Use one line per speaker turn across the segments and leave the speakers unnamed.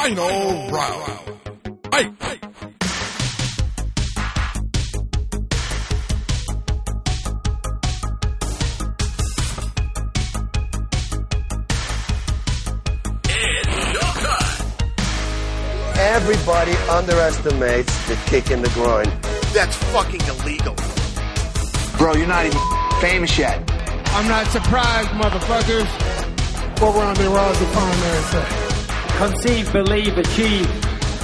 final round. Fight!
Everybody underestimates the kick in the groin.
That's fucking illegal.
Bro, you're not even famous yet.
I'm not surprised, motherfuckers. What round they rise upon there and say?
Conceive, believe, achieve.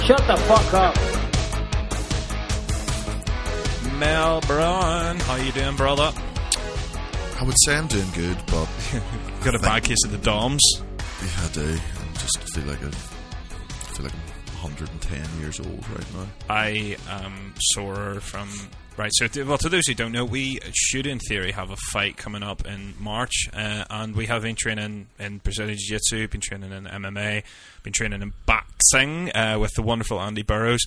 Shut the fuck up.
Mel Brown, how you doing, brother?
I would say I'm doing good, but
Got a bad case of the DOMs.
yeah, I do. I just feel like I've, I feel like I'm 110 years old right now.
I am sore from. Right, so to, well, to those who don't know, we should, in theory, have a fight coming up in March, uh, and we have been training in Brazilian Jiu Jitsu, been training in MMA, been training in boxing uh, with the wonderful Andy Burrows,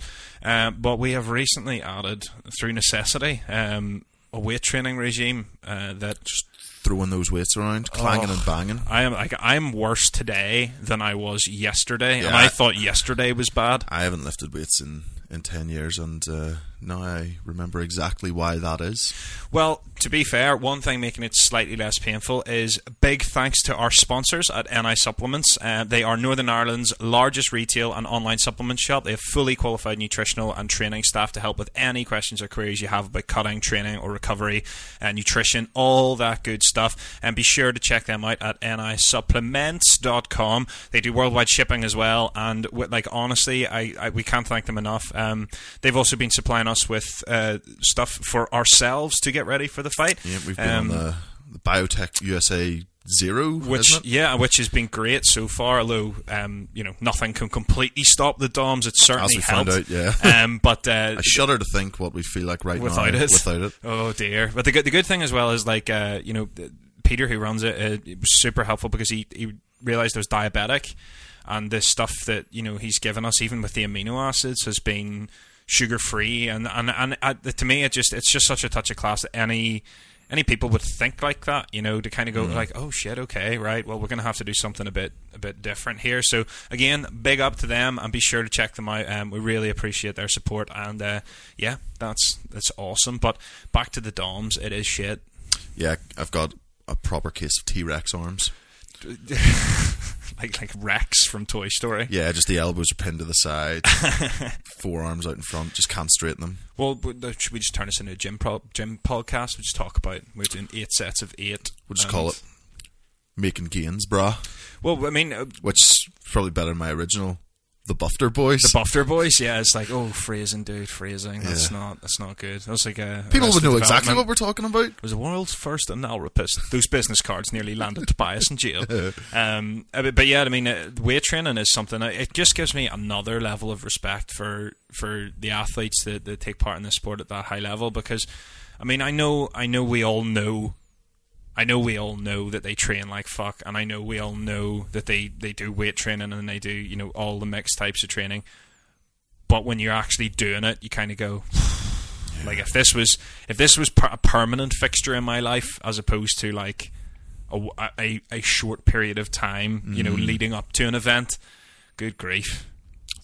uh, but we have recently added, through necessity, um, a weight training regime uh, that just
Throwing those weights around, clanging
Oh.
and banging.
I am like I'm worse today than I was yesterday, and
Yeah.
I thought yesterday was bad.
I haven't lifted weights in, in 10 years, and uh, now I remember exactly why that is.
Well, to be fair, one thing making it slightly less painful is big thanks to our sponsors at NI Supplements. Uh, they are Northern Ireland's largest retail and online supplement shop. They have fully qualified nutritional and training staff to help with any questions or queries you have about cutting, training, or recovery, uh, nutrition, all that good stuff. And be sure to check them out at nisupplements.com. They do worldwide shipping as well, and with, like honestly, I, I we can't thank them enough. Um, they've also been supplying us with uh, stuff for ourselves to get ready for the fight.
Yeah, we've been
Um,
on the, the Biotech USA Zero,
which
it?
yeah, which has been great so far. Although um, you know nothing can completely stop the DOMs. It's certainly
As we found
helped.
out, yeah.
um, but uh,
I shudder to think what we feel like right
without
now
it,
without it.
Oh dear! But the good the good thing as well is like uh, you know Peter who runs it, uh, it was super helpful because he he realized I was diabetic, and the stuff that you know he's given us, even with the amino acids, has been sugar free, and and and uh, to me it just it's just such a touch of class that any. Any people would think like that, you know, to kind of go like, "Oh shit, okay, right. Well, we're going to have to do something a bit, a bit different here." So again, big up to them, and be sure to check them out. Um, we really appreciate their support, and uh, yeah, that's that's awesome. But back to the DOMs, it is shit.
Yeah, I've got a proper case of T Rex arms.
like like Rex from Toy Story.
Yeah, just the elbows are pinned to the side, forearms out in front, just can't straighten them.
Well, should we just turn this into a gym pro- gym podcast? We just talk about we're doing eight sets of eight.
We'll just call it making gains, brah.
Well, I mean, uh,
Which is probably better than my original, the Bufter Boys.
the Bufter Boys. Yeah, it's like oh, phrasing, dude, phrasing. That's
Yeah.
not that's not good. That was like a
People would know exactly what we're talking about.
It was the world's first analrapist. Those business cards nearly landed Tobias in jail. Um, uh, but, yeah, I mean, uh, weight training is something. It just gives me another level of respect for for the athletes that, that take part in this sport at that high level. Because, I mean, I know, I know, we all know. I know we all know that they train like fuck, and I know we all know that they, they do weight training and they do you know all the mixed types of training. But when you're actually doing it, you kind of go, like if this was if this was per- a permanent fixture in my life as opposed to like a, a, a short period of time, you know, mm-hmm. leading up to an event. Good grief!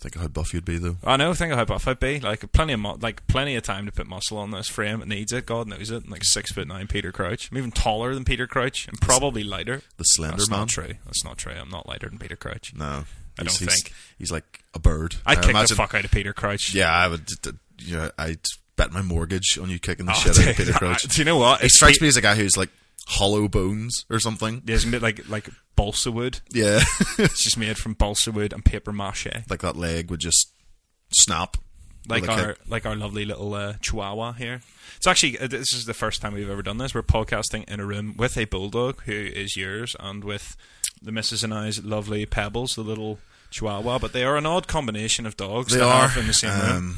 Think of how buff you'd be, though.
I know. Think of how buff I'd be. Like plenty of mu- like plenty of time to put muscle on this frame. It needs it. God knows it. I'm like six foot nine, Peter Crouch. I'm even taller than Peter Crouch, and probably lighter.
The Slender
That's
Man.
not true. That's not true. I'm not lighter than Peter Crouch.
No,
I
He's-
don't
he's,
think.
he's like a bird.
I'd
I
kick
imagine-
the fuck out of Peter Crouch.
Yeah, I would. You know, I'd bet my mortgage on you kicking the
Oh,
shit out of Peter
I-
Crouch.
do you know what?
He strikes
Pe-
me as a guy who's like hollow bones or something.
Yeah, it's a bit like like balsa wood.
Yeah,
It's just made from balsa wood and paper mache.
like that leg would just snap.
like our
kick.
like our lovely little uh, chihuahua here. It's actually uh, this is the first time we've ever done this. We're podcasting in a room with a bulldog who is yours, and with the missus and I's lovely Pebbles, the little chihuahua. But they are an odd combination of dogs.
They are
in the same room.
um,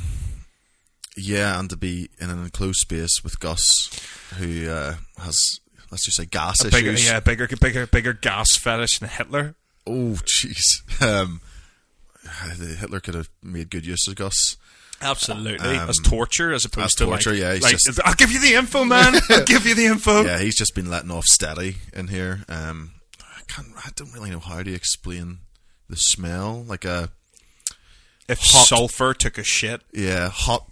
Yeah, and to be in an enclosed space with Gus, who uh, has let's just say gas
A bigger,
issues.
yeah, bigger, bigger, bigger gas fetish than Hitler.
Oh, jeez. Um, Hitler could have made good use of Gus.
Absolutely,
Um,
as torture as opposed
as
to
torture,
like,
yeah,
like,
just-
I'll give you the info, man. I'll give you the info.
Yeah, he's just been letting off steady in here. Um, I can't. I don't really know how to explain the smell. Like a
if
Hot.
sulfur took a shit
Yeah, hot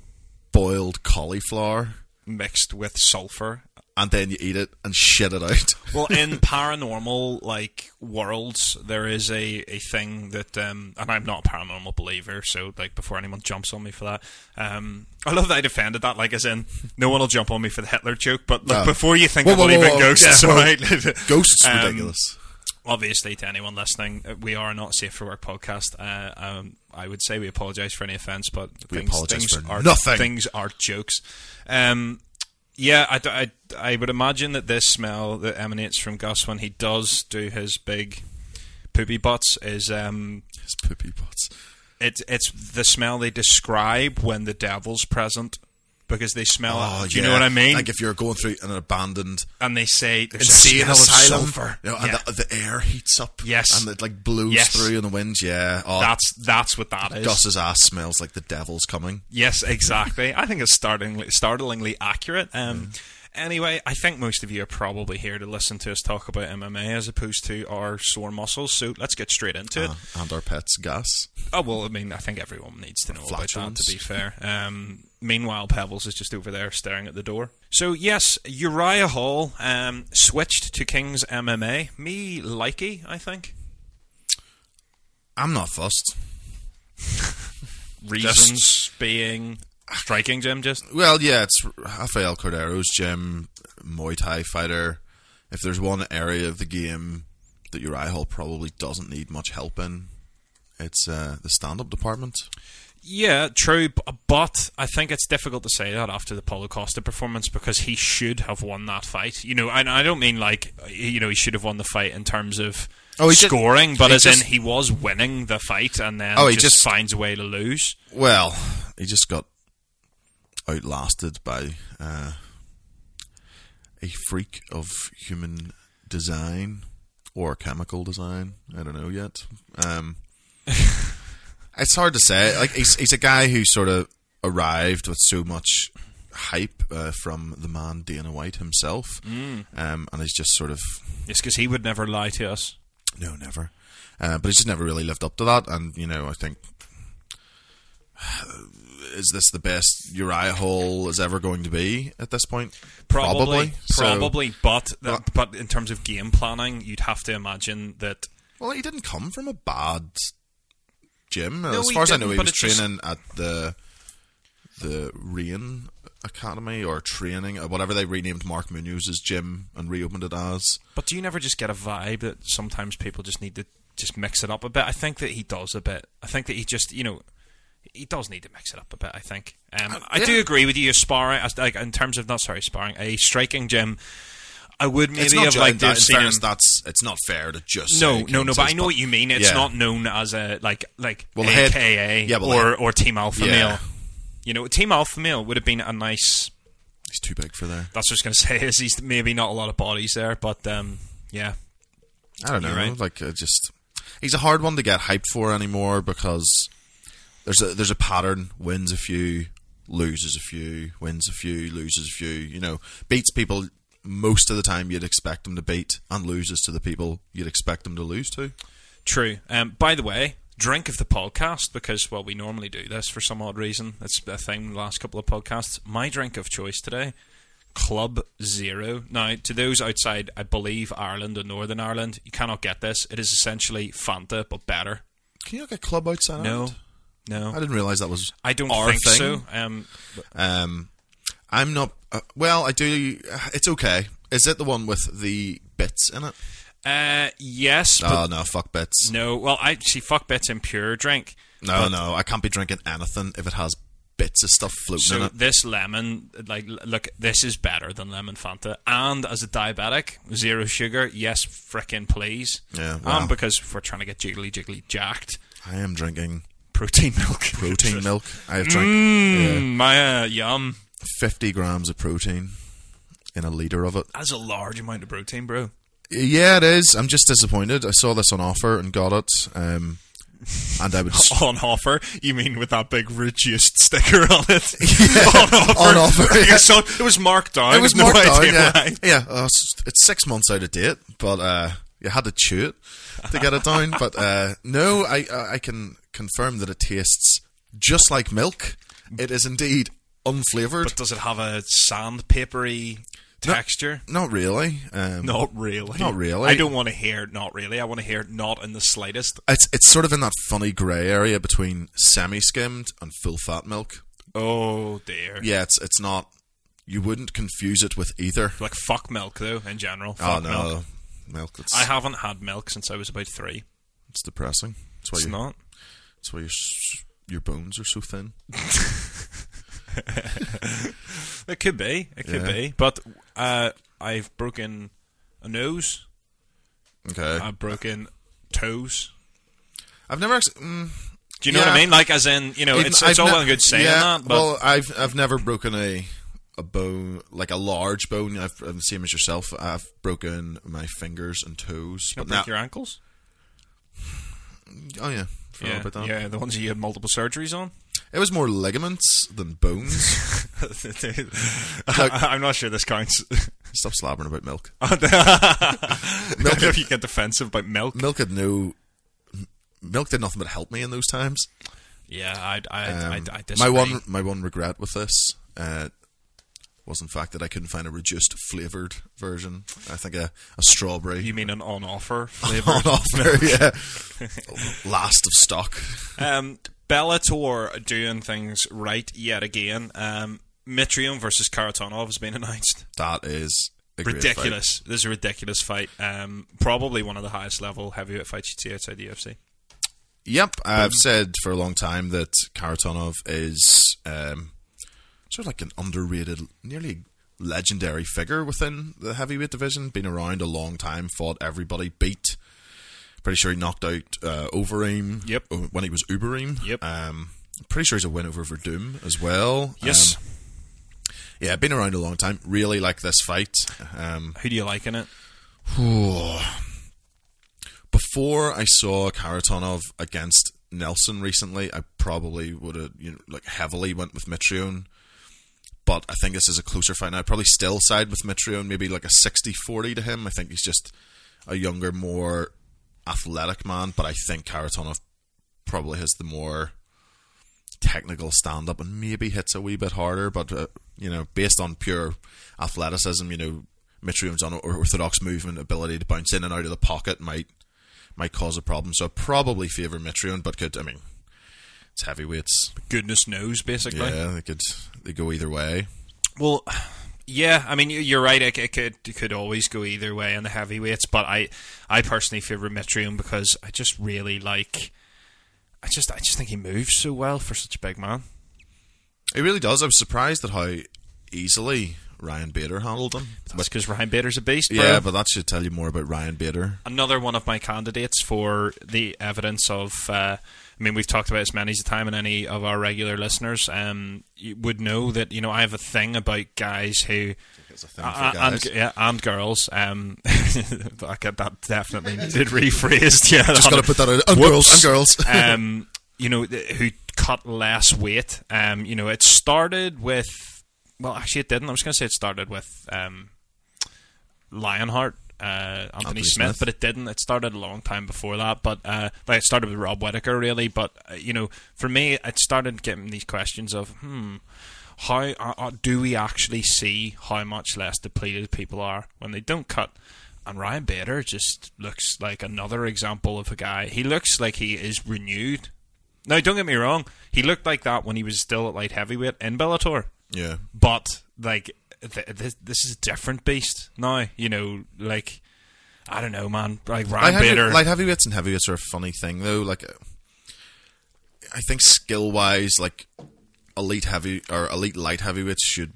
boiled cauliflower,
mixed with sulfur.
And then you eat it and shit it out.
Well, in paranormal like worlds, there is a, a thing that, um, and I'm not a paranormal believer, so like before anyone jumps on me for that, um, I love that I defended that. Like as in, no one will jump on me for the Hitler joke, but like,
No.
before you think
Whoa,
I
whoa,
believe
whoa,
in ghosts,
Yeah,
all right?
Ghosts
Um,
ridiculous.
obviously to anyone listening, uh, we are a not safe for work podcast. Uh, um, I would say we apologise for any offence, but
We
things, things are
nothing.
Things are jokes. Um, yeah, I I would imagine that this smell that emanates from Gus when he does do his big poopy butts is um,
His poopy butts.
it's it's the smell they describe when the devil's present because they smell.
Oh,
it. Do you
yeah.
know what I mean?
Like if you're going through an abandoned
and they say
insane asylum,
sulfur.
you know, and
Yeah.
the, the air heats up,
Yes.
and it like blows
Yes.
through in the wind. Yeah, oh,
that's that's what that is.
Gus's ass smells like the devil's coming.
Yes, exactly. I think it's startlingly, startlingly accurate. Um, Anyway, I think most of you are probably here to listen to us talk about MMA as opposed to our sore muscles. So let's get straight into it.
Uh, and our pets, gas.
Oh well, I mean, I think everyone needs to know about that. To be fair, um, meanwhile, Pebbles is just over there staring at the door. So yes, Uriah Hall um, switched to King's MMA. Me likey, I think.
I'm not fussed.
Reasons being striking, gym. Just
Well, yeah, it's Rafael Cordeiro's gym, Muay Thai fighter. If there's one area of the game that Uriah Hall probably doesn't need much help in, it's uh, the stand-up department.
Yeah, true, but I think it's difficult to say that after the Paulo Costa performance because he should have won that fight. You know, and I don't mean like you know he should have won the fight in terms of
Oh, he did-
scoring, but
he
as
just-
in he was winning the fight and then
Oh, he
just,
just-
finds a way to lose.
Well, he just got outlasted by uh, a freak of human design or chemical design. I don't know yet. Um, it's hard to say. Like he's he's a guy who sort of arrived with so much hype uh, from the man Dana White himself, um, and he's just sort of
It's because he would never lie to us.
no, never. Uh, but he's just never really lived up to that, and you know, I think is this the best Uriah Hall is ever going to be at this point?
Probably,
So-
probably, but
Well-
but in terms of game planning, you'd have to imagine that
well, he didn't come from a bad gym.
No,
as far as I know, he was
it's just-
training at the the Reign Academy or training, uh, whatever they renamed Mark Munoz's gym and reopened it as.
But do you never just get a vibe that sometimes people just need to just mix it up a bit? I think that he does a bit. I think that he just, you know, he does need to mix it up a bit. I think. Um, I do agree with you. Sparring, like in terms of not sorry, sparring, a striking gym. I would maybe
it's not
have liked to have seen
fairness,
him.
that's it's not fair to just
No,
say
no, no. But I know what you mean. It's
yeah.
not known as a like like
Well, the head-
AKA
yeah, well,
or
head-
or Team Alpha
Yeah.
Male. You know, Team Alpha Male would have been a nice.
He's too big for there.
That's what I was going to say. Is he's maybe not a lot of bodies there, but um, yeah.
I don't know.
Right.
Like, uh, just he's a hard one to get hyped for anymore because there's a there's a pattern: wins a few, loses a few, wins a few, loses a few. You know, beats people most of the time you'd expect them to beat, and loses to the people you'd expect them to lose to.
True. Um, by the way, drink of the podcast because well, we normally do this for some odd reason. It's a thing. The last couple of podcasts. My drink of choice today, Club Zero. Now, to those outside, I believe Ireland or Northern Ireland, you cannot get this. It is essentially Fanta but better.
Can you not get club outside?
No,
Ireland?
No,
I didn't realize that was.
I don't
our
think
thing.
so. Um,
Um, I'm not. Uh, well, I do. It's okay. Is it the one with the bits in it?
uh, yes,
Oh no, fuck bits.
no. Well, I see. Fuck bits in pure drink.
No, no, I can't be drinking anything if it has bits of stuff floating in
So
it.
this lemon, like, look, this is better than lemon Fanta. And as a diabetic, zero sugar, yes, frickin' please.
Yeah, wow.
And because we're trying to get jiggly jiggly jacked,
I am drinking
protein milk.
protein milk. I have drank
Mm, my uh, yum.
50 grams of protein in a litre of it.
That's a large amount of protein, bro.
Yeah, it is. I'm just disappointed. I saw this on offer and got it. Um, and I would. s-
On offer, you mean with that big reduced sticker on it? on offer.
on offer, yeah.
Saw- it was marked down.
it was
no
marked down, yeah. Yeah, uh, it's six months out of date, but uh, you had to chew it to get it down. But uh, no, I I can confirm that it tastes just like milk, it is indeed unflavored.
But does it have a sandpapery texture?
not really. Um,
Not really.
Not really.
I don't want to hear not really. I want to hear not in the slightest.
It's it's sort of in that funny grey area between semi-skimmed and full fat milk.
Oh dear.
Yeah, it's it's not. You wouldn't confuse it with either.
Like fuck milk though, in general.
Oh no,
milk.
Milk. it's,
I haven't had milk since I was about three.
it's depressing. That's why
It's
you,
not.
That's why your your bones are so thin.
It could be. It could
Yeah.
be. But uh, I've broken a nose.
Okay,
I've broken toes.
I've never. Ex- mm,
Do you know what I mean? Like, as in, you know,
Even-
it's,
I've
it's all
ne-
well and good saying
yeah,
that, but
well, I've I've never broken a a bone like a large bone. I've I'm the same as yourself. I've broken my fingers and toes. but
break
now-
your ankles.
oh yeah,
Yeah, yeah, the ones you had multiple surgeries on.
It was more ligaments than bones.
I'm not sure this counts.
Stop slabbering about milk.
I don't if you get defensive about milk.
Milk had no. Milk did nothing but help me in those times.
Yeah, I, I,
Um,
I, I
my one my one regret with this uh, was in fact that I couldn't find a reduced flavored version. I think a, a strawberry.
You mean an on offer flavor?
on offer, yeah. Last of stock.
um, Bellator doing things right yet again. Um, Mitrione versus Kharitonov has been announced.
That is a great fight.
Ridiculous. This is a ridiculous fight. Um, probably one of the highest level heavyweight fights you'd see outside the UFC.
Yep, I've said for a long time that Kharitonov is um, sort of like an underrated, nearly legendary figure within the heavyweight division. Been around a long time, fought everybody, beat. Pretty sure he knocked out uh, Overeem.
Yep.
uh, When he was Ubereem.
Yep.
Um, pretty sure he's a win over Werdum as well.
Yes.
Um, yeah, been around a long time. Really like this fight. Um,
Who do you like in it?
before I saw Kharitonov against Nelson recently, I probably would have you know, like heavily went with Mitrione. But I think this is a closer fight. And I'd probably still side with Mitrione, maybe like a 60-40 to him. I think he's just a younger, more athletic man. But I think Kharitonov probably has the more technical stand up and maybe hits a wee bit harder. But uh, you know, based on pure athleticism, you know, Mitrione's unorthodox movement ability to bounce in and out of the pocket might might cause a problem. So I probably favour Mitrione, but could I mean it's heavyweights.
Goodness knows, basically.
Yeah, they could they go either way.
Well, yeah, I mean you- you're right. It, it could it could always go either way in the heavyweights, but I I personally favour Mitrione because I just really like. I just I just think he moves so well for such a big man.
It really does. I was surprised at how easily Ryan Bader handled him.
That's because Ryan Bader's a beast. Bro.
Yeah, but that should tell you more about Ryan Bader.
another one of my candidates for the evidence of. Uh, I mean, we've talked about this many as a time, and any of our regular listeners um, would know that you know I have a thing about guys who.
It's a thing for
Uh,
guys.
and, yeah, and girls. Um, I get that definitely needed rephrased. Yeah,
Just got to put that out. And girls, and girls.
um, you know, who cut less weight. Um, you know, it started with. Well, actually, it didn't. I was going to say it started with um, Lionheart, uh, Anthony,
Anthony
Smith,
Smith.
but it didn't. It started a long time before that. But uh, like, it started with Rob Whittaker, really. But uh, you know, for me, it started getting these questions of, hmm, how uh, uh, do we actually see how much less depleted people are when they don't cut? And Ryan Bader just looks like another example of a guy. He looks like he is renewed. Now, don't get me wrong. He looked like that when he was still at light heavyweight in Bellator.
yeah.
But like, th- this, this is a different beast now. You know, like I don't know, man. Like
Light, heavy, light heavyweights and heavyweights are a funny thing, though. Like, uh, I think skill wise, like elite heavy or elite light heavyweights should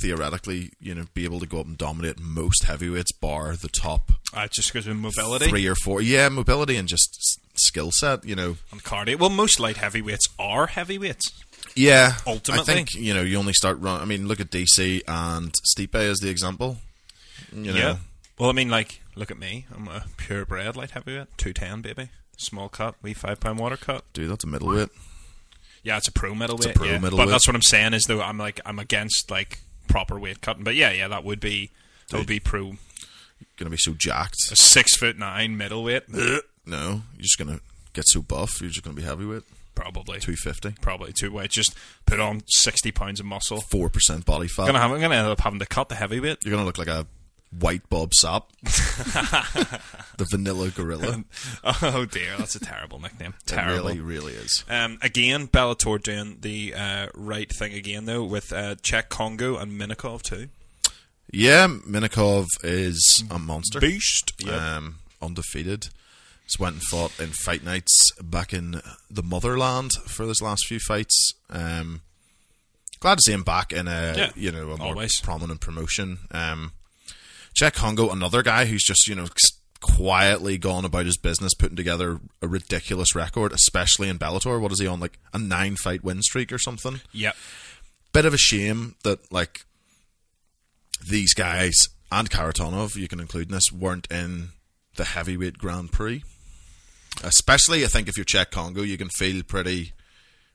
theoretically, you know, be able to go up and dominate most heavyweights, bar the top
uh, just because of mobility
three or four. Yeah, mobility and just s- skill set. You know,
and cardio. Well, most light heavyweights are heavyweights.
Yeah.
Ultimately.
I think you know you only start run. I mean, look at DC and Stipe as the example. You know,
Yeah. Well, I mean, like, look at me. I'm a purebred light heavyweight, two ten, baby, small cut, wee five pound water cut.
dude, that's a middleweight.
Yeah, it's a pro middleweight.
pro
yeah.
middleweight.
But that's what I'm saying is though I'm like I'm against like proper weight cutting. But yeah, yeah, that would be that would be pro.
Gonna be so jacked.
A six foot nine middleweight.
No, you're just gonna get so buff. You're just gonna be heavyweight.
Probably.
two fifty.
Probably two weight. Just put on sixty pounds of muscle.
Four percent body fat.
I'm gonna have, I'm gonna end up having to cut the heavyweight.
You're gonna look like a white Bob Sapp, the vanilla gorilla.
Oh dear, that's a terrible nickname.
It
Terrible.
really, really is.
Um, again, Bellator doing the uh, right thing again though with uh, Cheick Kongo and Minakov too.
Yeah, Minakov is a monster.
Beast. Yep.
Um, undefeated. Just went and fought in fight nights back in the motherland for his last few fights. Um, glad to see him back in a
Yeah,
you know a more
always.
prominent promotion. Um, Cheick Kongo, another guy who's just you know quietly gone about his business, putting together a ridiculous record, especially in Bellator. What is he on like a nine fight win streak or something?
Yep.
bit of a shame that like these guys and Kharitonov, you can include in this, weren't in the heavyweight Grand Prix. Especially, I think if you're Cheick Kongo, you can feel pretty,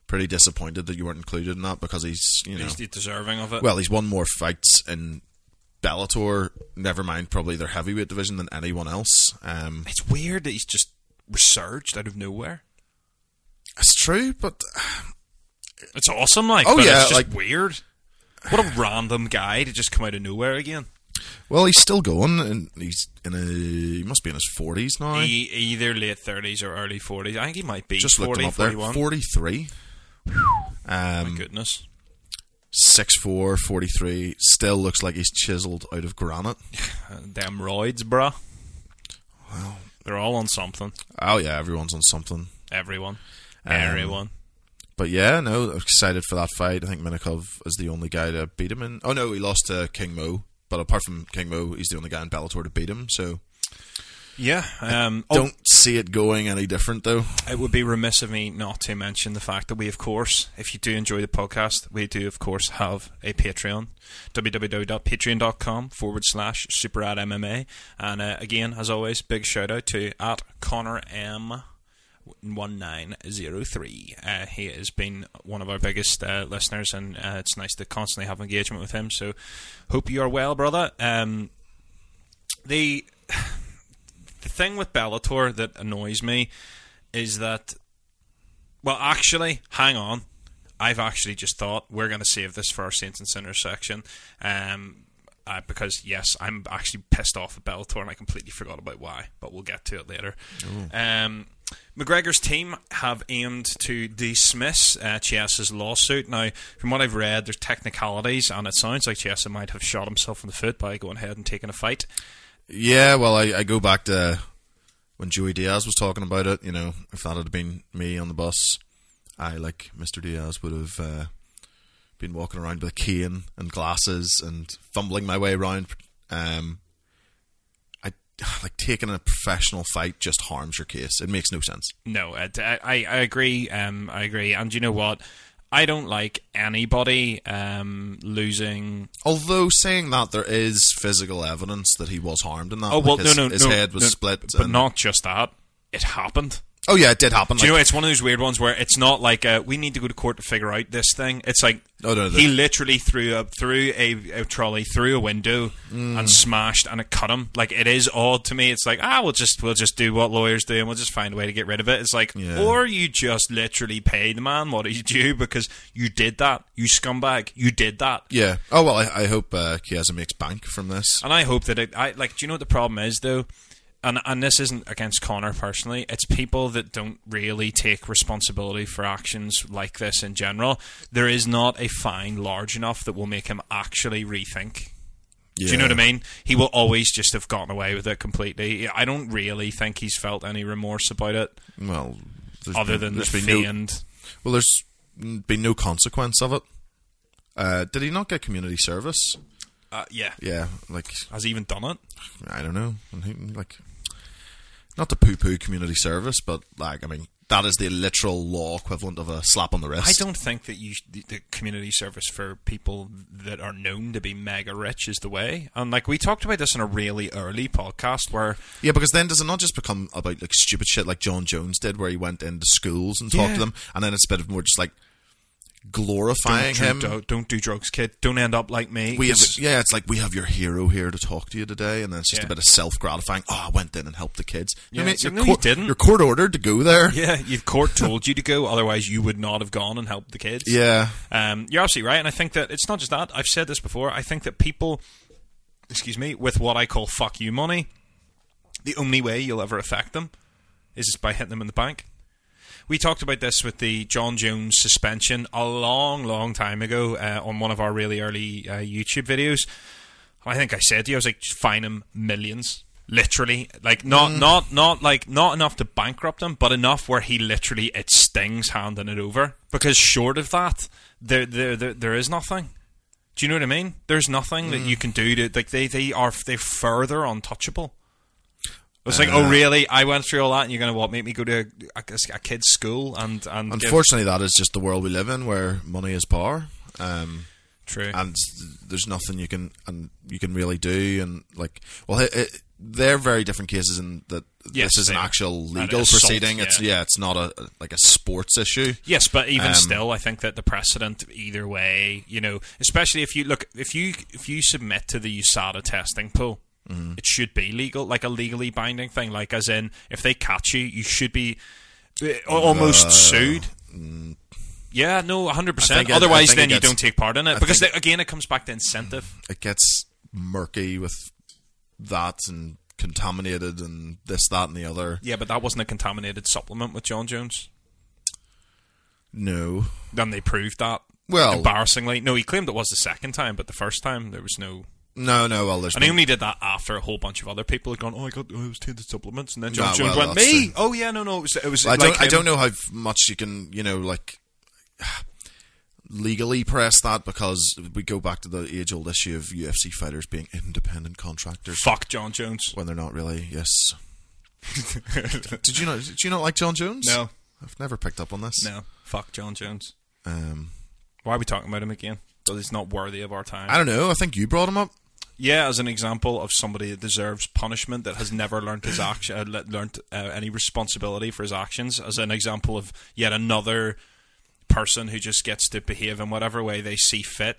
pretty disappointed that you weren't included in that because he's, you know,
He's deserving of it.
well, he's won more fights in Bellator, never mind probably their heavyweight division than anyone else. Um,
it's weird that he's just resurged out of nowhere.
it's true, but
It's awesome, like.
Oh, yeah,
it's just
like-
weird. What a random guy to just come out of nowhere again.
Well, he's still going, and he's in a, he must be in his forties now.
He, either late thirties or early forties. I think he might be
Just looked
40,
him up there.
41.
43.
My
Um,
goodness.
6'4", 43. Still looks like he's chiseled out of granite.
Damn roids, bruh. Well, They're all on something.
Oh yeah, everyone's on something.
Everyone.
Um,
Everyone.
But yeah, no, I'm excited for that fight. I think Minakov is the only guy to beat him in. Oh no, he lost to King Mo. But apart from King Mo, he's the only guy in Bellator to beat him. So
Yeah. Um, oh,
don't see it going any different though.
It would be remiss of me not to mention the fact that we, of course, if you do enjoy the podcast, we do, of course, have a Patreon. www.patreon.com forward slash superad MMA. And uh, again, as always, big shout out to at Connor M. 1903. Uh, he has been one of our biggest uh, listeners, and uh, it's nice to constantly have engagement with him. So, hope you are well, brother. Um, the the thing with Bellator that annoys me is that, well, actually, hang on. I've actually just thought we're going to save this for our Saints and Sinners section. Um, uh, because yes, I'm actually pissed off at Bellator, and I completely forgot about why. But we'll get to it later. Um, McGregor's team have aimed to dismiss uh, lawsuit. Now, from what I've read, there's technicalities, and it sounds like Chiesa might have shot himself in the foot by going ahead and taking a fight.
Yeah, well, I, I go back to when Joey Diaz was talking about it. You know, if that had been me on the bus, I, like Mr. Diaz, would have uh, been walking around with a cane and glasses and fumbling my way around. Um, like taking a professional fight just harms your case. It makes no sense.
No, I, I, I agree. Um, I agree. And you know what? I don't like anybody um, losing.
Although saying that, there is physical evidence that he was harmed in that.
Oh well,
Like, his,
no, no,
his
no,
head was
no,
split.
but
and-
not just that. It happened.
Oh yeah, it did happen.
Do you know it's one of those weird ones where it's not like uh, we need to go to court to figure out this thing. It's like
Oh, no,
he literally threw up through a, a trolley through a window
Mm.
and smashed, and it cut him. Like it is odd to me. It's like ah, we'll just we'll just do what lawyers do, and we'll just find a way to get rid of it. It's like
Yeah.
or you just literally pay the man what he due because you did that, you scumbag, you did that.
Yeah. Oh well, I, I hope uh, Chiesa makes bank from this.
And I hope that it. I like. Do you know what the problem is though? And and this isn't against Conor personally. It's people that don't really take responsibility for actions like this in general. There is not a fine large enough that will make him actually rethink. Do you know what I mean? He will always just have gotten away with it completely. I don't really think he's felt any remorse about it,
Well, there's
other
been,
than the
there's been no, well, there's been no consequence of it. Uh, did he not get community service?
Uh, yeah,
Yeah, like
has he even done it?
I don't know, like not to poo-poo community service, but like I mean that is the literal law equivalent of a slap on the wrist.
I don't think that you the, the community service for people that are known to be mega rich is the way. And like we talked about this in a really early podcast where
Yeah, because then does it not just become about like stupid shit like Jon Jones did, where he went into schools and talked
Yeah.
to them, and then it's a bit of more just like glorifying
don't,
him.
don't, don't do drugs, kid. Don't end up like me.
we have, yeah, it's like we have your hero here to talk to you today, and then it's just
Yeah.
a bit of self gratifying. Oh, I went in and helped the kids. You
Yeah,
I mean? You're
no, you
court-
didn't.
You're court ordered to go there.
Yeah, your court told you to go, otherwise you would not have gone and helped the kids.
Yeah.
Um, you're absolutely right, and I think that it's not just that. I've said this before. I think that people, excuse me, with what I call "fuck you" money, the only way you'll ever affect them is by hitting them in the bank. We talked about this with the Jon Jones suspension a long, long time ago uh, on one of our really early uh, YouTube videos. I think I said to you, I was like, fine him millions. Literally, like not not not like not enough to bankrupt him, but enough where he literally it stings handing it over. Because short of that, there there there, there is nothing. Do you know what I mean? There's nothing that you can do to like they they are they further untouchable. It's like, oh really? I went through all that, and you're gonna what make me go to a, a, a kid's school and and give-
Unfortunately, that is just the world we live in, where money is power. Um,
true.
and there's nothing you can and you can really do and like well it, it, they're very different cases in that
Yes,
this is an actual legal
assault,
proceeding it's
yeah.
yeah it's not a like a sports issue
Yes, but even
Um,
still, I think that the precedent either way, you know, especially if you look, if you if you submit to the USADA testing pool,
Mm-hmm.
it should be legal, like a legally binding thing. Like, as in, if they catch you, you should be uh, almost sued. Yeah, no, hundred
Uh,
percent. Otherwise,
think
then
it
you don't take part in it
I
because they- again, it comes back to incentive.
it gets murky with that and contaminated and this that and the other
Yeah, but that wasn't a contaminated supplement with Jon Jones.
no
Then they proved that.
Well-
embarrassingly, no, he claimed it was the second time, but the first time there was no.
No no well there's
And he
been-
only did that after a whole bunch of other people had gone, "Oh, I got, oh, I was tainted supplements," and then John
Ah,
Jones
well,
went, "Me?
true.
Oh yeah, no, no, it was, it was
I
like
don't I don't know how much you can you know like legally press that because we go back to the age old issue of UFC fighters being independent contractors
Fuck Jon Jones.
when they're not really. Yes. did you not? Did you not like Jon Jones?
No.
I've never picked up on this.
No, fuck Jon Jones.
Um,
Why are we talking about him again? Because he's not worthy of our time.
I don't know. I think you brought him up.
Yeah, as an example of somebody that deserves punishment that has never learned his action, uh, learned uh, any responsibility for his actions. As an example of yet another person who just gets to behave in whatever way they see fit.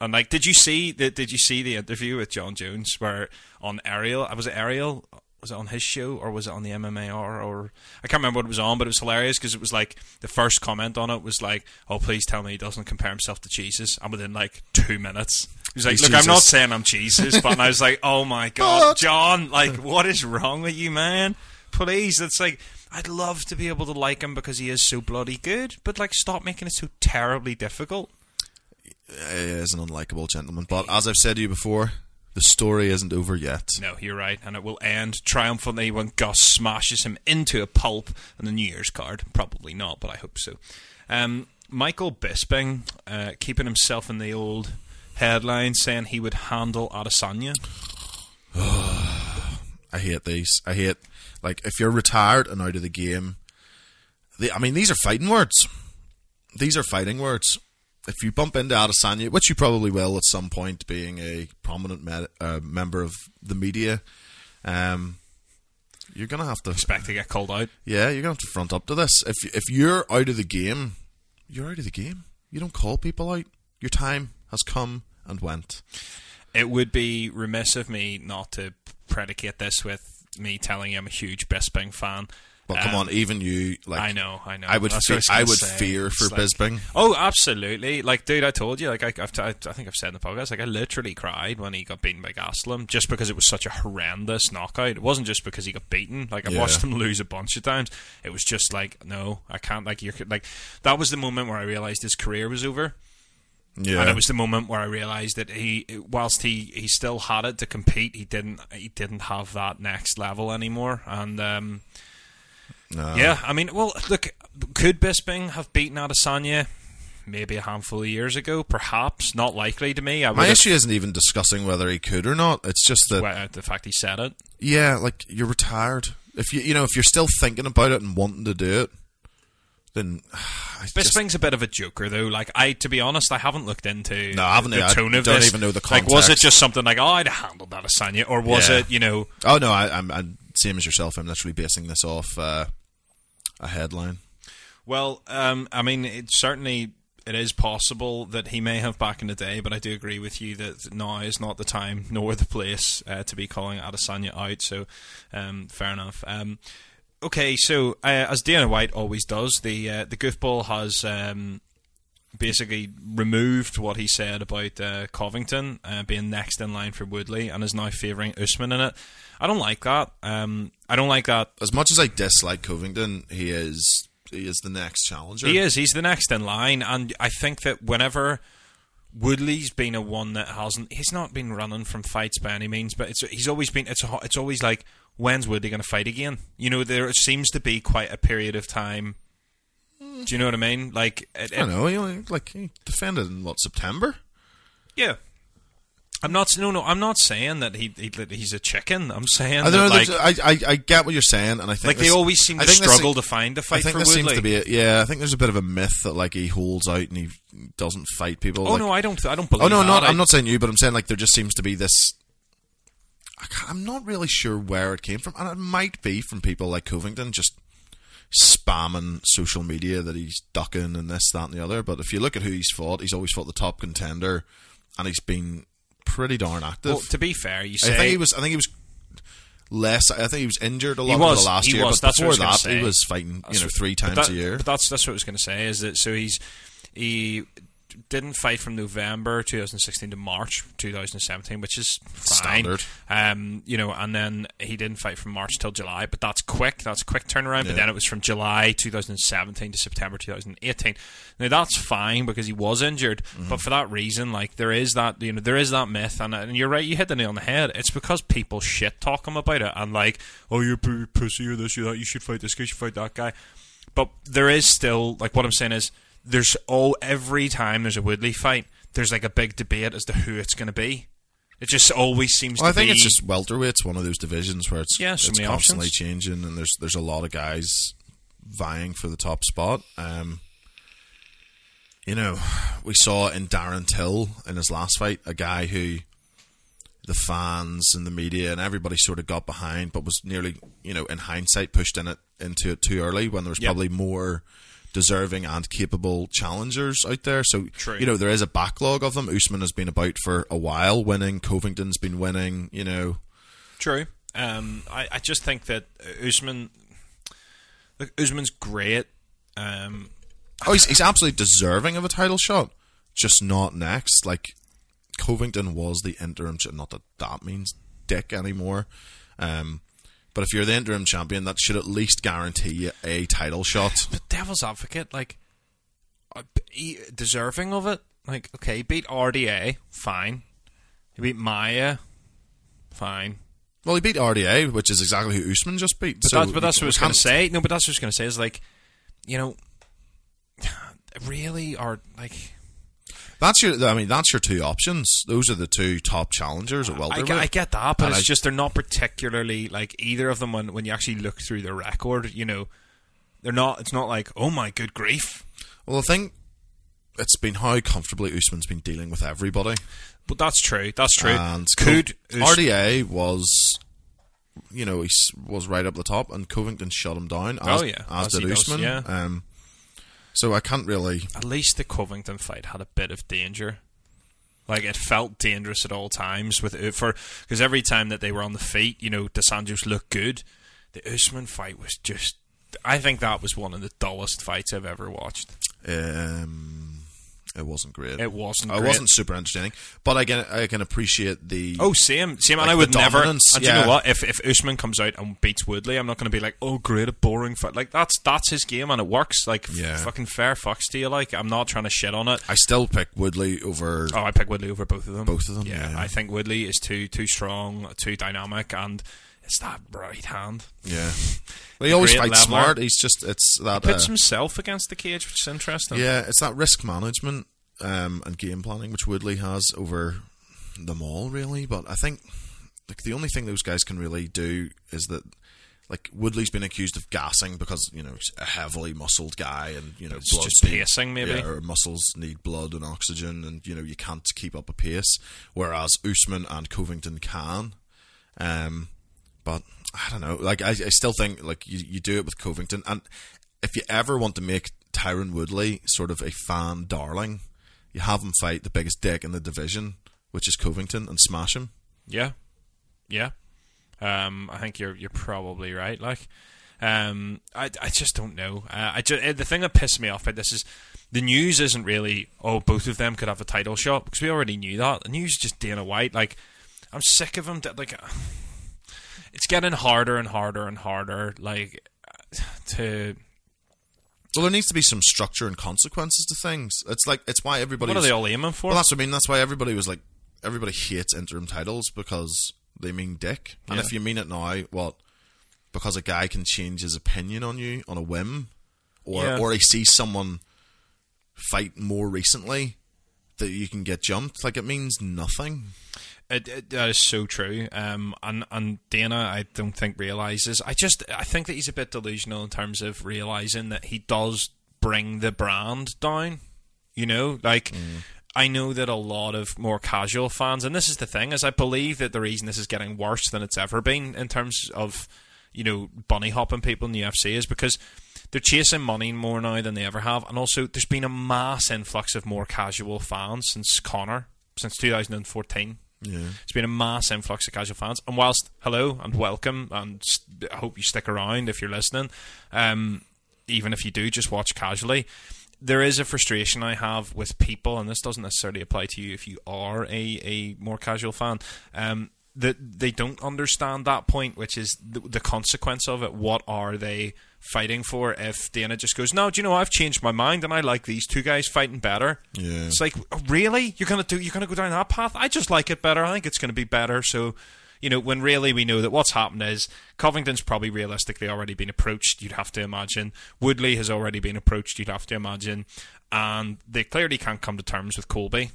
And like, did you see the Did you see the interview with Jon Jones where on Ariel? I was it Ariel? Was it on his show or was it on the MMA Hour or I can't remember what it was on, but it was hilarious because it was like the first comment on it was like, "Oh, please tell me he doesn't compare himself to Jesus." And within like two minutes, he was like,
He's
"Look, I'm not saying I'm Jesus," but I was like, "Oh my god, Jon! Like, what is wrong with you, man? Please, it's like." I'd love to be able to like him because he is so bloody good, but like, stop making it so terribly difficult.
He is an unlikable gentleman. But as I've said to you before, the story isn't over yet.
No, you're right, and it will end triumphantly when Gus smashes him into a pulp on the New Year's card. Probably not, but I hope so. Um, Michael Bisping uh, keeping himself in the old headline, saying he would handle Adesanya.
I hate these. I hate like if you're retired and out of the game. They, I mean, these are fighting words. These are fighting words. If you bump into Adesanya, which you probably will at some point, being a prominent me- uh, member of the media, um, you're gonna have to.
Expect to get called out.
Yeah, you're gonna have to front up to this. If if you're out of the game, you're out of the game. You don't call people out. Your time has come and went.
It would be remiss of me not to predicate this with me telling you I'm a huge Bisping fan.
But come
Um,
on, even you like
I know, I know.
I would fe-
was
I would
say.
fear for
like-
Bisping.
Oh, absolutely! Like, dude, I told you. Like, I, I've t- I think I've said in the podcast. Like, I literally cried when he got beaten by Gastelum, just because it was such a horrendous knockout. It wasn't just because he got beaten. Like, I
Yeah.
watched him lose a bunch of times. It was just like, no, I can't. Like, you're like that was the moment where I realized his career was over.
Yeah,
And it was the moment where I realized that he, whilst he, he still had it to compete, he didn't he didn't have that next level anymore. And um,
No.
yeah, I mean, well, look, could Bisping have beaten Adesanya? Maybe a handful of years ago, perhaps. Not likely to me.
My issue isn't even discussing whether he could or not. It's just that
well, uh, the fact he said it.
yeah, like you're retired. If you you know if you're still thinking about it and wanting to do it, then I just-
Bisping's a bit of a joker, though. Like I, to be honest, I haven't looked into
No, I haven't-
the
I
tone of
don't
this.
even know the
Like, was it just something like, oh, I'd have handled that Adesanya, or was
Yeah.
it, you know,
oh no, I, I'm, I'm same as yourself. I'm literally basing this off uh, a headline.
Well, um, I mean, it certainly it is possible that he may have back in the day, but I do agree with you that now is not the time nor the place uh, to be calling Adesanya out. So, um, fair enough. Um, okay, so uh, as Dana White always does, the uh, the goofball has. Um, basically removed what he said about uh, Covington uh, being next in line for Woodley and is now favouring Usman in it. I don't like that. Um, I don't like that.
As much as I dislike Covington, he is he is the next challenger.
He is. He's the next in line, and I think that whenever Woodley's been a one that hasn't, he's not been running from fights by any means, but it's he's always been. It's a, it's always like when's Woodley going to fight again? You know, there seems to be quite a period of time. Do you know what I mean? Like, it,
I don't know. He only, like he defended in what September.
Yeah. I'm not. No, no. I'm not saying that he, he that he's a chicken. I'm saying
I
that,
know.
like,
I, I I get what you're saying, and I think
like they always seem
I
to
this-
struggle to find a
I
fight
think
for
this
Woodley.
seems to be a, yeah. I think there's a bit of a myth that like he holds out and he doesn't fight people.
oh
like,
no, I don't. I don't believe.
Oh no,
that.
not.
I-
I'm not saying you, but I'm saying like there just seems to be this. I can't- I'm not really sure where it came from, and it might be from people like Covington just spamming social media that he's ducking and this, that, and the other. But if you look at who he's fought, he's always fought the top contender, and he's been pretty darn active.
Well, to be fair, you say I
think he was. I think he was less. I think he was injured a lot
was.
the last
he
year,
was.
but
That's what I
before
was
that, he was fighting.
That's
You know, three times
that-
a year.
But that's that's what I was going to say. Is that so? He's he didn't fight from November 2016 to March 2017, which is fine.
Standard.
Um, you know, and then he didn't fight from March till July, but that's quick. That's a quick turnaround. But then it was from July 2017 to September 2018. Now that's fine because he was injured,
Mm-hmm.
but for that reason, like there is that you know there is that myth, and, and you're right. You hit the nail on the head. It's because people shit talk him about it and like, oh, you're pussy or this, or that. You should fight this guy. You should fight that guy. But there is still like what I'm saying is there's all every time there's a Woodley fight, there's like a big debate as to who it's going to be. It just always seems
Well, I think
be.
it's just welterweight's one of those divisions where it's
Yeah, so
it's constantly
options.
changing, and there's there's a lot of guys vying for the top spot. Um, you know, we saw in Darren Till in his last fight a guy who the fans and the media and everybody sort of got behind, but was nearly, you know, in hindsight, pushed in it into it too early when there was
Yep.
probably more deserving and capable challengers out there. So
True.
you know there is a backlog of them. Usman has been about for a while, winning. Covington's been winning. You know,
True. Um, I, I just think that Usman, look, Usman's great. Um,
oh, he's, he's absolutely deserving of a title shot, just not next. Like Covington was the interim. Not that that means dick anymore. Um, but if you're the interim champion, that should at least guarantee you a title shot.
but devil's advocate, like, uh, deserving of it. Like, okay, beat RDA, fine. He beat Maia, fine.
Well, he beat RDA, which is exactly who Usman just beat.
But
so
that's, but that's what I was going to say. No, but that's what I was going to say is like, you know, really, are like,
That's your. I mean, that's your two options. Those are the two top challengers at
I,
welterweight.
get- I get that, but
And
it's
I-
just they're not particularly like either of them. When when you actually look through their record, you know, they're not. It's not like, oh my good grief.
Well, I think it's been how comfortably Usman's been dealing with everybody.
But that's true. That's true.
And
Could
Co-
Us-
RDA was, you know, he was right up the top, and Covington shut him down. As,
Oh, yeah.
as,
As
did
does,
Usman.
yeah.
Um, so I can't really.
at least the Covington fight had a bit of danger. Like it felt dangerous at all times with for because every time that they were on the feet, you know, DeSantos looked good. The Usman fight was just. I think that was one of the dullest fights I've ever watched.
Um, it wasn't great.
It wasn't.
It
great.
wasn't super entertaining, but I can I can appreciate the.
Oh, same, same.
Like
and I would never. And do you know what? If if Usman comes out and beats Woodley, I'm not going to be like, oh, great, a boring fight. Like that's that's his game and it works. Like
Yeah.
fucking fair fucks to you. Like I'm not trying to shit on it.
I still pick Woodley over.
Oh, I pick Woodley over both of them.
Both of them,
Yeah,
yeah.
I think Woodley is too too strong, too dynamic, and it's that right hand.
Yeah, he always fights
leveler.
smart. He's just it's that.
he Puts
uh,
himself against the cage, which is interesting.
Yeah, it's that risk management um, and game planning which Woodley has over them all, really. But I think like the only thing those guys can really do is that. Like Woodley's been accused of gassing because you know he's a heavily muscled guy, and you know blood
just
need-
pacing, maybe.
yeah, or muscles need blood and oxygen, and you know you can't keep up a pace. Whereas Usman and Covington can. Um, but I don't know. Like I, I still think like you, you do it with Covington, and if you ever want to make Tyron Woodley sort of a fan darling, you have him fight the biggest dick in the division, which is Covington, and smash him.
Yeah, yeah. Um, I think you're you're probably right. Like, um, I I just don't know. Uh, I just, the thing that pissed me off about this is the news isn't really oh both of them could have a title shot because we already knew that. The news is just Dana White. Like, I'm sick of him. Like, it's getting harder and harder and harder. Like to
Well, there needs to be some structure and consequences to things. It's like it's why everybody.
what are they all aiming for?
Well, that's what I mean. That's why everybody was like, everybody hates interim titles because they mean dick. And
Yeah.
if you mean it now, well, Because a guy can change his opinion on you on a whim, or
Yeah.
or he sees someone fight more recently that you can get jumped. Like it means nothing.
It, it, that is so true. Um, and and Dana, I don't think realizes. I just I think that he's a bit delusional in terms of realizing that he does bring the brand down. You know, like. I know that a lot of more casual fans, and this is the thing, is I believe that the reason this is getting worse than it's ever been in terms of, you know, bunny hopping people in the UFC is because they're chasing money more now than they ever have, and also there's been a mass influx of more casual fans since Conor, since 2014.
Yeah.
It's been a mass influx of casual fans. And whilst hello and welcome, and I hope you stick around if you're listening, um, even if you do, just watch casually. There is a frustration I have with people, and this doesn't necessarily apply to you if you are a, a more casual fan. Um, that they don't understand that point, which is the, the consequence of it. What are they fighting for? If Dana just goes, "No, do you know I've changed my mind and I like these two guys fighting better."
Yeah.
It's like, oh, really? You're gonna do? You're gonna go down that path? I just like it better. I think it's gonna be better. So, you know, when really we know that what's happened is Covington's probably realistically already been approached. You'd have to imagine Woodley has already been approached. You'd have to imagine, and they clearly can't come to terms with Colby.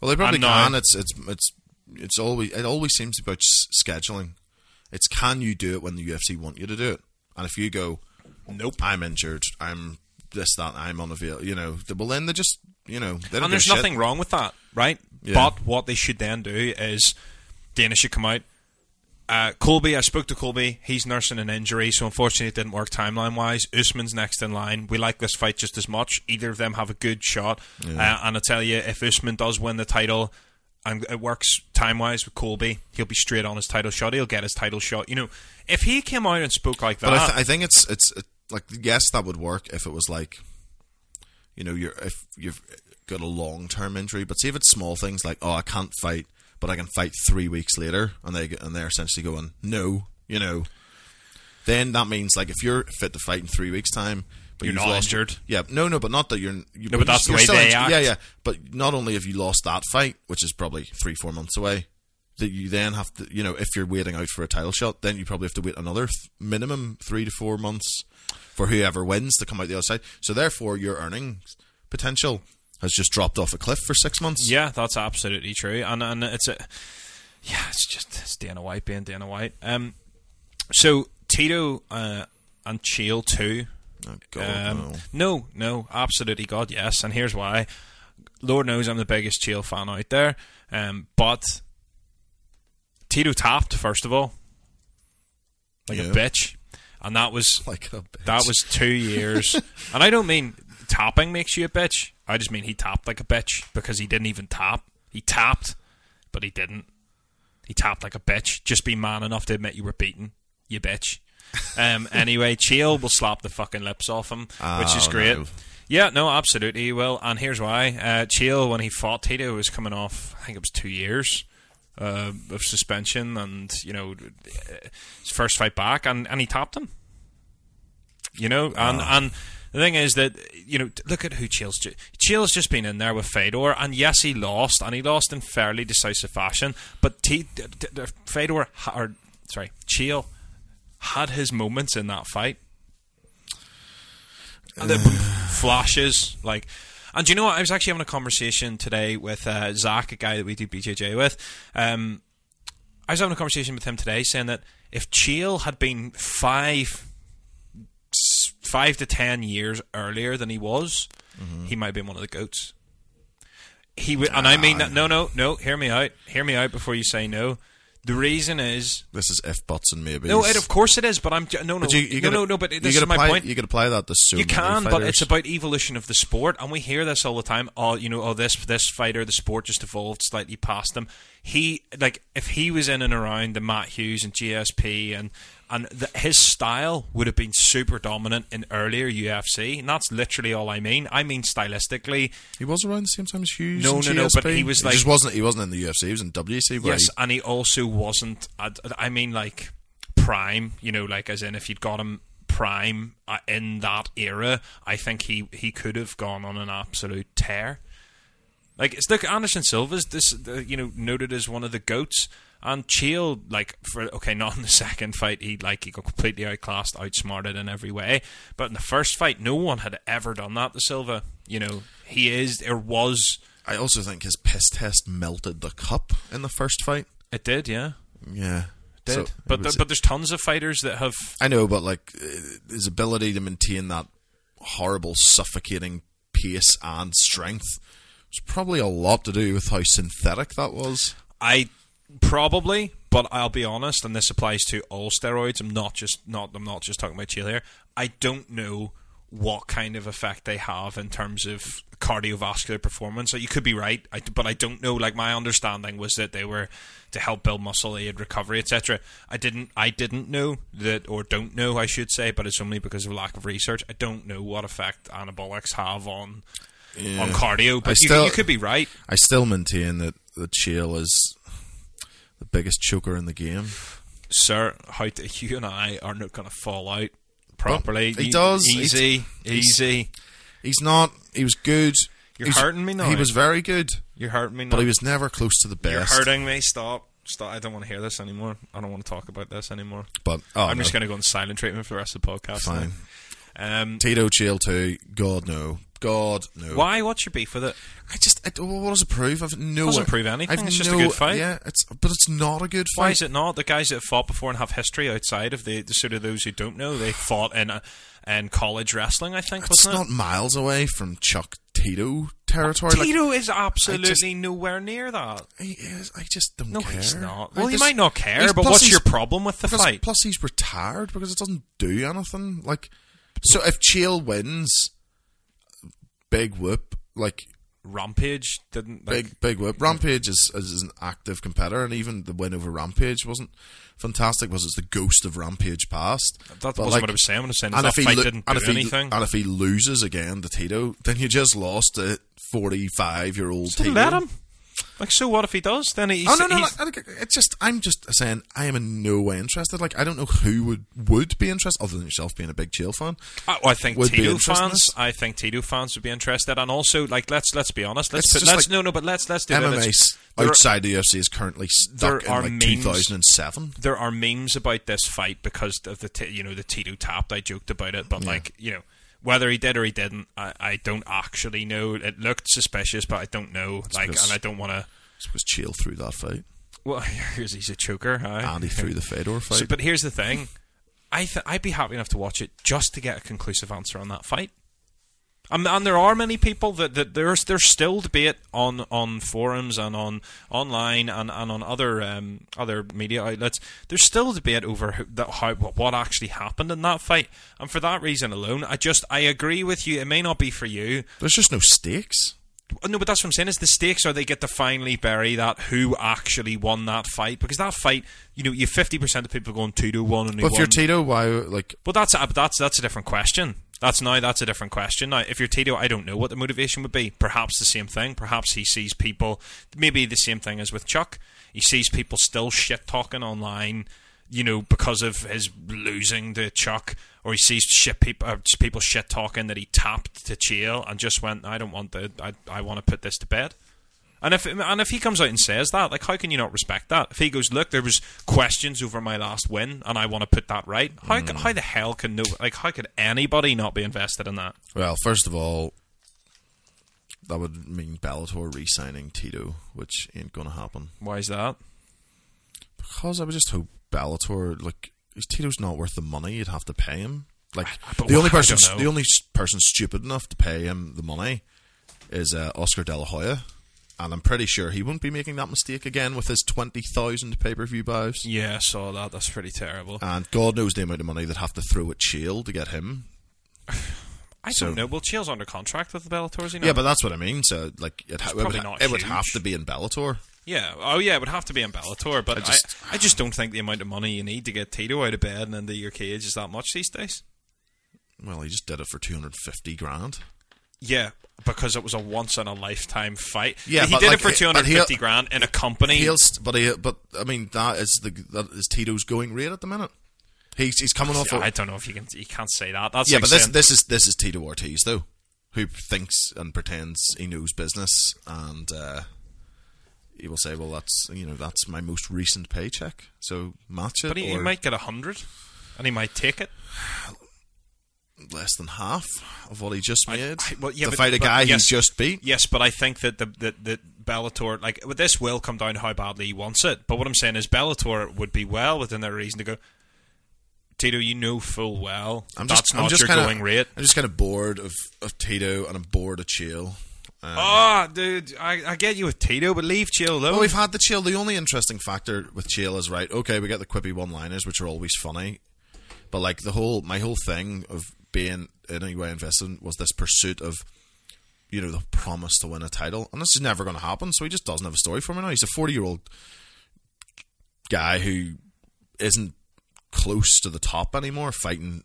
Well, they probably
And now-
can. It's it's it's it's always it always seems about scheduling. It's can you do it when the UFC want you to do it? And if you go,
Nope.
I'm injured, I'm this that, I'm unavailable. You know, well then they just you know they don't
and there's
a shit.
nothing wrong with that, right?
Yeah.
But what they should then do is Dana should come out. Uh, Colby, I spoke to Colby. He's nursing an injury, so unfortunately it didn't work timeline wise. Usman's next in line. We like this fight just as much. Either of them have a good shot. Uh, and I tell you, if Usman does win the title and it works time wise with Colby, he'll be straight on his title shot. He'll get his title shot. You know, if he came out and spoke like that,
But I, th- I think it's it's it, like yes, that would work if it was like, you know, you're if you've got a long term injury. But see if it's small things like oh I can't fight, but I can fight three weeks later, and they and they're essentially going no, you know. Then that means like if you're fit to fight in three weeks time, but
You're not
lost
injured.
Yeah, no, no, but not that you're. you
No, but that's the way they
injured.
act.
Yeah, yeah. But not only have you lost that fight, which is probably three, four months away, that you then have to, you know, if you're waiting out for a title shot, then you probably have to wait another th- minimum three to four months for whoever wins to come out the other side. So therefore, your earnings potential has just dropped off a cliff for six months.
Yeah, that's absolutely true, and and it's a yeah, it's just it's Dana White being Dana White. Um, so Tito uh, and Chael too.
Oh, God,
Um,
no.
no, no, absolutely, God, yes, and here's why. Lord knows I'm the biggest Chael fan out there, um, but Tito tapped first of all, like
Yeah.
a bitch, and that was
Like a bitch.
that was two years, and I don't mean tapping makes you a bitch. I just mean he tapped like a bitch because he didn't even tap. He tapped, but he didn't. He tapped like a bitch. Just be man enough to admit you were beaten, you bitch. Um, anyway, Chael will slap the fucking lips off him, which is
Oh,
great.
no.
Yeah, no, absolutely he will. And here's why. Uh, when he fought Tito, was coming off, I think it was two years uh, of suspension and, you know, his first fight back, and, and he topped him. You know, and
Ah.
and the thing is that you know, look at who Chael's Ju- Chael's just been in there with Fedor, and yes, he lost, and he lost in fairly decisive fashion. But T- Fedor, ha- or sorry, Chael had his moments in that fight. And the flashes, like, and do you know what? I was actually having a conversation today with uh, Zach, a guy that we do BJJ with. Um, I was having a conversation with him today, saying that if Chael had been five, five to ten years earlier than he was, he might have been one of the goats. He would, and I mean that. No, no, no. Hear me out. Hear me out before you say no. The reason is
This is if buts and maybes.
no, it, of course it is, but I'm no, no,
you, you
no,
gotta,
no, no. But
you
this is my
apply,
point.
You can apply that to so
you can, but it's about evolution of the sport, and we hear this all the time. Oh, you know, oh, this this fighter, the sport just evolved slightly past him. He like if he was in and around the Matt Hughes and GSP and and the, his style would have been super dominant in earlier UFC, and that's literally all I mean. I mean stylistically,
He was around the same time as Hughes.
No, no, no, but he was like-
just wasn't. He wasn't in the UFC. He was in WC.
Yes,
he,
and he also wasn't. I, I mean, like prime. You know, like as in if you'd got him prime uh, in that era, I think he he could have gone on an absolute tear. Like it's look Anderson Silva's this uh, you know noted as one of the goats. And Chael, like for okay, not in the second fight, he like he got completely outclassed, outsmarted in every way. But in the first fight, no one had ever done that to Silva. You know, he is or was.
I also think his piss test melted the cup in the first fight.
It did, yeah,
Yeah,
did.
So it
but
was-
th- but there's tons of fighters that have
I know, but like his ability to maintain that horrible, suffocating pace and strength was probably a lot to do with how synthetic that was.
I probably, but I'll be honest, and this applies to all steroids. I'm not just not I'm not just talking about Chael here. I don't know what kind of effect they have in terms of cardiovascular performance. So you could be right, I, but I don't know. Like my understanding was that they were to help build muscle, aid recovery, etc. I didn't I didn't know that, or don't know, I should say, but it's only because of lack of research. I don't know what effect anabolics have on on cardio, but
I
you,
still-
you could be right.
I still maintain that the Chael is the biggest choker in the game.
sir, how t- you and I are not going to fall out properly.
he
E-
does.
Easy,
He's-
easy.
He's not. He was good.
You're
He's-
hurting me now.
He was very good,
You're hurting me now.
but he was never close to the best.
You're hurting me. Stop. Stop. I don't want to hear this anymore. I don't want to talk about this anymore.
But oh,
I'm just going to go on silent treatment for the rest of the podcast.
Fine.
Um,
Tito Chael too. God no. God no.
why? What's your beef with it?
I just. I, oh, what does it prove? I've no.
Doesn't prove anything,
I've
it's just a good fight.
Yeah, it's but it's not a good fight.
Why is it not? The guys that have fought before and have history outside of the, the sort of those who don't know, they fought in a, in college wrestling. I think
It's not miles away from Chuck Tito territory.
it?
Like,
Tito is absolutely
just-
nowhere near that.
he is, I just don't
No,
care.
he's not.
I
Well, you
just-
might not care, but what's your problem with the
because-
fight?
Plus, he's retired because it doesn't do anything. Like, so if Chael wins, big whoop. Like
Rampage didn't like,
big big whoop. Rampage is, is an active competitor, and even the win over Rampage wasn't fantastic. Was it's the ghost of Rampage past?
That
But,
wasn't
like,
what I was saying. I was saying
and
that
if he
fight
lo-
didn't
and
do
if he,
anything.
and if he loses again to Tito, then you just lost a forty-five year old Tito.
let him. Like, so what if he does? Then he's,
Oh no, no,
he's-
like, it's just I'm just saying I am in no way interested. Like I don't know who would would be interested other than yourself being a big Chael fan.
I, I think Tito fans. I think Tito fans would be interested, and also like let's let's be honest. Let's put, let's
like
no no, but let's let's do.
MMA
Let's-
's
there are-
outside the UFC is currently
there
stuck in
are
like
memes-
2007.
there are memes about this fight because of the t- you know the Tito tapped. I joked about it, but like you know whether he did or he didn't, I, I don't actually know. It looked suspicious, but I don't know. Like,
because-
and I don't want to.
Suppose Chael threw that fight
Well, here's he's a choker. Aye.
and he threw the Fedor fight.
So, but here's the thing, I th- I'd be happy enough to watch it just to get a conclusive answer on that fight. And, and there are many people that, that there's there's still debate on, on forums and on online and, and on other um, other media outlets. There's still debate over who, that, how what actually happened in that fight, and for that reason alone, I just I agree with you. It may not be for you,
There's just no stakes.
no, but that's what I'm saying. Is the stakes are they get to finally bury that who actually won that fight because that fight, you know, you fifty percent of people going two to one and
But if you're. Tito, why like
But that's a, that's that's a different question. That's now that's a different question. Now, if you're Tito, I don't know what the motivation would be. Perhaps the same thing. Perhaps he sees people, maybe the same thing as with Chuck. He sees people still shit talking online, you know, because of his losing to Chuck, or he sees shit people uh, people shit talking that he tapped to Chael and just went, I don't want the, I I want to put this to bed. And if and if he comes out and says that, like, how can you not respect that? If he goes, look, there was questions over my last win, and I want to put that right. How can, how the hell can no like how could anybody not be invested in that?
well, first of all, that would mean Bellator re-signing Tito, which ain't gonna happen.
Why is that?
Because I would just hope Bellator, like, is Tito's not worth the money you'd have to pay him. Like,
But
the only person, the only person stupid enough to pay him the money is uh, Oscar De La Hoya, and I'm pretty sure he won't be making that mistake again with his twenty thousand pay per view buys.
Yeah, I saw that. That's pretty terrible.
And God knows the amount of money they'd have to throw at Chael to get him.
I
so-
don't know. Well, Chael's under contract with the Bellator, is he?
Yeah, but that's what I mean. So like, it, ha- it would, ha- it would have to be in Bellator.
Yeah. Oh, yeah. It would have to be in Bellator, but I
I
just,
just-
I, just don't think the amount of money you need to get Tito out of bed and into your cage is that much these days.
Well, he just did it for two hundred fifty grand.
Yeah, because it was a once in a lifetime fight.
Yeah,
he did
like,
it for two hundred fifty grand in a company.
He'll, but he, but I mean, that is the that is Tito's going rate at the minute. He's he's coming off.
I don't know if you can. You can't say that. That's
yeah,
like
but this this is this is Tito Ortiz though, who thinks and pretends he knows business, and uh, he will say, "Well, that's you know that's my most recent paycheck, so match it."
But he, he might get a hundred, and he might take it.
Less than half of what he just made
I- well, yeah,
to
but-
fight a
but
guy
yes.
he just beat.
Yes, but I think that the that that Bellator like with this will come down to how badly he wants it. But what I'm saying is Bellator would be well within their reason to go. Tito, you know full well
I'm
that's
just,
not
I'm just
your
kinda,
going rate.
I'm just kind of bored of, of Tito and I'm bored of Chael. Um,
Oh, dude, I, I get you with Tito, but leave Chael though.
Well, we've had the Chael. The only interesting factor with Chael is right. Okay, we get the quippy one-liners, which are always funny, but like the whole, my whole thing of being in any way invested in was this pursuit of, you know, the promise to win a title, and this is never going to happen. So he just doesn't have a story for me now. He's a forty-year-old guy who isn't close to the top anymore, fighting,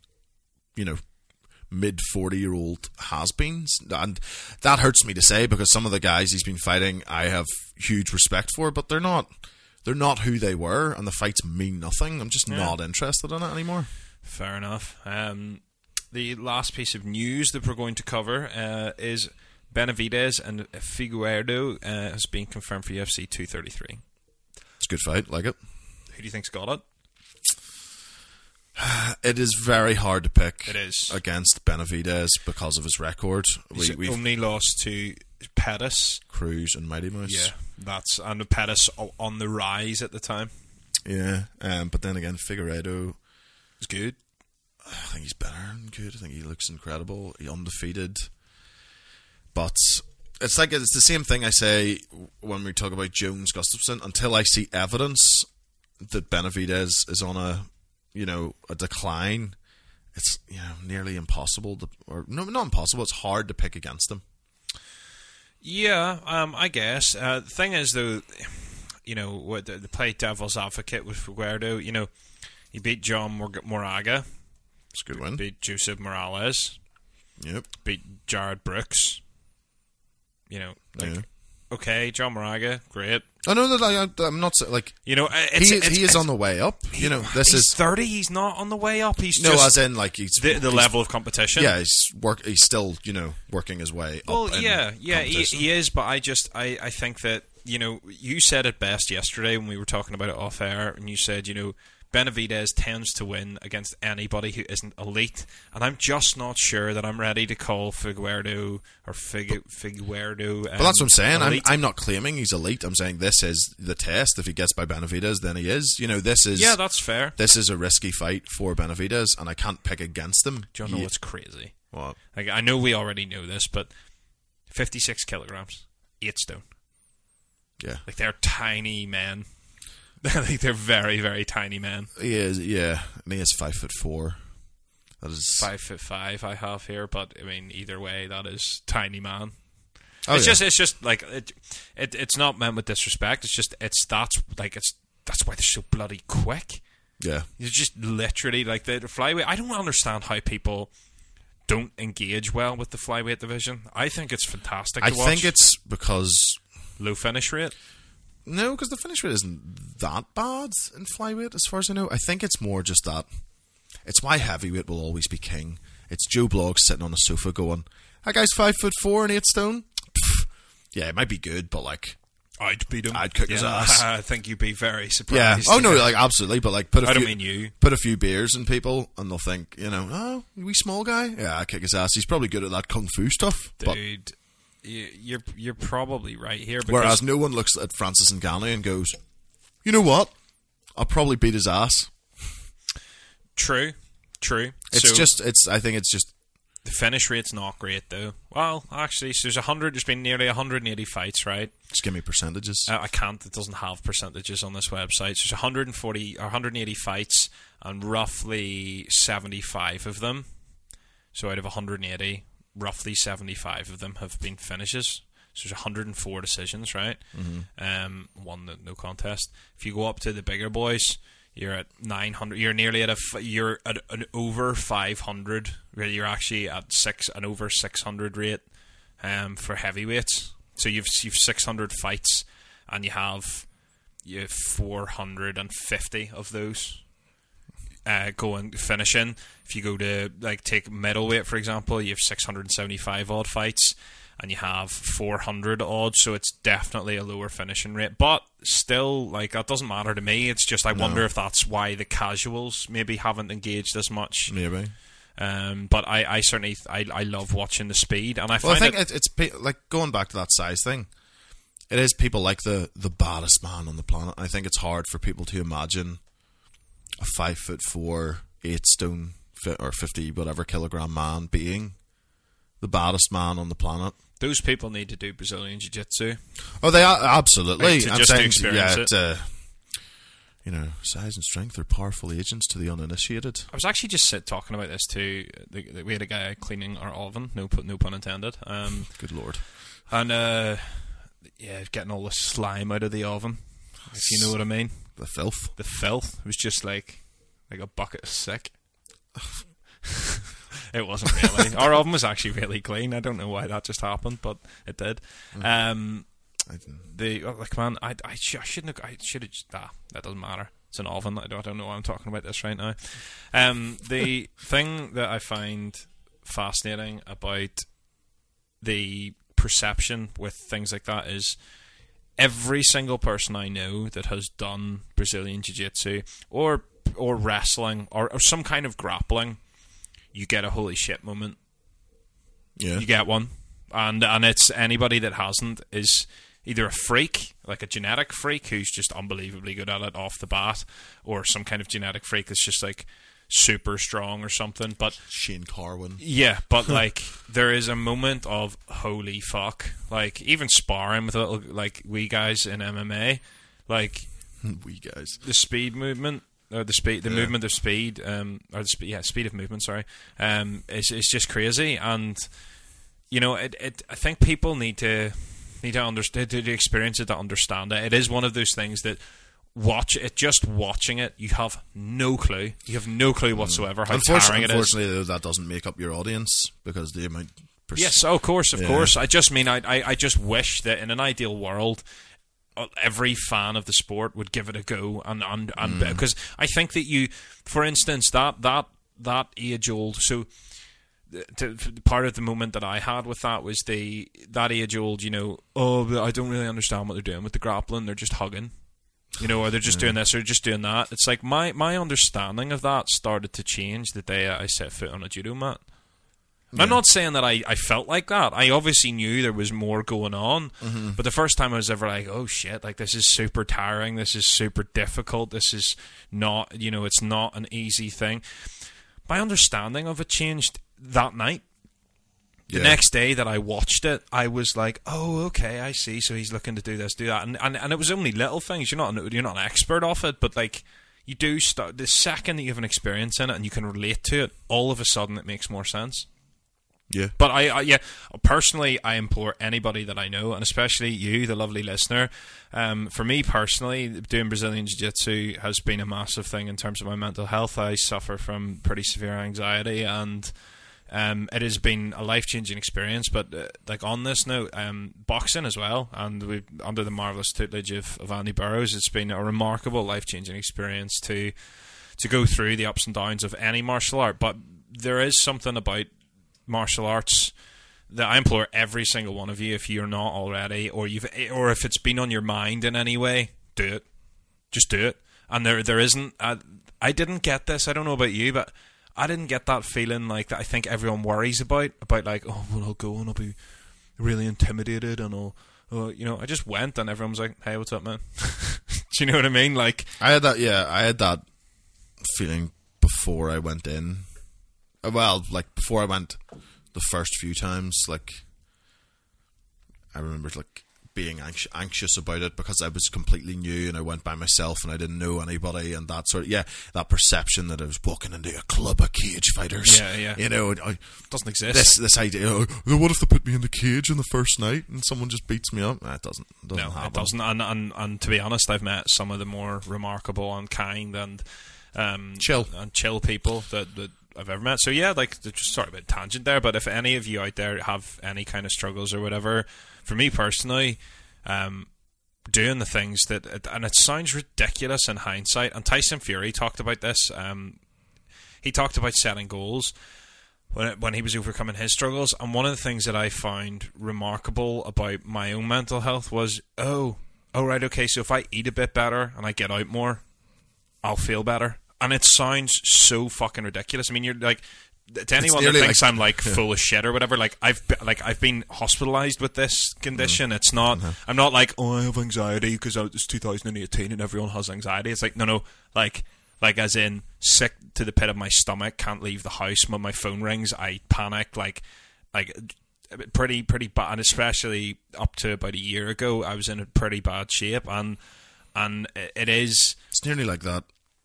you know, mid 40 year old has beens. And that hurts me to say because some of the guys he's been fighting I have huge respect for, but they're not they're not who they were and the fights mean nothing. I'm just not interested in it anymore.
Fair enough. Um, the last piece of news that we're going to cover uh, is Benavidez and Figueiredo uh, has been confirmed for UFC 233.
It's a good fight, like it.
Who do you think's got it?
It is very hard to pick
It is.
against Benavidez because of his record. We,
He's
we've
only lost to Pettis.
Cruz and Mighty Mouse.
Yeah, that's and Pettis on the rise at the time.
Yeah. Um, but then again, Figueiredo
It's good.
I think he's better than good. I think he looks incredible. He undefeated. But it's like it's the same thing I say when we talk about Jones Gustafsson. Until I see evidence that Benavidez is on a you know a decline, it's you know nearly impossible to or no not impossible. It's hard to pick against him.
Yeah, um, I guess. Uh, the thing is, though, you know, what the, the play devil's advocate with Figueiredo, you know, he beat John Mor- Moraga,
It's a good win.
beat Joseph Morales,
Yep.
beat Jarred Brooks. You know, like,
Yeah.
okay, John Moraga, great.
I know that I, I'm not like
You know, uh, it's,
he,
it's,
he is on the way up. You know, this
he's
is
thirty. He's not on the way up. He's
no, as in like he's
the, the
he's-
level of competition.
Yeah, he's work. He's still you know working his way up.
Well, yeah, yeah, he, he is. But I just, I, I think that you know, you said it best yesterday when we were talking about it off air, and you said, you know, Benavidez tends to win against anybody who isn't elite, and I'm just not sure that I'm ready to call Figueiredo or Figu- Figueiredo. Um,
But that's what I'm saying. I'm. I'm not claiming he's elite. I'm saying this is the test. If he gets by Benavidez, then he is. You know, this is
yeah, that's fair.
this is a risky fight for Benavidez, and I can't pick against him.
Do you know
Ye-
what's crazy?
What?
Like I know we already know this, but 56 kilograms, eight stone.
Yeah,
Like they're tiny men. like they're very, very tiny men.
he is. Yeah, and he is five foot four. That is
five foot five I have here, but I mean either way that is tiny man.
Oh,
it's
yeah.
just it's just like it, it it's not meant with disrespect. It's just it's that's like it's that's why they're so bloody quick.
Yeah,
You just literally like the, the flyweight. I don't understand how people don't engage well with the flyweight division. I think it's fantastic.
I
watch.
think it's because
low finish rate.
No, because the finish rate isn't that bad in flyweight, as far as I know. I think it's more just that it's why heavyweight will always be king. It's Joe Bloggs sitting on a sofa going, "That guy's five foot four and eight stone." Pff, yeah, it might be good, but like,
I'd beat him.
I'd kick his ass.
I think you'd be very surprised. yeah.
Oh no, like absolutely, but like, put a
I
few,
don't mean you.
put a few beers in people, and they'll think, you know, oh, we small guy. Yeah, I kick his ass. He's probably good at that kung fu stuff. But
dude. You- You're you're probably right here. Because
whereas no one looks at Francis and Ngannou and goes, you know what? I'll probably beat his ass.
True, true.
It's
So,
just, it's. I think it's just
the finish rate's not great though. Well, actually, so there's a hundred. There's been nearly 180 fights, right?
Just give me percentages.
Uh, I can't. It doesn't have percentages on this website. So there's 140 or 180 fights, and roughly 75 of them. So out of 180, roughly 75 of them have been finishes. So there's 104 decisions, right? Um, one no- no contest. If you go up to the bigger boys, you're at 900. You're nearly at a. You're at an over 500. Where you're actually at six an over 600 rate um, for heavyweights. So you've you've 600 fights, and you have you have 450 of those uh, going finishing. If you go to like take middleweight for example, you have 675 odd fights, and you have 400 odd. So it's definitely a lower finishing rate, but still like that doesn't matter to me. It's just I wonder if that's why the casuals maybe haven't engaged as much.
Maybe.
Um, but I, I certainly I, I love watching the speed, and I
Well, I think
it,
it's pe- like going back to that size thing. It is people like the the baddest man on the planet. I think it's hard for people to imagine a five foot four, eight stone or fifty whatever kilogram man being the baddest man on the planet.
those people need to do Brazilian Jiu Jitsu.
Oh, they are absolutely.
Like,
I'm saying, yeah,
it.
uh, you know, size and strength are powerful agents to the uninitiated.
I was actually just sit talking about this too. We had a guy cleaning our oven, no no pun intended. Um,
Good lord.
and uh, yeah, getting all the slime out of the oven, if you know what I mean.
The filth.
The filth was just like like a bucket of sick. it wasn't really. Our oven was actually really clean. I don't know why that just happened, but it did. Um,
I didn't-
the oh, like man, I I, sh- I shouldn't have. I should have. Ah, that doesn't matter. It's an oven. I don't, I don't know why I'm talking about this right now. Um, the thing that I find fascinating about the perception with things like that is every single person I know that has done Brazilian Jiu Jitsu or or wrestling or, or some kind of grappling, you get a holy shit moment
Yeah.
you get one, and and it's anybody that hasn't is either a freak, like a genetic freak who's just unbelievably good at it off the bat, or some kind of genetic freak that's just like super strong or something. But
Shane Carwin.
yeah, but like there is a moment of holy fuck, like even sparring with little like we guys in MMA, like
we guys.
the speed movement or the speed the
Yeah.
movement of speed um or the spe- yeah speed of movement sorry um is is just crazy and you know it, it I think people need to need to understand to experience it to understand it it is one of those things that watch it just watching it you have no clue you have no clue whatsoever how tiring
Unfortunately,
it is
unfortunately, though, that doesn't make up your audience because the amount. pers-
Yes, oh, of course, of
Yeah.
course. I just mean, I, I, I just wish that in an ideal world, uh, every fan of the sport would give it a go, and and and because I think that you, for instance, that that that age old so. To, part of the moment that I had with that was the that age old, you know, oh, but I don't really understand what they're doing with the grappling. They're just hugging, you know, or they're just doing mm. this or just doing that. It's like my my understanding of that started to change the day I set foot on a judo mat. I'm not saying that I, I felt like that. I obviously knew there was more going on. Mm-hmm. But the first time I was ever like, oh shit, like this is super tiring. This is super difficult. This is not, you know, it's not an easy thing. My understanding of it changed that night. The
Yeah.
next day that I watched it, I was like, "Oh, okay, I see. So he's looking to do this, do that," and and, and it was only little things. You're not an, you're not an expert off it, but like you do start the second that you have an experience in it and you can relate to it, all of a sudden it makes more sense.
Yeah.
But I, I yeah, personally, I implore anybody that I know, and especially you, the lovely listener. Um, for me personally, doing Brazilian Jiu Jitsu has been a massive thing in terms of my mental health. I suffer from pretty severe anxiety, and um, it has been a life changing experience. But uh, like on this note, um, boxing as well, and we under the marvelous tutelage of, of Andy Burrows, it's been a remarkable life changing experience to to go through the ups and downs of any martial art. But there is something about martial arts that I implore every single one of you, if you're not already, or you've, or if it's been on your mind in any way, do it. Just do it. And there, there isn't. I, I didn't get this. I don't know about you, but I didn't get that feeling like that. I think everyone worries about about like, oh, well, I'll go and I'll be really intimidated and I'll. Uh, you know, I just went and everyone was like, "Hey, what's up, man?" Do you know what I mean? Like,
I had that. Yeah, I had that feeling before I went in. Uh, Well, like before I went the first few times, like I remember like being anx- anxious about it because I was completely new and I went by myself and I didn't know anybody and that sort of yeah that perception that I was walking into a club of cage fighters
Yeah, yeah.
you know I,
Doesn't exist.
this this idea oh, what if they put me in the cage in the first night and someone just beats me up nah, it doesn't it doesn't
no,
happen
it doesn't. And, and and to be honest, I've met some of the more remarkable and kind and um,
Chill.
and chill people that, that I've ever met. So yeah, like just sort of a tangent there. But if any of you out there have any kind of struggles or whatever, for me personally, um, doing the things that and it sounds ridiculous in hindsight. And Tyson Fury talked about this. Um, he talked about setting goals when it, when he was overcoming his struggles. And one of the things that I found remarkable about my own mental health was, oh, oh right, okay. So if I eat a bit better and I get out more, I'll feel better. And it sounds so fucking ridiculous. I mean, you're like. To anyone that thinks
like-
I'm like full of shit or whatever, like I've be, like I've been hospitalized with this condition. Mm-hmm. It's not. Mm-hmm. I'm not like oh I have anxiety because it's 2018 and everyone has anxiety. It's like no no like like as in sick to the pit of my stomach, can't leave the house. When my phone rings, I panic. Like like pretty pretty bad. And especially up to about a year ago, I was in a pretty bad shape, and and it is.
it's nearly like that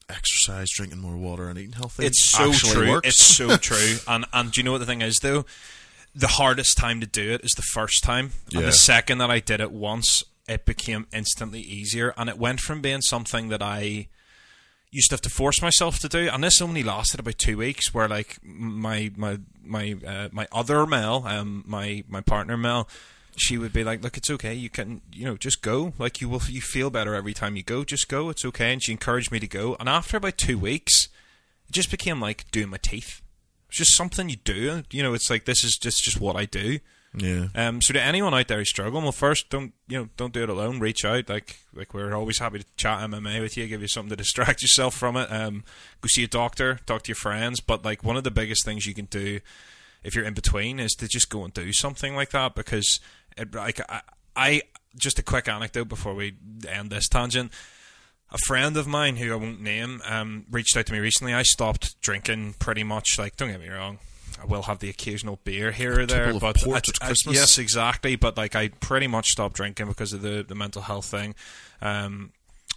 exercise drinking more water and eating healthy
It's so true.
works.
It's so true. And and do you know what the thing is though? The hardest time to do it is the first time. And
Yeah.
the second that I did it once, it became instantly easier. And it went from being something that I used to have to force myself to do, and this only lasted about two weeks. Where like my my my uh, my other Mel, um, my my partner Mel, she would be like, "Look, it's okay. You can, you know, just go. Like you will, you feel better every time you go. Just go. It's okay." And she encouraged me to go. And after about two weeks, it just became like doing my teeth. It's just something you do. You know, it's like this is just just what I do.
yeah
Um, so to anyone out there who's struggling, well, first don't you know don't do it alone. Reach out. Like like we're always happy to chat MMA with you, give you something to distract yourself from it. Um, go see a doctor, talk to your friends. But like one of the biggest things you can do if you're in between is to just go and do something like that because it, like I, I just a quick anecdote before we end this tangent. A friend of mine who I won't name um, reached out to me recently. I stopped drinking pretty much. Like, don't get me wrong, I will have the occasional beer here or there, but
port
I-
at
I-
Christmas.
yes, exactly. But like, I pretty much stopped drinking because of the the mental health thing. Um,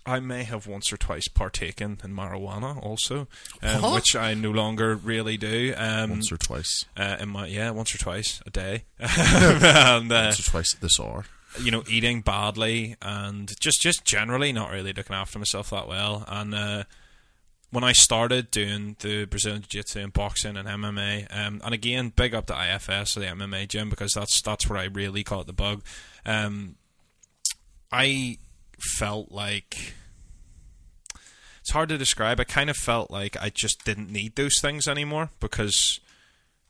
I may have once or twice partaken in marijuana also, um, which I no longer really do. Um,
once or twice
uh, in my yeah, once or twice a day, and uh,
once or twice this hour
you know, eating badly and just just generally not really looking after myself that well. And uh, when I started doing the Brazilian Jiu Jitsu and boxing and MMA, um, and again, big up to IFS or the MMA gym because that's that's where I really caught the bug. Um, I felt like it's hard to describe. I kind of felt like I just didn't need those things anymore because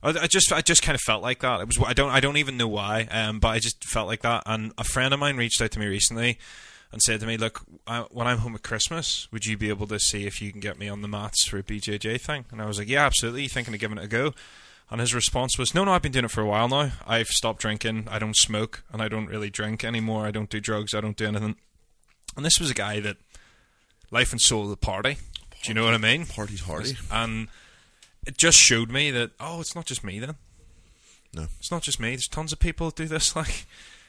I, just I just kind of felt like that. It was I don't I don't even know why, um, but I just felt like that. And a friend of mine reached out to me recently and said to me, "Look, I, when I'm home at Christmas, would you be able to see if you can get me on the mats for a BJJ thing?" And I was like, "Yeah, absolutely." Thinking of giving it a go? And his response was, "No, no, I've been doing it for a while now. I've stopped drinking. I don't smoke, and I don't really drink anymore. I don't do drugs. I don't do anything." And this was a guy that life and soul of the party. Do you know what I mean?
Party's hardy.
And it just showed me that oh, it's not just me then.
No.
It's not just me. There's tons of people that do this. Like,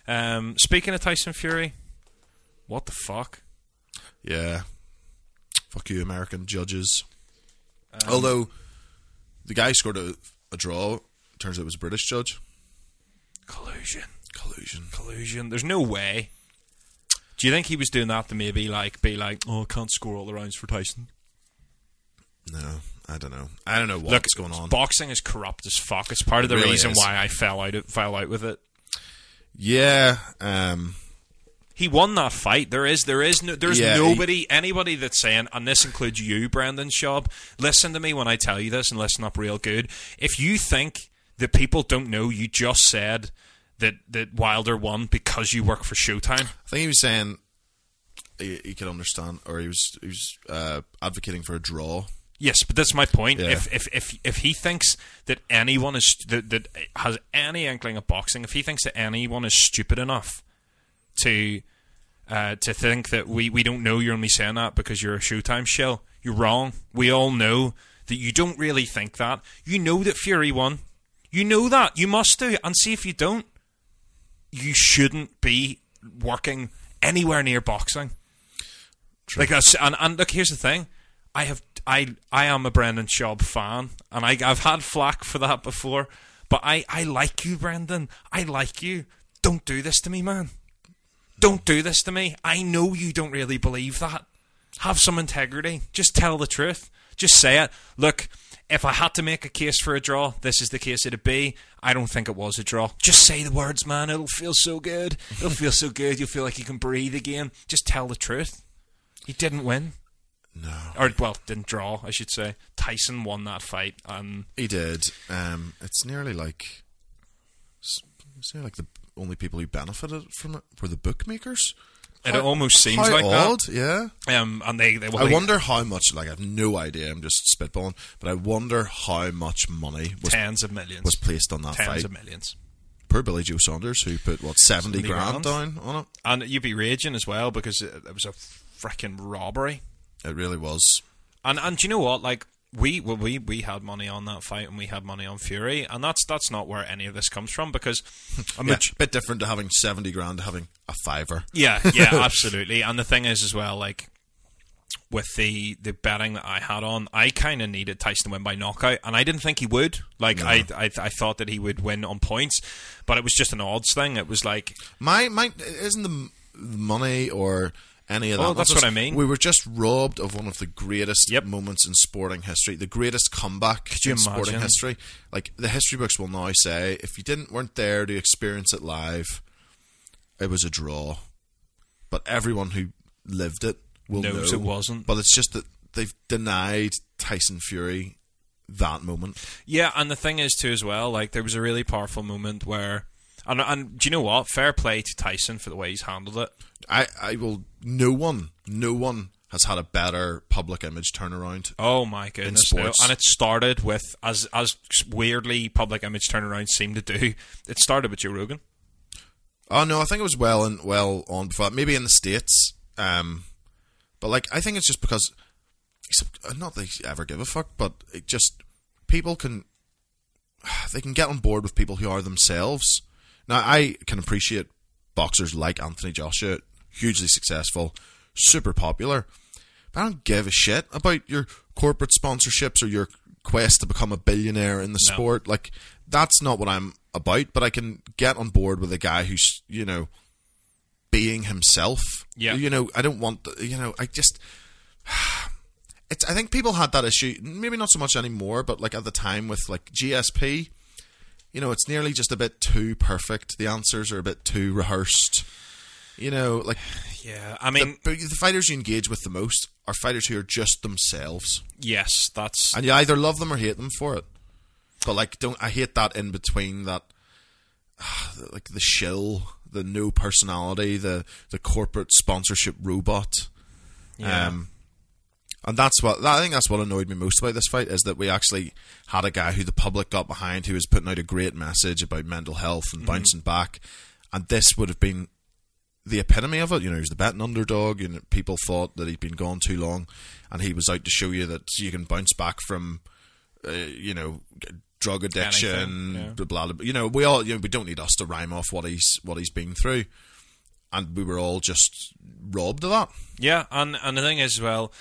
um, speaking of Tyson Fury, what the fuck?
Yeah. Fuck you, American judges.
Um,
Although the guy scored a, a draw, turns out it was a British judge.
Collusion,
Collusion.
collusion. There's no way. Do you think he was doing that to maybe like be like, oh, I can't score all the rounds for Tyson?
No, I don't know. I don't know what's
Look,
going on.
boxing is corrupt as fuck. It's part of the
really
reason
is.
why I fell out of, fell out with it.
yeah, um,
He won that fight. There is, there is, no, there's
Yeah, he-
nobody, anybody that's saying, and this includes you, Brendan Schaub. Listen to me when I tell you this, and listen up real good. If you think that people don't know, you just said that that Wilder won because you work for Showtime.
I think he was saying he, he could understand, or he was he was uh, advocating for a draw.
Yes, but that's my point.
Yeah.
If, if if if he thinks that anyone is that, that has any inkling of boxing, if he thinks that anyone is stupid enough to uh, to think that we, we don't know you're only saying that because you're a Showtime shell, you're wrong. We all know that you don't really think that. You know that Fury won. You know that. You must do. And see if you don't, you shouldn't be working anywhere near boxing. Like that's, and, and look, here's the thing. I have I I am a Brendan Schaub fan, and I I've had flack for that before. But I I like you, Brendan. I like you. Don't do this to me, man. Don't do this to me. I know you don't really believe that. Have some integrity. Just tell the truth. Just say it. Look, if I had to make a case for a draw, this is the case it'd be. I don't think it was a draw. Just say the words, man. It'll feel so good. It'll feel so good. You'll feel like you can breathe again. Just tell the truth. He didn't win.
No.
Or, well, didn't draw, I should say. Tyson won that fight. And
He did. Um, it's nearly like it's nearly like the only people who benefited from it were the bookmakers.
It almost seems like
odd, yeah.
Um, and they, they well,
I
they-
wonder how much. Like I have no idea. I'm just spitballing, but I wonder how much money was
tens of millions.
was placed on that
tens
fight.
of millions.
Poor Billy Joe Saunders, who put what seventy
70
grand
grand.
down on it.
And you'd be raging as well because it, it was a freaking robbery.
It really was.
And and do you know what? Like we well, we we had money on that fight and we had money on Fury, and that's that's not where any of this comes from because a
Yeah,
maj-
bit different to having seventy grand to having a fiver.
yeah yeah absolutely. And the thing is as well like. With the, the betting that I had on, I kind of needed Tyson to win by knockout, and I didn't think he would. Like I, I, I thought that he would win on points, but it was just an odds thing. It was like
My my isn't the money or any of oh, that.
Oh, that's
nonsense.
what I mean.
We were just robbed of one of the greatest
Yep.
moments in sporting history, the greatest comeback in sporting history. Like the history books will now say, if you didn't weren't there to experience it live, it was a draw. But everyone who lived it will
Knows
know
it wasn't.
But it's just that they've denied Tyson Fury that moment.
Yeah, and the thing is too as well, like there was a really powerful moment where, and and do you know what? Fair play to Tyson for the way he's handled it.
I, I will. No one, no one has had a better public image turnaround.
Oh my goodness! no. And it started with as as weirdly public image turnarounds seem to do. It started with Joe Rogan.
Oh no, I think it was well and well on before. Maybe in the states, um, but like I think it's just because not that they ever give a fuck, but it just people can they can get on board with people who are themselves. Now I can appreciate boxers like Anthony Joshua, hugely successful, super popular, but I don't give a shit about your corporate sponsorships or your quest to become a billionaire in the
No.
sport. Like that's not what I'm about. But I can get on board with a guy who's you know being himself.
Yeah.
you know I don't want the, you know I just. It's. I think people had that issue. Maybe not so much anymore, but like at the time with like GSP, you know, it's nearly just a bit too perfect. The answers are a bit too rehearsed. You know, like
Yeah, I mean,
the, the fighters you engage with the most are fighters who are just themselves,
yes, that's
and you either love them or hate them for it. But like, don't I hate that in between that, like the shill, the no personality, the the corporate sponsorship robot.
yeah.
Um, and that's what I think. That's what annoyed me most about this fight is that we actually had a guy who the public got behind, who was putting out a great message about mental health and bouncing back, and this would have been the epitome of it. You know, he was the betting underdog, and people thought that he'd been gone too long, and he was out to show you that you can bounce back from, uh, you know, drug addiction,
yeah.
blah, blah blah. You know, we all you know we don't need us to rhyme off what he's what he's been through, and we were all just robbed of that.
yeah, and and the thing is, well,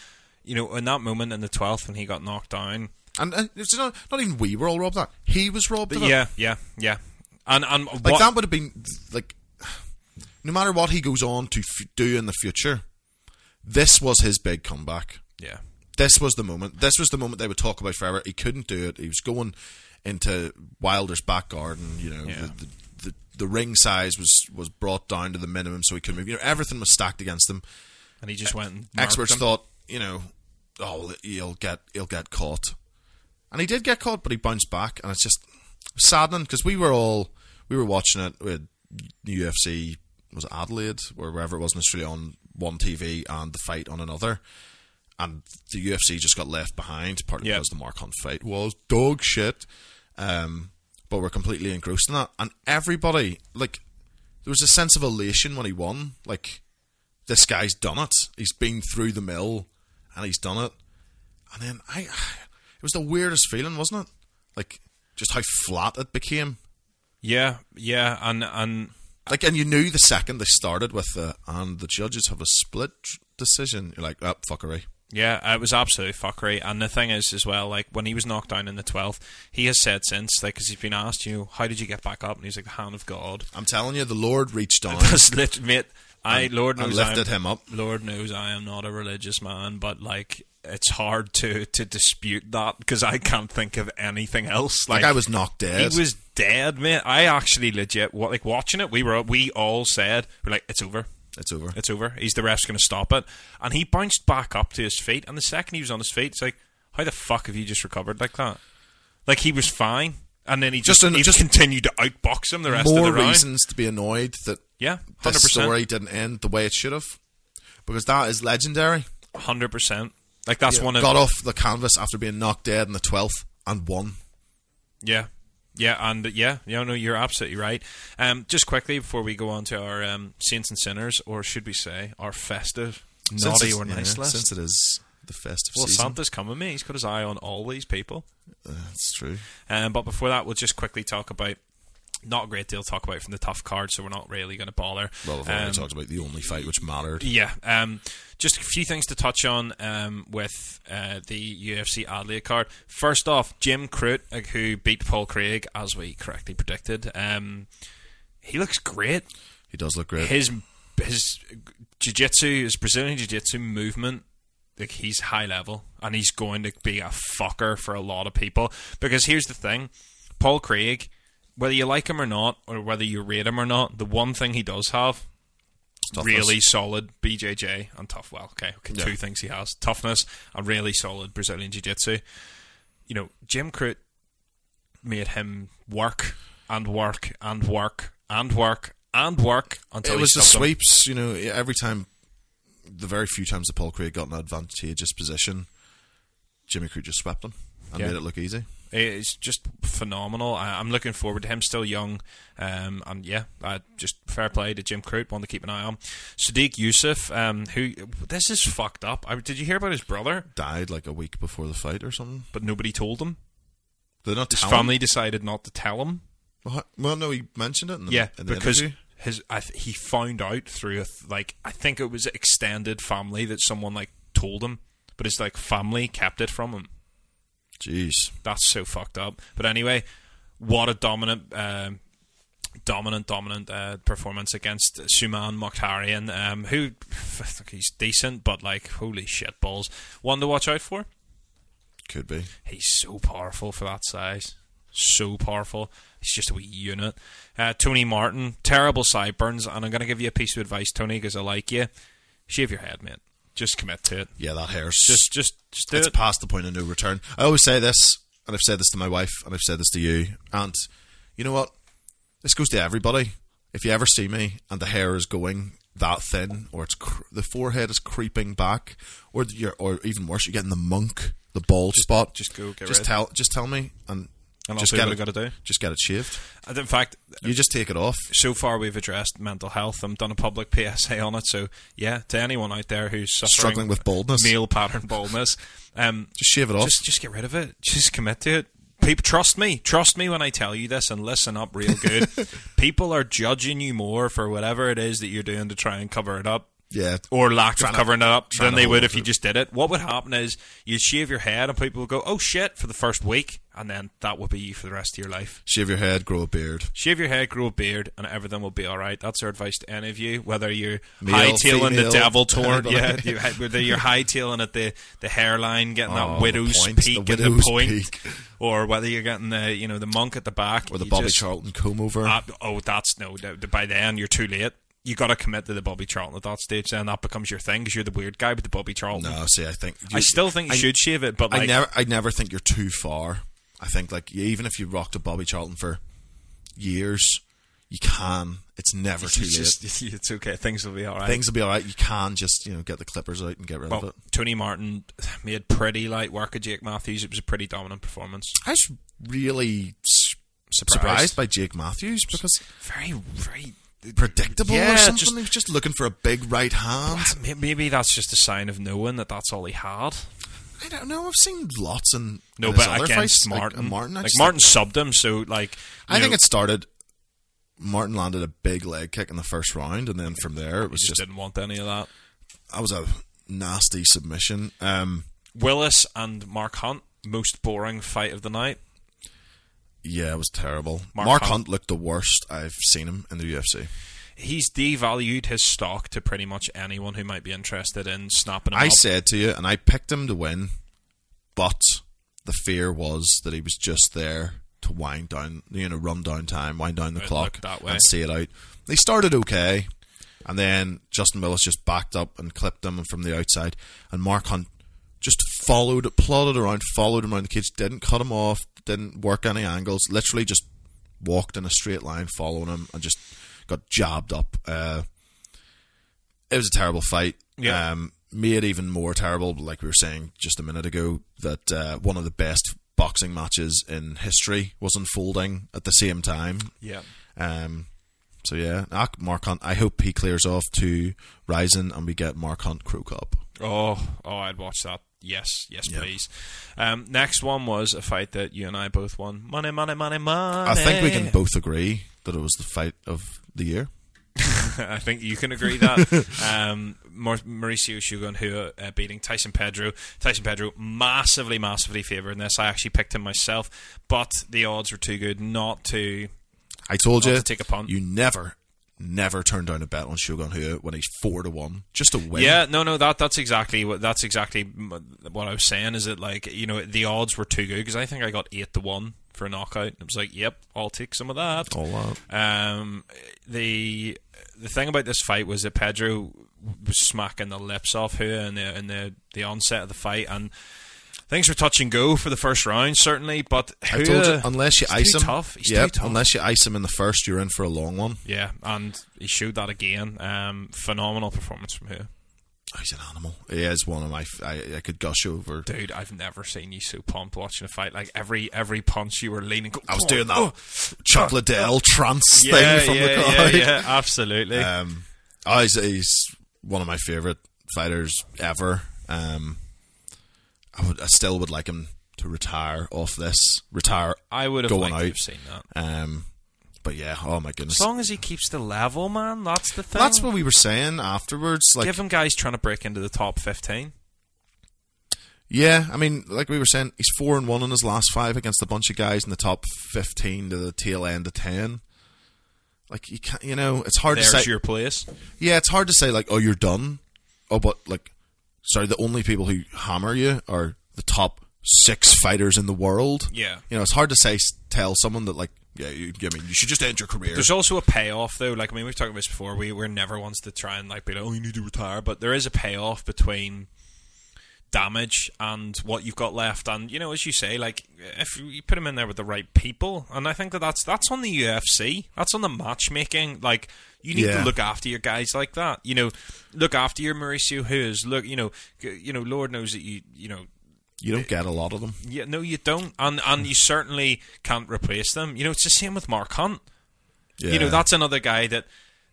you know, in that moment in the twelfth when he got knocked down,
And, uh, and it's not, not even we were all robbed that. He was robbed of it.
yeah, yeah, yeah, and and
Like
what,
that would have been like no matter what he goes on to f- do in the future, this was his big comeback.
yeah,
This was the moment. This was the moment they would talk about forever. He couldn't do it. He was going into Wilder's back garden. You know,
Yeah.
the, the, the the ring size was was brought down to the minimum so he couldn't move. You know, everything was stacked against him.
and he just went. And
Experts
him.
thought, you know, oh, he'll get he'll get caught, and he did get caught, but he bounced back, and it's just saddening because we were all we were watching it with UFC was Adelaide? Or wherever it was in Australia on one TV and the fight on another, and the UFC just got left behind partly
Yeah.
because the Mark Hunt fight was dog shit, um, but we're completely engrossed in that, and everybody like there was a sense of elation when he won, like this guy's done it. He's been through the mill and he's done it. And then I, it was the weirdest feeling, wasn't it? Like just how flat it became.
Yeah, yeah, and and
Like, and you knew the second they started with the and the judges have a split decision. You're like, oh, fuckery.
Yeah, it was absolutely fuckery. And the thing is, as well, like when he was knocked down in the twelfth, he has said since, like, because he's been asked, you know, how did you get back up? And he's like, the hand of God.
I'm telling you, the Lord reached down
That's lit, mate. I Lord knows
lifted
I'm-
him up.
Lord knows I am not a religious man, but like it's hard to to dispute that because I can't think of anything else.
Like,
Like,
I was knocked dead.
he was dead, mate. I actually legit wa- like watching it. We were we all said we're like it's over.
It's over.
It's over. He's the ref's going to stop it, and he bounced back up to his feet. And the second he was on his feet, it's like, how the fuck have you just recovered like that? Like he was fine, and then he just,
Just an-
he
just
continued to outbox him the rest
More
of the round.
reasons to be annoyed that
Yeah, hundred
this story didn't end the way it should have, because that is legendary.
hundred percent. Like that's one of
Got off the canvas after being knocked dead in the twelfth and won.
Yeah. Yeah, and yeah, you know, no, you're absolutely right. Um, just quickly before we go on to our um, saints and sinners, or should we say our festive,
Since
naughty or nice
yeah,
list?
Since it is the festive
well,
season,
Santa's coming, mate. He's got his eye on all these people.
that's true.
Um, but before that, we'll just quickly talk about not a great deal to talk about from the TUF card, so we're not really going to bother.
Well, we've already
Um,
talked about the only fight which mattered.
Yeah, um, just a few things to touch on um, with uh, the UFC Adelaide card. First off, Jim Crute, uh, who beat Paul Craig, as we correctly predicted, um, he looks great.
He does look great.
His his jiu-jitsu, his Brazilian jiu-jitsu movement, like he's high level, and he's going to be a fucker for a lot of people. Because here's the thing, Paul Craig, whether you like him or not, or whether you rate him or not, the one thing he does have
Toughness.
really solid BJJ and tough. Well, okay, okay
Yeah.
two things he has: toughness and really solid Brazilian jiu-jitsu. You know, Jim Crute made him work and work and work and work and work until
it
he
was the
stuffed him.
sweeps. You know, every time, the very few times that Paul Craig got an advantageous position, Jimmy Crute just swept him and
Yeah.
made it look easy.
It's just phenomenal. I, I'm looking forward to him. Still young, um, and yeah, uh, just fair play to Jim Crute. One to keep an eye on. Sodiq Yusuff, um, who this is fucked up. I, did you hear about his brother?
Died like a week before the fight or something.
But nobody told him.
Did they not
His family decided not to tell him.
Well, no, he mentioned it. In the,
Yeah, because
interview.
his I th- he found out through a th- like I think it was extended family that someone like told him, but his like family kept it from him.
Jeez,
That's so fucked up. But anyway, what a dominant, um dominant, dominant uh, performance against Suman Mokhtarian, um, who he's decent, but like holy shit balls, one to watch out for.
could be.
He's so powerful for that size. So powerful. He's just a wee unit. Uh, Tony Martin, terrible sideburns, and I'm going to give you a piece of advice, Tony, because I like you. Shave your head, mate. Just commit to it.
Yeah, that hair's
Just, just, just do
it's
it.
past the point of no return. I always say this, and I've said this to my wife, and I've said this to you, and you know what? This goes to everybody. If you ever see me and the hair is going that thin, or it's cr- the forehead is creeping back, or you're, or even worse, you're getting the monk, the bald spot.
just go get
just
rid.
tell, just tell me, and,
And
just get it,
gotta do.
Just get it shaved.
And in fact,
You just take it off.
so far we've addressed mental health. I've done a public PSA on it. So yeah, to anyone out there who's suffering
Struggling with baldness.
male pattern baldness, um,
Just shave it off.
just just get rid of it. Just commit to it. People, trust me. Trust me when I tell you this, and listen up real good. People are judging you more for whatever it is that you're doing to try and cover it up.
yeah.
Or lack of
to-
covering it up than they would if
to
you just did it. What would happen is you'd shave your head and people would go, "Oh shit!" for the first week, and then that will be you for the rest of your life.
Shave your head, grow a beard.
Shave your head, grow a beard, and everything will be all right. That's our advice to any of you. Whether you're
Male,
hightailing the devil torn, yeah, you, whether you're hightailing at the, the hairline, getting
Oh,
that
the
widow's
point,
peak
the
at
widow's
the point,
peak.
or whether you're getting the you know the monk at the back,
Or the Bobby
just-
Charlton comb over.
uh, oh, that's no. the- the- By then, you're too late. You got to commit to the Bobby Charlton at that stage. Then that becomes your thing because you're the weird guy with the Bobby Charlton.
no, see, I think
I still think you
I-
should shave it, but like,
I never, I never think you're too far. I think like even if you rocked a Bobby Charlton for years, you can. It's never too
it's,
late.
just, it's okay. Things will be all right.
Things will be all right. You can just you know get the clippers out and get rid of it.
Tony Martin made pretty light work of Jake Matthews. It was a pretty dominant performance.
I was really
Surprised.
surprised by Jake Matthews because
Very, very
predictable
Yeah,
or something.
just-
he was just looking for a big right hand.
Maybe that's just a sign of knowing that that's all he had.
I don't know. I've seen lots and
No, but against
fights, like,
Martin,
uh, Martin, I
like Martin subbed him, so like
I
you
think it started. Martin landed a big leg kick in the first round, and then from there it was
just
just
didn't want any of that.
that was a nasty submission. Um,
Willis and Mark Hunt, most boring fight of the night.
yeah, it was terrible.
Mark
Mark,
Hunt-
Hunt. looked the worst I've seen him in the UFC.
He's devalued his stock to pretty much anyone who might be interested in snapping him
I
up.
said to you, and I picked him to win, but the fear was that he was just there to wind down, you know, run down time, wind down the
It
clock,
that way.
and see it out. They started okay, and then Justin Willis just backed up and clipped him from the outside, and Mark Hunt just followed, plodded around, followed him around the cage, didn't cut him off, didn't work any angles, literally just walked in a straight line, following him, and just got jabbed up. Uh, it was a terrible fight.
Yeah.
Um, made even more terrible, like we were saying just a minute ago, that uh, one of the best boxing matches in history was unfolding at the same time.
yeah.
Um, so yeah, ah, Mark Hunt. I hope he clears off to Rizin and we get Mark Hunt Cro Cop.
Oh, oh, I'd watch that. Yes, yes,
Yeah.
please. Um, next one was a fight that you and I both won. Money, money, money, money.
I think we can both agree that it was the fight of the year.
I think you can agree that. um, Mauricio Shogun, who uh, beating Tyson Pedro. Tyson Pedro massively, massively favoured in this. I actually picked him myself, but the odds were too good not to.
I told you,
to take a punt.
you never, never turn down a bet on Shogun Rua when he's four to one, just to win.
Yeah, no, no, that that's exactly what that's exactly what I was saying. Is that like you know the odds were too good because I think I got eight to one for a knockout. It was like, yep, I'll take some of that.
all that.
Um, the the thing about this fight was that Pedro was smacking the lips off Rua in the in the, the onset of the fight, and things were touch and go for the first round, certainly. But
I told you, unless you ice him,
tough. He's
yep,
tough.
unless you ice him in the first, you're in for a long one.
yeah, and he showed that again. Um, phenomenal performance from Rua.
Oh, he's an animal. He is one of my. I, I could gush over.
Dude, I've never seen you so pumped watching a fight. Like every every punch you were leaning. Go,
I was doing that
oh."
Chocolate Dell trance
yeah,
thing from
yeah,
the crowd.
Yeah, yeah, absolutely.
Um, oh, he's, he's one of my favorite fighters ever. Um, I would, I still would like him to retire off this, retire.
I would have
going
liked to
out.
have seen that.
Um, but yeah, oh my goodness,
As long as he keeps the level, man, that's the thing.
that's what we were saying afterwards. Like,
Give him guys trying to break into the top 15.
yeah, I mean, like we were saying, he's four and one in his last five against a bunch of guys in the top fifteen to the tail end of ten. Like you can't, you know, it's hard
There's
to say.
your place.
Yeah, it's hard to say like, oh, you're done. Oh, but like, sorry, the only people who hammer you are the top six fighters in the world.
Yeah.
you know, it's hard to say tell someone that like, yeah, you, I mean, you should just end your career.
There's also a payoff, though. Like, I mean, we've talked about this before. We, we're never ones to try and, like, be like, oh, you need to retire. But there is a payoff between damage and what you've got left. And, you know, as you say, like, if you put him in there with the right people, and I think that that's, that's on the UFC. That's on the matchmaking. Like, you need
Yeah.
to look after your guys like that. You know, look after your Mauricio Who's. Look, you know, you know, Lord knows that you, you know,
you don't get a lot of them.
yeah, no, you don't, and and you certainly can't replace them. You know, it's the same with Mark Hunt.
Yeah.
You know, that's another guy that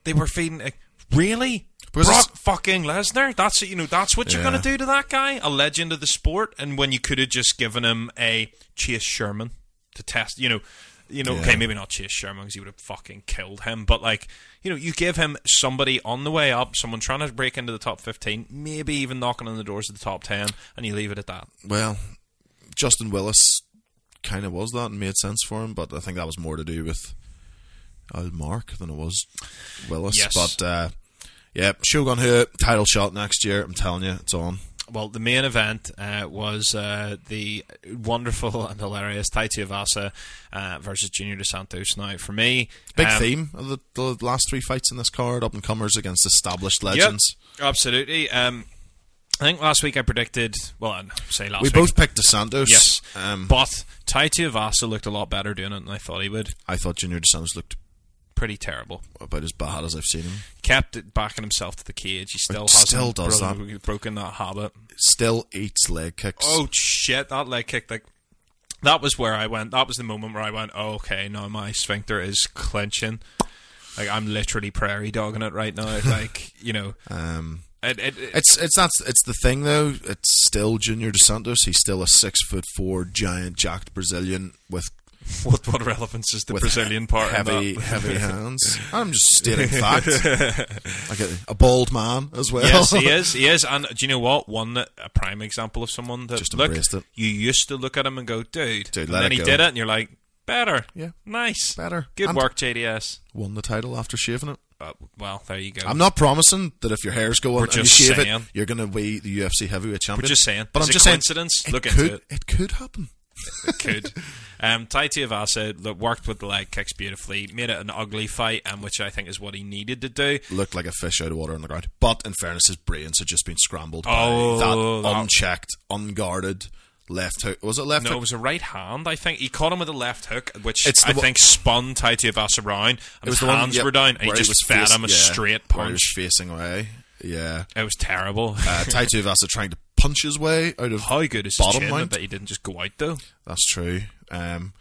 they were feeding. Like, really,
Because
Brock fucking Lesnar? That's you know, that's what you're
Yeah.
gonna do to that guy, a legend of the sport. And when you could have just given him a Chase Sherman to test, you know. You know,
Yeah.
okay, maybe not Chase Sherman because he would have fucking killed him, but like, you know, you give him somebody on the way up, someone trying to break into the top 15, maybe even knocking on the doors of the top 10, and you leave it at that.
Well, Justin Willis kind of was that and made sense for him, but I think that was more to do with uh, Mark than it was Willis.
Yes.
But uh, yeah, Shogun Rua title shot next year. I'm telling you, it's on.
Well, the main event uh, was uh, the wonderful and hilarious Tai Tuivasa uh, versus Junior Dos Santos. Now, for me,
Big
um,
theme of the, the last three fights in this card: up and comers against established
Yep,
legends.
absolutely. Um, I think last week I predicted. Well, I'd say last week
We
week.
both picked Dos Santos.
Yes,
um,
but Tai Tuivasa looked a lot better doing it than I thought he would.
I thought Junior Dos DeSantos looked
Pretty terrible.
about as bad as I've seen him.
Kept it backing himself to the cage. He still hasn't
still does
bro- broken that habit.
Still eats leg kicks.
Oh shit! That leg kick, like that was where I went. That was the moment where I went, oh, "Okay, now my sphincter is clenching." Like I'm literally prairie dogging it right now. Like you know,
Um,
It, it, it-
It's it's not it's the thing though. It's still Junior Dos Santos. He's still a six foot four giant jacked Brazilian with
what what relevance is the
with
Brazilian part
heavy heavy hands. I'm just stating fact. like a, a bald man as well.
yes, he is. He is. And do you know what? One that- a prime example of someone that
Just
look,
embraced it.
you used to look at him and go, "Dude,",
Dude,
and then he
go.
did it, and you're like, "Better,
Yeah.
nice,
Better.
good
And-
work, JDS."
Won the title after shaving it.
Uh, well, there you go.
I'm not promising that if your hair's going
We're
and you shave
saying.
it, you're going to be the UFC heavyweight champion.
We're just saying.
But
Is
I'm just saying.
coincidence?
It
Look into it.
It could happen.
could. Um, Tai Tuivasa that worked with the leg kicks beautifully, made it an ugly fight, and which I think is what he needed to do.
Looked like a fish out of water on the ground. But in fairness, his brains had just been scrambled
Oh,
by that
that-
unchecked, unguarded left hook. Was it left
No,
hook?
it was a right hand. I think he caught him with a left hook, which
It's
I think spun Tai Tuivasa around, and
It was
his
the one-
hands
yep,
were down, and he just
was
fed
face-
him a
yeah,
straight
he
punch.
facing away. Yeah.
It was terrible.
Uh, Tai Tuivasa trying to punch his way out of
How good is
bottom
chin? I bet he didn't just go out though.
That's true. Um,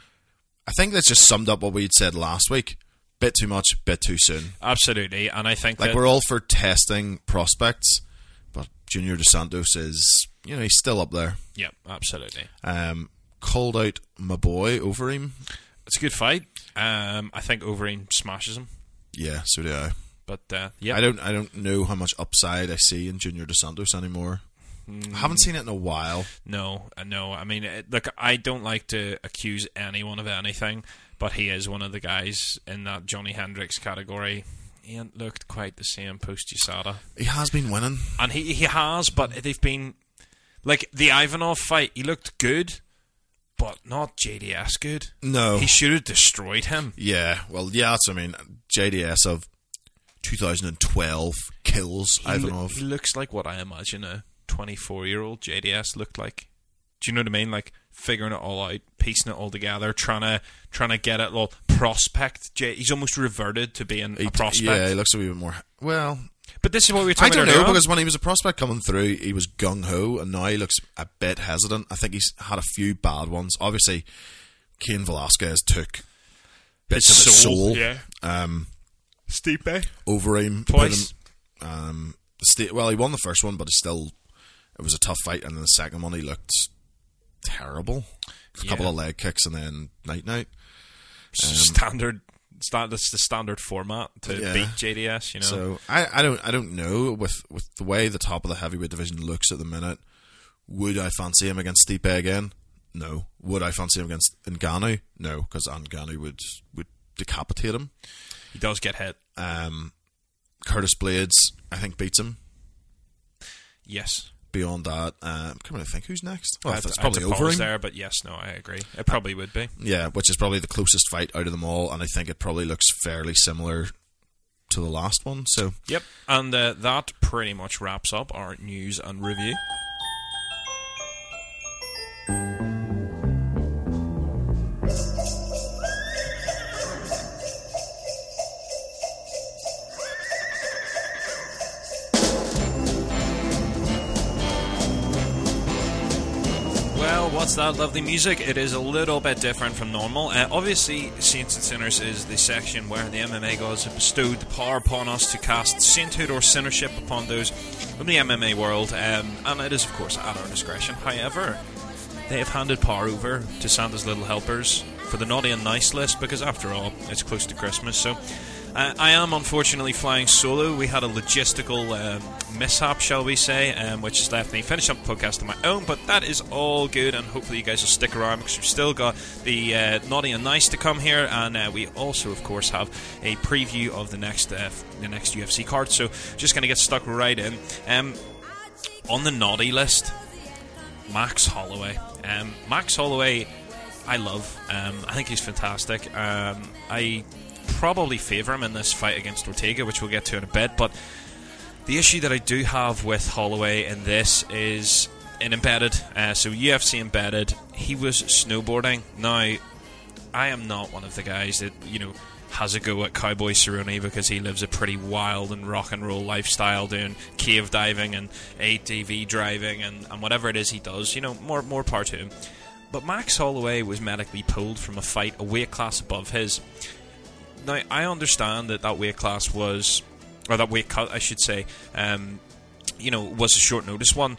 I think that's just summed up what we'd said last week. Bit too much, bit too soon.
Absolutely, and I think
Like we're all for testing prospects, but Junior Dos Santos is, you know, he's still up there.
yeah, absolutely.
Um, called out my boy Overeem.
It's a good fight. Um, I think Overeem smashes him,
Yeah, so do I.
but uh, yeah,
I don't. I don't know how much upside I see in Junior Dos Santos anymore. I haven't seen it in a while.
No, uh, no. I mean, it, look, I don't like to accuse anyone of anything, but he is one of the guys in that Johnny Hendricks category. He ain't looked quite the same post USADA,
He has been winning.
and he he has, but they've been like the Ivanov fight. He looked good, but not JDS good.
No,
He should have destroyed him.
yeah. Well, yeah. That's. I mean, JDS of 2012 kills
He, lo-
Ivanov.
he looks like what I imagine a 24 year old JDS looked like. Do you know what I mean? Like figuring it all out, piecing it all together, trying to trying to get it all prospect. J- he's almost reverted to being
He-
a prospect.
Yeah, he looks a wee bit more. Well,
But this is what we were talking about.
I
don't know on.
because when he was a prospect coming through, he was gung ho, and now he looks a bit hesitant. I think he's had a few bad ones. Obviously, Cain Velasquez took bits
His
of his
soul,
soul,
yeah.
um,
Stipe
over him put
twice.
him- um, sta- well, he won the first one, but he still it was a tough fight, and then the second one he looked terrible. A couple of leg kicks and then night night.
standard. Sta- that's the standard format to
Yeah.
beat JDS. You know,
So I, I don't I don't know with with the way the top of the heavyweight division looks at the minute. Would I fancy him against Stipe again? No. Would I fancy him against Ngannou? No, because Ngannou would would decapitate him.
he does get hit.
Um, Curtis Blaydes, I think beats him.
Yes,
Beyond that, uh, I'm coming to think who's next. Well,
I
probably Overeem.
there, but yes, no, I agree. It probably would be.
Yeah, which is probably the closest fight out of them all, and I think it probably looks fairly similar to the last one. So
Yep, and uh, that pretty much wraps up our news and review. Lovely music? It is a little bit different from normal. Uh, obviously, Saints and Sinners is the section where the MMA gods have bestowed the power upon us to cast sainthood or sinnership upon those from the MMA world, um, and it is, of course, at our discretion. However, they have handed power over to Santa's little helpers for the naughty and nice list because, after all, it's close to Christmas. So, uh, I am unfortunately flying solo. We had a logistical um, mishap, shall we say, um, which has left me finish up the podcast on my own. But that is all good, and hopefully you guys will stick around because we've still got the uh, naughty and nice to come here, and uh, we also, of course, have a preview of the next uh, the next UFC card. So, just going to get stuck right in. Um, on the naughty list, Max Holloway. Um, Max Holloway, I love. Um, I think he's fantastic. Um, I probably favour him in this fight against Ortega, which we'll get to in a bit. But the issue that I do have with Holloway in this is in embedded. Uh, so UFC embedded. He was snowboarding. Now, I am not one of the guys that you know has a go at Cowboy Cerrone because he lives a pretty wild and rock and roll lifestyle, doing cave diving and ATV driving and, and whatever it is he does. You know, more more part to him. But Max Holloway was medically pulled from a fight a weight class above his. Now I understand that that weight class was, or that weight cut, I should say. Um, you know, was a short notice one.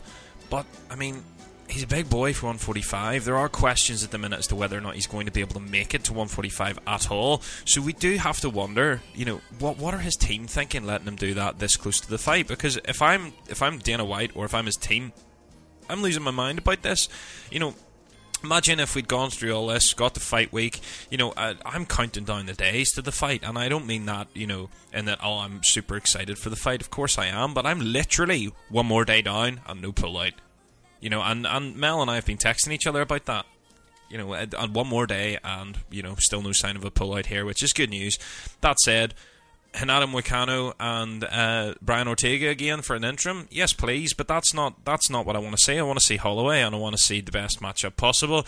But I mean, he's a big boy for 145. There are questions at the minute as to whether or not he's going to be able to make it to 145 at all. So we do have to wonder, you know, what what are his team thinking, letting him do that this close to the fight? Because if I'm if I'm Dana White or if I'm his team, I'm losing my mind about this. You know, imagine if we'd gone through all this, got the fight week. You know, I, I'm counting down the days to the fight, and I don't mean that, you know, in that oh, I'm super excited for the fight. Of course I am, but I'm literally one more day down and no pull out. You know, and and Mel and I have been texting each other about that. You know, and one more day, and you know, still no sign of a pull out here, which is good news. That said. Renato Moicano and uh, Brian Ortega again for an interim. Yes, please, but that's not that's not what I want to see. I want to see Holloway, and I want to see the best matchup possible.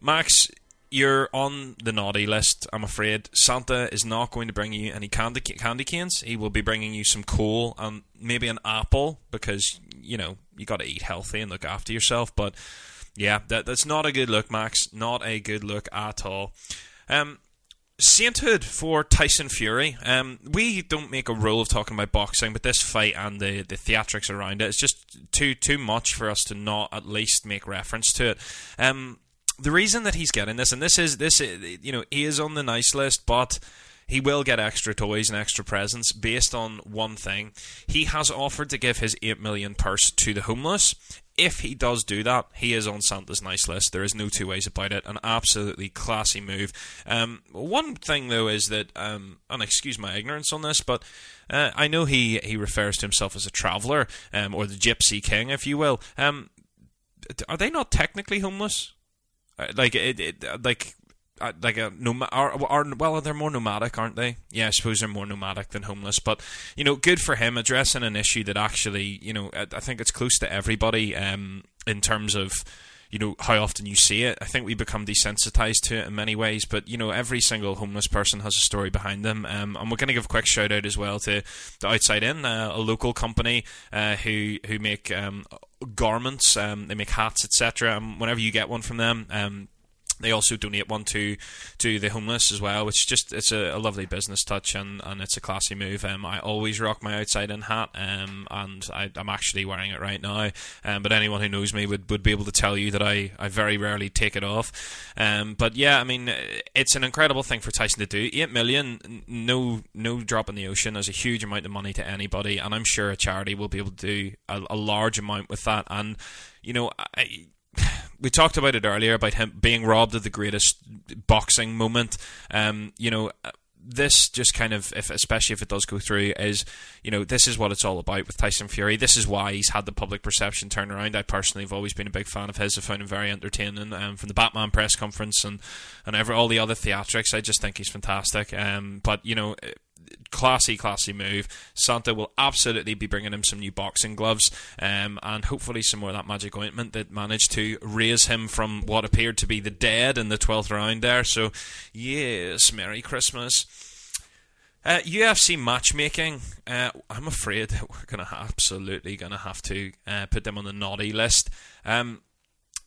Max, you're on the naughty list. I'm afraid Santa is not going to bring you any candy candy canes. He will be bringing you some coal and maybe an apple because you know you got to eat healthy and look after yourself. But yeah, that, that's not a good look, Max. Not a good look at all. Um, sainthood for Tyson Fury. Um, we don't make a rule of talking about boxing, but this fight and the, the theatrics around it is just too too much for us to not at least make reference to it. Um, the reason that he's getting this, and this is this, you know, he is on the nice list, but he will get extra toys and extra presents based on one thing. He has offered to give his 8 million purse to the homeless. If he does do that, he is on Santa's nice list. There is no two ways about it. An absolutely classy move. Um, one thing, though, is that, um, and excuse my ignorance on this, but uh, I know he, he refers to himself as a traveller, um, or the Gypsy King, if you will. Um, are they not technically homeless? Uh, like it, it like like a nom- are, are well they're more nomadic aren't they yeah i suppose they're more nomadic than homeless but you know good for him addressing an issue that actually you know i, I think it's close to everybody um, in terms of you know how often you see it. I think we become desensitized to it in many ways, but you know every single homeless person has a story behind them. Um, and we're going to give a quick shout out as well to the Outside In, uh, a local company uh, who who make um, garments, um, they make hats, etc. And whenever you get one from them, um, they also donate one to to the homeless as well, which just it's a, a lovely business touch and, and it's a classy move. Um, I always rock my outside in hat, um, and I, am actually wearing it right now. Um, but anyone who knows me would, would be able to tell you that I, I very rarely take it off. Um, but yeah, I mean, it's an incredible thing for Tyson to do. Eight million, no no drop in the ocean, is a huge amount of money to anybody, and I'm sure a charity will be able to do a, a large amount with that. And you know, I, we talked about it earlier about him being robbed of the greatest boxing moment. Um, you know, this just kind of, if especially if it does go through, is you know this is what it's all about with Tyson Fury. This is why he's had the public perception turn around. I personally have always been a big fan of his. I found him very entertaining. Um, from the Batman press conference and and ever all the other theatrics, I just think he's fantastic. Um, but you know classy, classy move. Santa will absolutely be bringing him some new boxing gloves um, and hopefully some more of that magic ointment that managed to raise him from what appeared to be the dead in the 12th round there. So, yes, Merry Christmas. Uh, UFC matchmaking, uh, I'm afraid that we're going to absolutely to have to uh, put them on the naughty list. Um,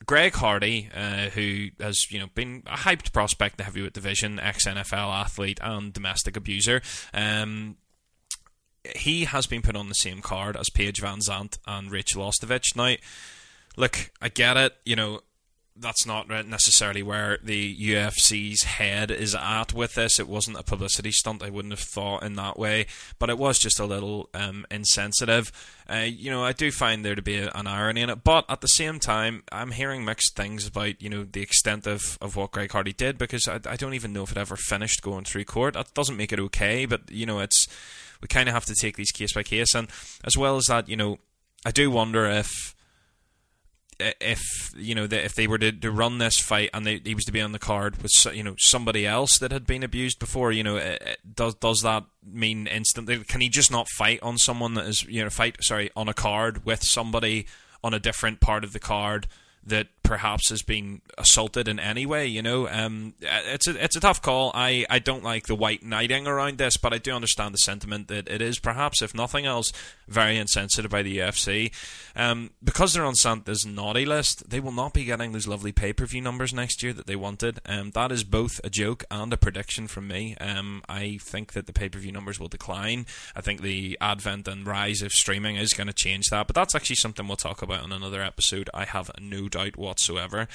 Greg Hardy, uh, who has you know been a hyped prospect in the heavyweight division, ex NFL athlete and domestic abuser, um, he has been put on the same card as Paige VanZant and Rachel Ostovich. Now, look, I get it. You know, that's not necessarily where the UFC's head is at with this. It wasn't a publicity stunt. I wouldn't have thought in that way, but it was just a little um, insensitive. Uh, you know, I do find there to be a, an irony in it, but at the same time, I'm hearing mixed things about you know the extent of, of what Greg Hardy did because I, I don't even know if it ever finished going through court. That doesn't make it okay, but you know, it's we kind of have to take these case by case, and as well as that, you know, I do wonder if Uh, if you know that if they were to, to run this fight and they, he was to be on the card with you know somebody else that had been abused before, you know, it, does does that mean instantly? Can he just not fight on someone that is you know fight sorry on a card with somebody on a different part of the card that perhaps has been assaulted in any way. You know, um, it's a it's a tough call. I, I don't like the white knighting around this, but I do understand the sentiment that it is perhaps, if nothing else, very insensitive by the UFC. Um, because they're on Santa's naughty list, they will not be getting those lovely pay per view numbers next year that they wanted. Um, that is both a joke and a prediction from me. Um, I think that the pay per view numbers will decline. I think the advent and rise of streaming is going to change that, but that's actually something we'll talk about in another episode. I have no doubt whatsoever.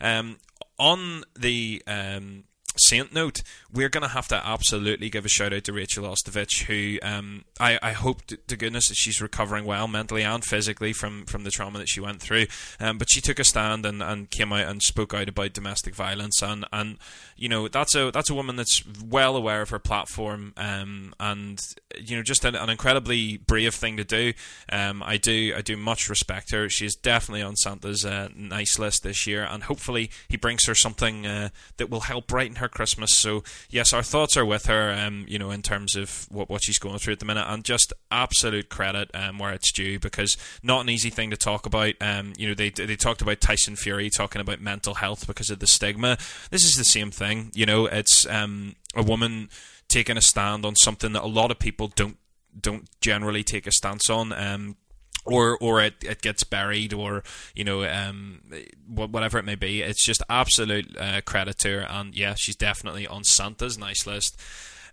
Um, on the um, Saint note, we're going to have to absolutely give a shout out to Rachel Ostovich, who um, I, I hope to, to, goodness that she's recovering well mentally and physically from, from the trauma that she went through. Um, but she took a stand and, and came out and spoke out about domestic violence, and, and you know that's a that's a woman that's well aware of her platform, um, and you know just an, an, incredibly brave thing to do. Um, I do I do much respect her. She's definitely on Santa's uh, nice list this year, and hopefully he brings her something uh, that will help brighten her Christmas. So yes, our thoughts are with her. Um, you know, in terms of what what she's going through at the minute, and just absolute credit um, where it's due because not an easy thing to talk about. Um, you know, they they talked about Tyson Fury talking about mental health because of the stigma. This is the same thing. You know, it's um, a woman taking a stand on something that a lot of people don't don't generally take a stance on. Um, or or it, it gets buried or you know um, whatever it may be it's just absolute uh, credit to her and yeah she's definitely on Santa's nice list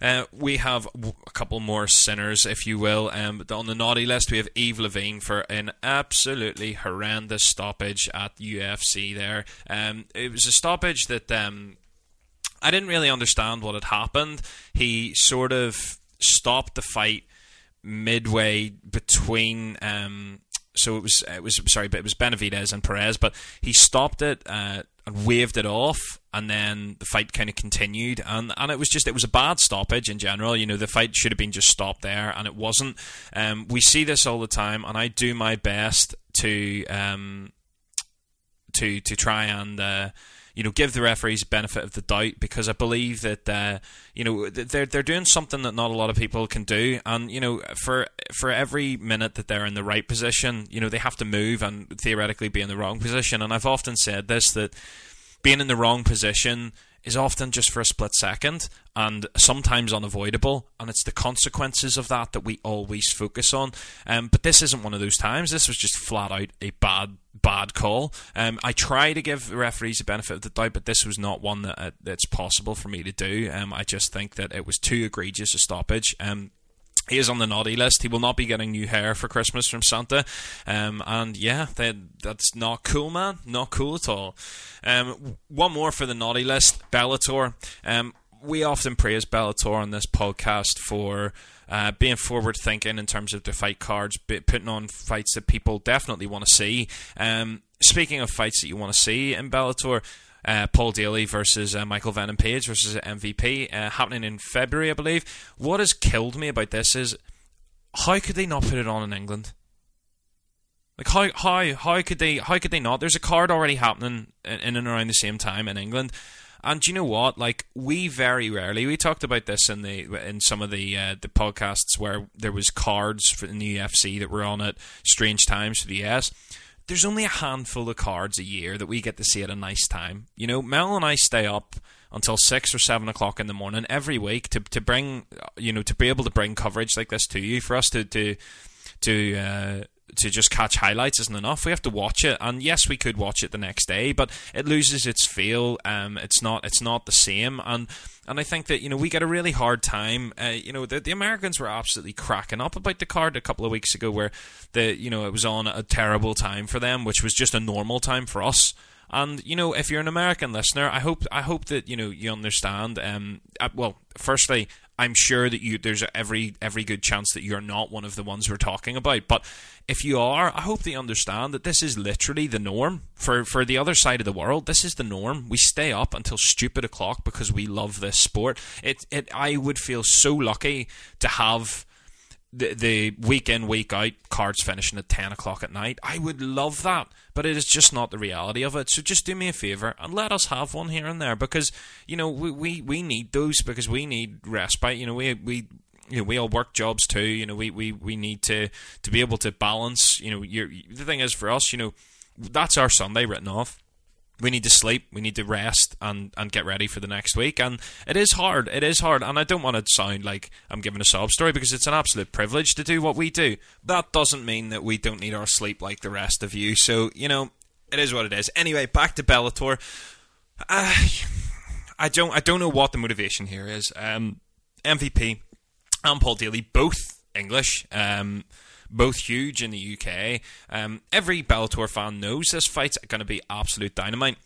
uh, we have a couple more sinners, if you will. Um, on the naughty list, we have Yves Lavigne for an absolutely horrendous stoppage at UFC. There, um, it was a stoppage that um, I didn't really understand what had happened. He sort of stopped the fight midway between. Um, so it was it was sorry, but it was Benavidez and Perez, but he stopped it uh, and waved it off, and then the fight kind of continued, and and it was just it was a bad stoppage in general. You know, the fight should have been just stopped there, and it wasn't. Um, we see this all the time, and I do my best to um, to to try and. Uh, you know, give the referees benefit of the doubt because I believe that uh, you know they're they're doing something that not a lot of people can do, and you know, for for every minute that they're in the right position, you know, they have to move and theoretically be in the wrong position. And I've often said this that being in the wrong position is often just for a split second and sometimes unavoidable, and it's the consequences of that that we always focus on. Um, but this isn't one of those times. This was just flat out a bad, bad call. Um, I try to give referees the benefit of the doubt, but this was not one that uh, that's possible for me to do. Um, I just think that it was too egregious a stoppage. Um, he is on the naughty list. He will not be getting new hair for Christmas from Santa. Um, and yeah, that, that's not cool, man. Not cool at all. Um, one more for the naughty list Bellator. Um, we often praise Bellator on this podcast for uh, being forward thinking in terms of the fight cards, putting on fights that people definitely want to see. Um, speaking of fights that you want to see in Bellator, uh, Paul Daly versus uh, Michael Venom Page versus MVP uh, happening in February, I believe. What has killed me about this is how could they not put it on in England? Like how how how could they how could they not? There's a card already happening in, and around the same time in England. And you know what? Like we very rarely we talked about this in the in some of the uh, the podcasts where there was cards for the UFC that were on at strange times for the US there's only a handful of cards a year that we get to see at a nice time. You know, Mel and I stay up until six or seven o'clock in the morning every week to to bring you know to be able to bring coverage like this to you for us to to to uh, to just catch highlights isn't enough. We have to watch it, and yes, we could watch it the next day, but it loses its feel. Um, it's not it's not the same, and and I think that you know we get a really hard time. Uh, you know the the Americans were absolutely cracking up about the card a couple of weeks ago, where the you know it was on a terrible time for them, which was just a normal time for us. And you know, if you're an American listener, I hope I hope that you know you understand. Um, uh, well, firstly, I'm sure that you there's every every good chance that you're not one of the ones we're talking about. But if you are, I hope they understand that this is literally the norm for for the other side of the world. This is the norm. We stay up until stupid o'clock because we love this sport. It it I would feel so lucky to have the, the week in week out cards finishing at 10 o'clock at night i would love that but it is just not the reality of it so just do me a favor and let us have one here and there because you know we, we, we need those because we need respite you know we we you know, we all work jobs too. You know, we, we, we need to, to be able to balance. You know, the thing is for us, you know, that's our Sunday written off we need to sleep, we need to rest, and and get ready for the next week. And it is hard. It is hard, and I don't want to sound like I'm giving a sob story because it's an absolute privilege to do what we do. That doesn't mean that we don't need our sleep like the rest of you. So you know, it is what it is. Anyway, back to Bellator. Uh, I don't I don't know what the motivation here is. Um, MVP and Paul Daly both English. Um, both huge in the UK. Um, every Bellator fan knows this fight's going to be absolute dynamite.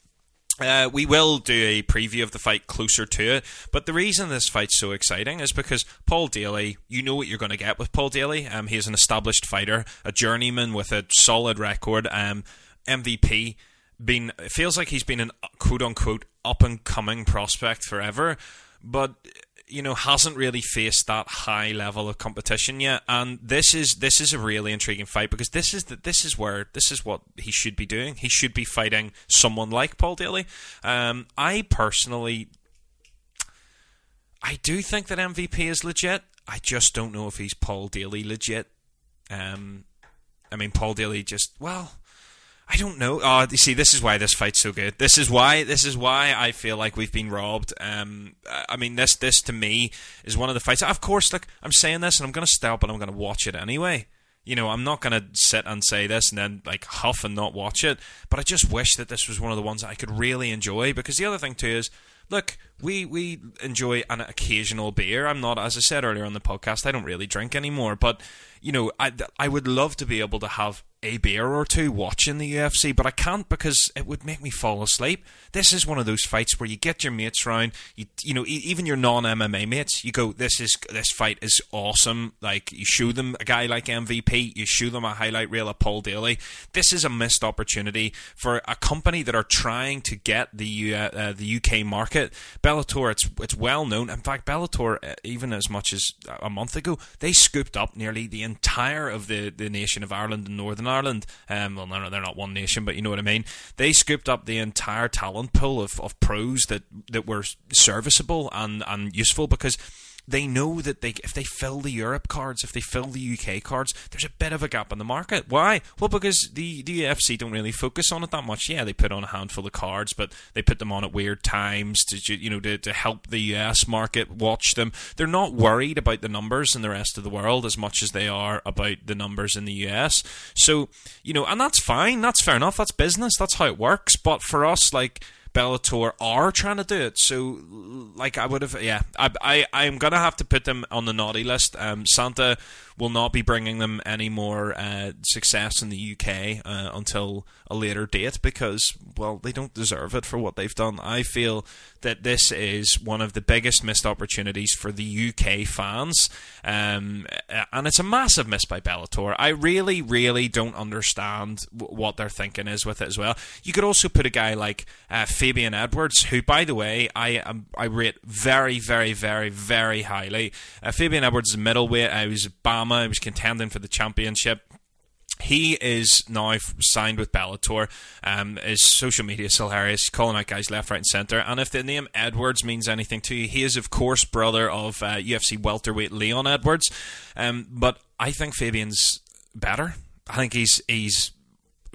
Uh, we will do a preview of the fight closer to it, but the reason this fight's so exciting is because Paul Daly, you know what you're going to get with Paul Daly. Um, he is an established fighter, a journeyman with a solid record, um, MVP. Been it feels like he's been an quote unquote up and coming prospect forever, but you know hasn't really faced that high level of competition yet. And this is this is a really intriguing fight because this is the, this is where this is what he should be doing. He should be fighting someone like Paul Daly. Um, I personally I do think that MVP is legit. I just don't know if he's Paul Daly legit. Um, I mean Paul Daly just well I don't know. Oh, you see, this is why this fight's so good. This is why. This is why I feel like we've been robbed. Um, I mean, this this to me is one of the fights. Of course, like I'm saying this, and I'm going to stop, and I'm going to watch it anyway. You know, I'm not going to sit and say this and then like huff and not watch it. But I just wish that this was one of the ones that I could really enjoy. Because the other thing too is, look, we we enjoy an occasional beer. I'm not, as I said earlier on the podcast, I don't really drink anymore. But you know, I I would love to be able to have a beer or two watching the UFC, but I can't because it would make me fall asleep. This is one of those fights where you get your mates round, you you know, even your non MMA mates, you go, "This is this fight is awesome." Like you show them a guy like MVP, you show them a highlight reel of Paul Daly. This is a missed opportunity for a company that are trying to get the uh, uh, the UK market. Bellator, it's it's well known. In fact, Bellator, uh, even as much as a month ago, they scooped up nearly the entire of the the nation of Ireland and Northern Ireland. Um, well, no, they're not one nation, but you know what I mean. They scooped up the entire talent pool of, of pros that, that were serviceable and, and useful because they know that they if they fill the Europe cards, if they fill the UK cards, there's a bit of a gap in the market. Why? Well, because the the UFC don't really focus on it that much. Yeah, they put on a handful of cards, but they put them on at weird times to you know to, to help the US market watch them. They're not worried about the numbers in the rest of the world as much as they are about the numbers in the US. So you know, and that's fine. That's fair enough. That's business. That's how it works. But for us, like Bellator are trying to do it. So, like, I would have, yeah, I, I, I'm gonna have to put them on the naughty list. Um, Santa will not be bringing them any more uh, success in the UK uh, until a later date because, well, they don't deserve it for what they've done. I feel that this is one of the biggest missed opportunities for the UK fans, um, and it's a massive miss by Bellator. I really, really don't understand w- what they're thinking is with it as well. You could also put a guy like uh, Fabian Edwards, who, by the way, I um, I rate very, very, very, very highly. Uh, Fabian Edwards is middleweight. I was He was contending for the championship. He is now signed with Bellator. Um, his social media is hilarious, calling out guys left, right, and centre. And if the name Edwards means anything to you, he is, of course, brother of uh, UFC welterweight Leon Edwards. Um, but I think Fabian's better. I think he's he's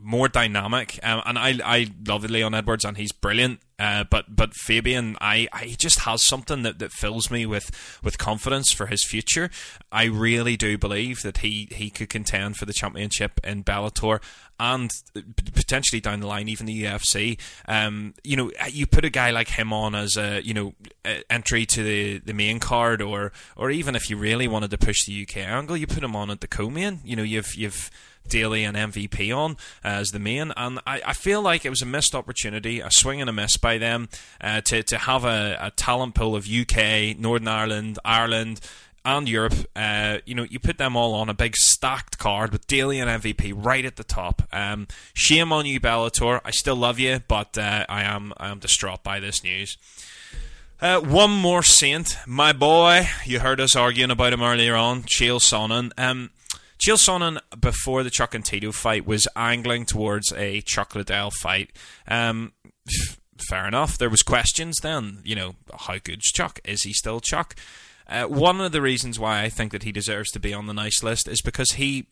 more dynamic, um, and I I love Leon Edwards, and he's brilliant. Uh, but but Fabian, I, I he just has something that, that fills me with, with confidence for his future. I really do believe that he, he could contend for the championship in Bellator and potentially down the line even the UFC. Um, you know, you put a guy like him on as a you know entry to the, the main card, or or even if you really wanted to push the UK angle, you put him on at the co-main. You know, you've you've Daly and MVP on as the main, and I, I feel like it was a missed opportunity, a swing and a miss by them uh, to to have a, a talent pool of UK, Northern Ireland, Ireland and Europe, uh, you know, you put them all on a big stacked card with Daly and MVP right at the top. Um, shame on you, Bellator. I still love you, but uh, I am I am distraught by this news. Uh, one more saint, my boy. You heard us arguing about him earlier on, Chael Sonnen. Um, Chael Sonnen, before the Chuck and Tito fight, was angling towards a Chuck Liddell fight. Um, fair enough. There was questions then. You know, how good's Chuck? Is he still Chuck? Uh, one of the reasons why I think that he deserves to be on the nice list is because he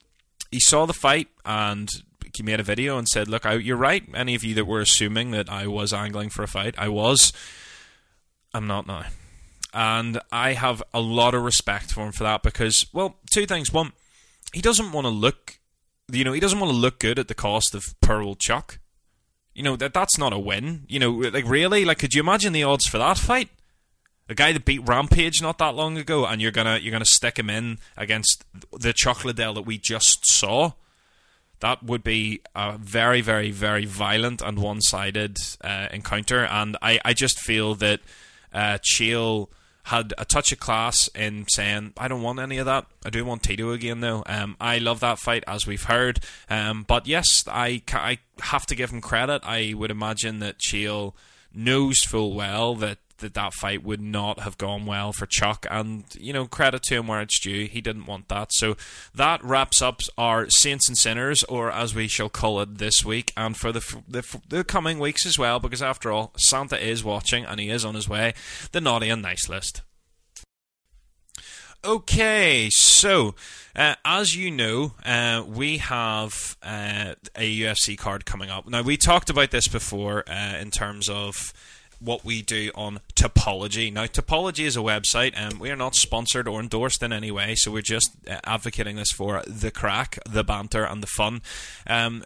he saw the fight and he made a video and said, "Look, I, you're right. Any of you that were assuming that I was angling for a fight, I was. I'm not now." And I have a lot of respect for him for that because, well, two things. One, he doesn't want to look, you know, he doesn't want to look good at the cost of Pearl Chuck. You know that that's not a win. You know, like really, like could you imagine the odds for that fight? A guy that beat Rampage not that long ago, and you're gonna you're gonna stick him in against the Chuck Liddell that we just saw. That would be a very, very, very violent and one-sided uh, encounter, and I, I just feel that uh, Chael had a touch of class in saying, I don't want any of that. I do want Tito again, though. Um, I love that fight, as we've heard. Um, but yes, I, I have to give him credit. I would imagine that Chael knows full well that that that fight would not have gone well for Chuck. And, you know, credit to him where it's due. He didn't want that. So that wraps up our Saints and Sinners, or as we shall call it this week, and for the, the, the coming weeks as well, because after all, Santa is watching and he is on his way. The naughty and nice list. Okay, so uh, as you know, uh, we have uh, a UFC card coming up. Now, we talked about this before uh, in terms of what we do on Tapology. Now, Tapology is a website, and we are not sponsored or endorsed in any way, so we're just uh, advocating this for the crack, the banter, and the fun. Um,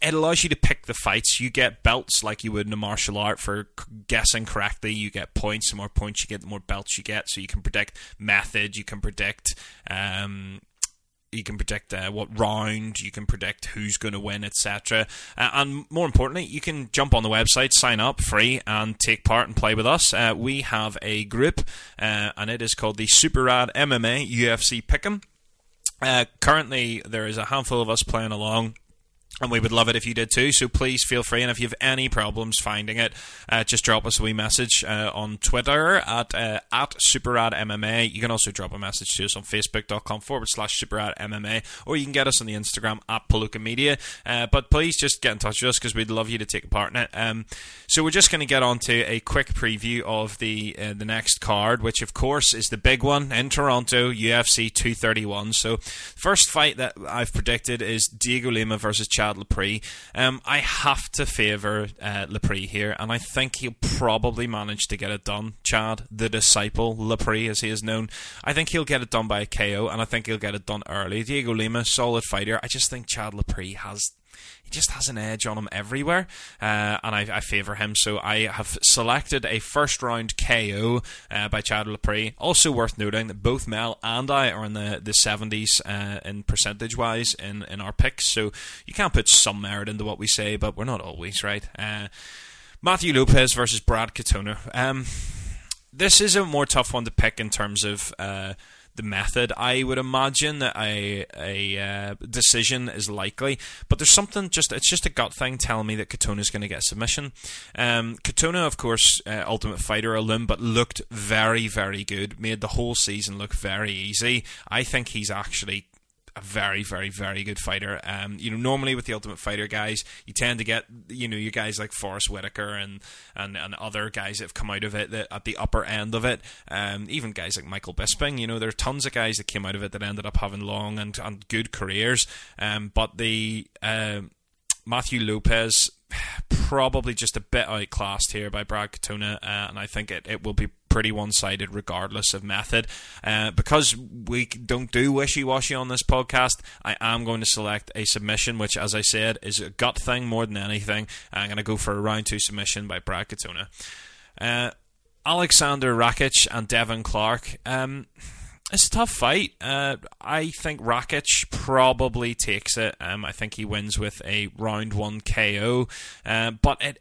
it allows you to pick the fights. You get belts like you would in a martial art for guessing correctly. You get points. The more points you get, the more belts you get. So you can predict method. You can predict. Um, you can predict uh, what round, you can predict who's going to win, etc. Uh, and more importantly, you can jump on the website, sign up free, and take part and play with us. Uh, we have a group, uh, and it is called the Super Rad MMA UFC Pick'em. Uh, currently, there is a handful of us playing along and we would love it if you did too. So please feel free. And if you have any problems finding it, uh, just drop us a wee message uh, on Twitter at uh, at SuperRadMMA. You can also drop a message to us on Facebook.com forward slash SuperRadMMA, or you can get us on the Instagram at Palooka Media. Uh, but please just get in touch with us because we'd love you to take a part in it. Um, so we're just going to get on to a quick preview of the uh, the next card, which of course is the big one in Toronto, UFC 231. So first fight that I've predicted is Diego Lima versus Chad Laprise. Um, I have to favour uh, here, and I think he'll probably manage to get it done. Chad, the disciple, Laprise as he is known, I think he'll get it done by a KO, and I think he'll get it done early. Diego Lima, solid fighter. I just think Chad Laprise has he just has an edge on him everywhere, uh, and I, I favour him. So I have selected a first round KO uh, by Chad Laprise. Also worth noting that both Mel and I are in the the seventies uh, in percentage wise in in our picks. So you can't put some merit into what we say, but we're not always right. Uh, Matthew Lopez versus Brad Katona. Um, this is a more tough one to pick in terms of uh, the method. I would imagine that a a uh, decision is likely, but there's something just it's just a gut thing telling me that Katona is going to get submission. Um, Katona, of course, uh, Ultimate Fighter alum, but looked very very good. Made the whole season look very easy. I think he's actually a very, very, very good fighter. Um, you know, normally with the Ultimate Fighter guys, you tend to get you know you guys like Forrest Whitaker and and, and other guys that have come out of it that at the upper end of it. Um, even guys like Michael Bisping. You know, there are tons of guys that came out of it that ended up having long and, and good careers. Um, but the uh, Matthew Lopez probably just a bit outclassed here by Brad Katona, uh, and I think it, it will be pretty one sided regardless of method. Uh, because we don't do wishy washy on this podcast, I am going to select a submission, which, as I said, is a gut thing more than anything. I'm going to go for a round two submission by Brad Katona. Uh, Alexander Rakic and Devin Clark. Um, it's a tough fight. Uh, I think Rakic probably takes it. Um, I think he wins with a round one KO. Uh, but it,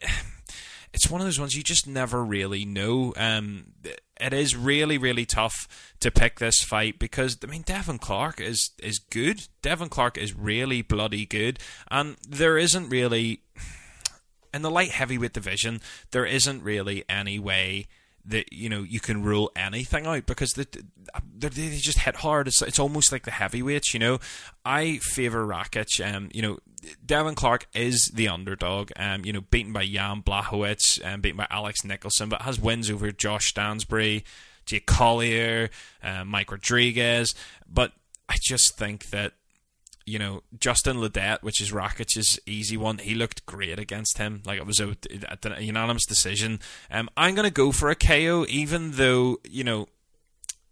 it's one of those ones you just never really know. Um, it is really, really tough to pick this fight because I mean Devin Clark is is good. Devin Clark is really bloody good, and there isn't really in the light heavyweight division there isn't really any way that you know you can rule anything out because they, they, just hit hard. It's it's almost like the heavyweights. You know, I favor Rakic. Um, you know, Devin Clark is the underdog. Um, you know, beaten by Jan Blachowicz and um, beaten by Alex Nicholson, but has wins over Josh Stansbury, Jake Collier, uh, Mike Rodriguez. But I just think that you know, Justin Ledet, which is Rakic's easy one, he looked great against him. Like it was a, a unanimous decision. Um, I'm going to go for a KO, even though, you know,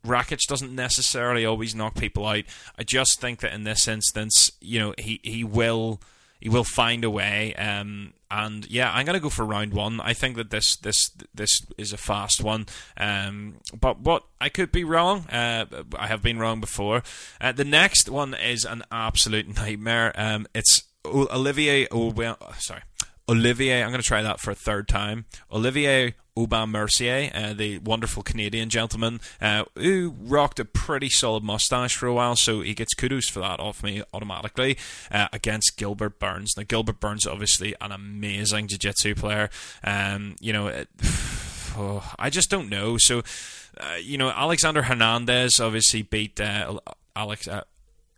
Rakic doesn't necessarily always knock people out. I just think that in this instance, you know, he, he will he will find a way. Um, and yeah, I'm gonna go for round one. I think that this this this is a fast one. Um, but what I could be wrong. Uh, I have been wrong before. Uh, the next one is an absolute nightmare. Um, it's Olivier. Oh, well, sorry. Olivier, I'm going to try that for a third time. Olivier Aubin Mercier, uh, the wonderful Canadian gentleman, uh, who rocked a pretty solid mustache for a while, so he gets kudos for that off me automatically uh, against Gilbert Burns. Now, Gilbert Burns, obviously, an amazing jiu jitsu player. Um, you know, it, oh, I just don't know. So, uh, you know, Alexander Hernandez obviously beat uh, Alex. Uh,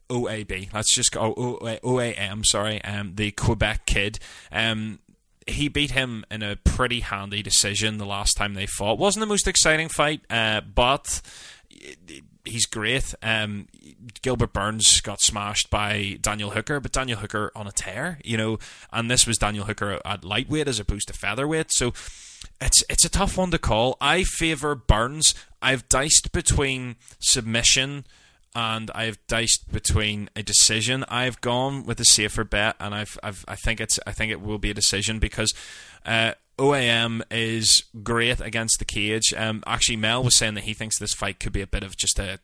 OAB. Let's just go OAM. Sorry, um, the Quebec kid. Um, he beat him in a pretty handy decision the last time they fought. wasn't the most exciting fight, uh, but he's great. Um, Gilbert Burns got smashed by Daniel Hooker, but Daniel Hooker on a tear, you know, and this was Daniel Hooker at lightweight as opposed to featherweight. So it's it's a tough one to call. I favour Burns. I've diced between submission and I've diced between a decision. I've gone with a safer bet, and I've, I've I think it's I think it will be a decision because uh, OAM is great against the cage. Um, actually, Mel was saying that he thinks this fight could be a bit of just a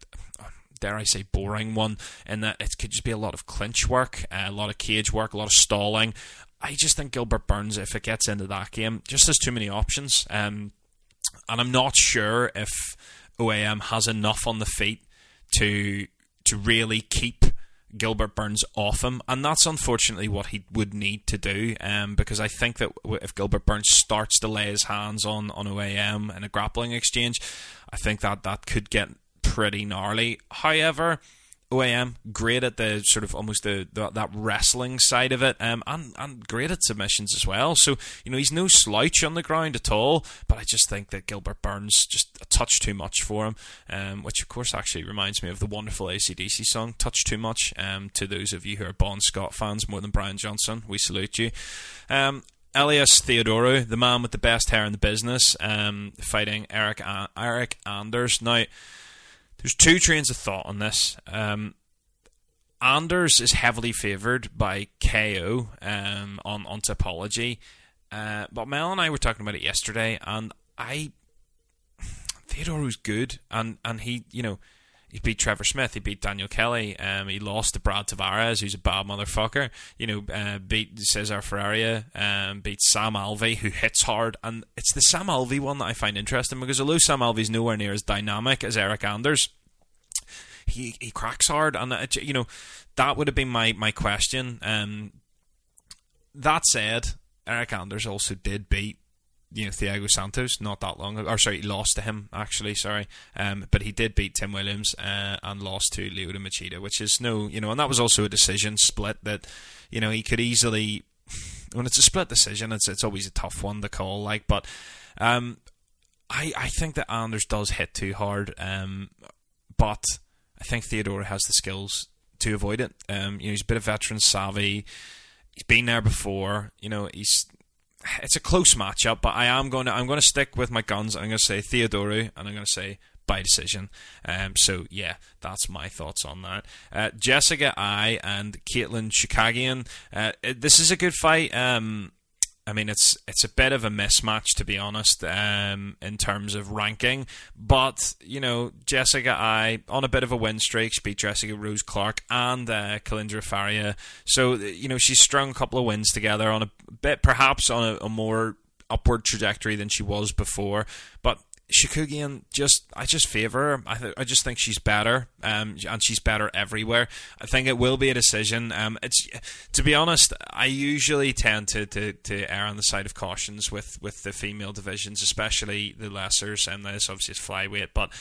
dare I say boring one, in that it could just be a lot of clinch work, uh, a lot of cage work, a lot of stalling. I just think Gilbert Burns, if it gets into that game, just has too many options. Um, and I'm not sure if OAM has enough on the feet to to really keep Gilbert Burns off him, and that's unfortunately what he would need to do. Um, because I think that if Gilbert Burns starts to lay his hands on on OAM in a grappling exchange, I think that that could get pretty gnarly. However, OAM great at the sort of almost the, the that wrestling side of it, um, and and great at submissions as well. So you know he's no slouch on the ground at all. But I just think that Gilbert Burns just a touch too much for him, um, which of course actually reminds me of the wonderful ACDC song "Touch Too Much." Um, to those of you who are Bon Scott fans more than Brian Johnson, we salute you. Um, Elias Theodorou, the man with the best hair in the business, um, fighting Eric Eryk Anders. Now, there's two trains of thought on this. Um, Anders is heavily favoured by KO um, on on Tapology, uh, but Mel and I were talking about it yesterday, and I Theodore was good, and and he you know he beat Trevor Smith, he beat Daniel Kelly, um, he lost to Brad Tavares, who's a bad motherfucker. You know, uh, beat Cesar Ferreira, um, beat Sam Alvey, who hits hard, and it's the Sam Alvey one that I find interesting because although Sam Alvey's nowhere near as dynamic as Eryk Anders, he he cracks hard, and uh, you know that would have been my my question. Um, that said, Eryk Anders also did beat you know Thiago Santos not that long ago. Or sorry, lost to him actually. Sorry, um, but he did beat Tim Williams uh, and lost to Lyoto Machida, which is no, you know, and that was also a decision split that you know he could easily. When it's a split decision, it's it's always a tough one to call. Like, but um, I I think that Anders does hit too hard. Um, but I think Theodore has the skills to avoid it. Um, you know, he's a bit of veteran savvy. He's been there before. You know, he's it's a close matchup, but I am going to I'm going to stick with my guns. I'm going to say Theodorou, and I'm going to say by decision. Um, so yeah, that's my thoughts on that. Uh, Jessica Eye and Katlyn Chookagian. Uh, this is a good fight. Um, I mean, it's it's a bit of a mismatch to be honest, um, in terms of ranking. But you know, Jessica Eye on a bit of a win streak, she beat Jessica Rose Clark and uh, Kalindra Faria. So you know, she's strung a couple of wins together on a bit, perhaps on a, a more upward trajectory than she was before. But Chookagian just I just favour her. I th- I just think she's better, um, and she's better everywhere. I think it will be a decision. Um, it's to be honest, I usually tend to, to, to err on the side of cautions with, with the female divisions, especially the lessers, and this obviously is flyweight. But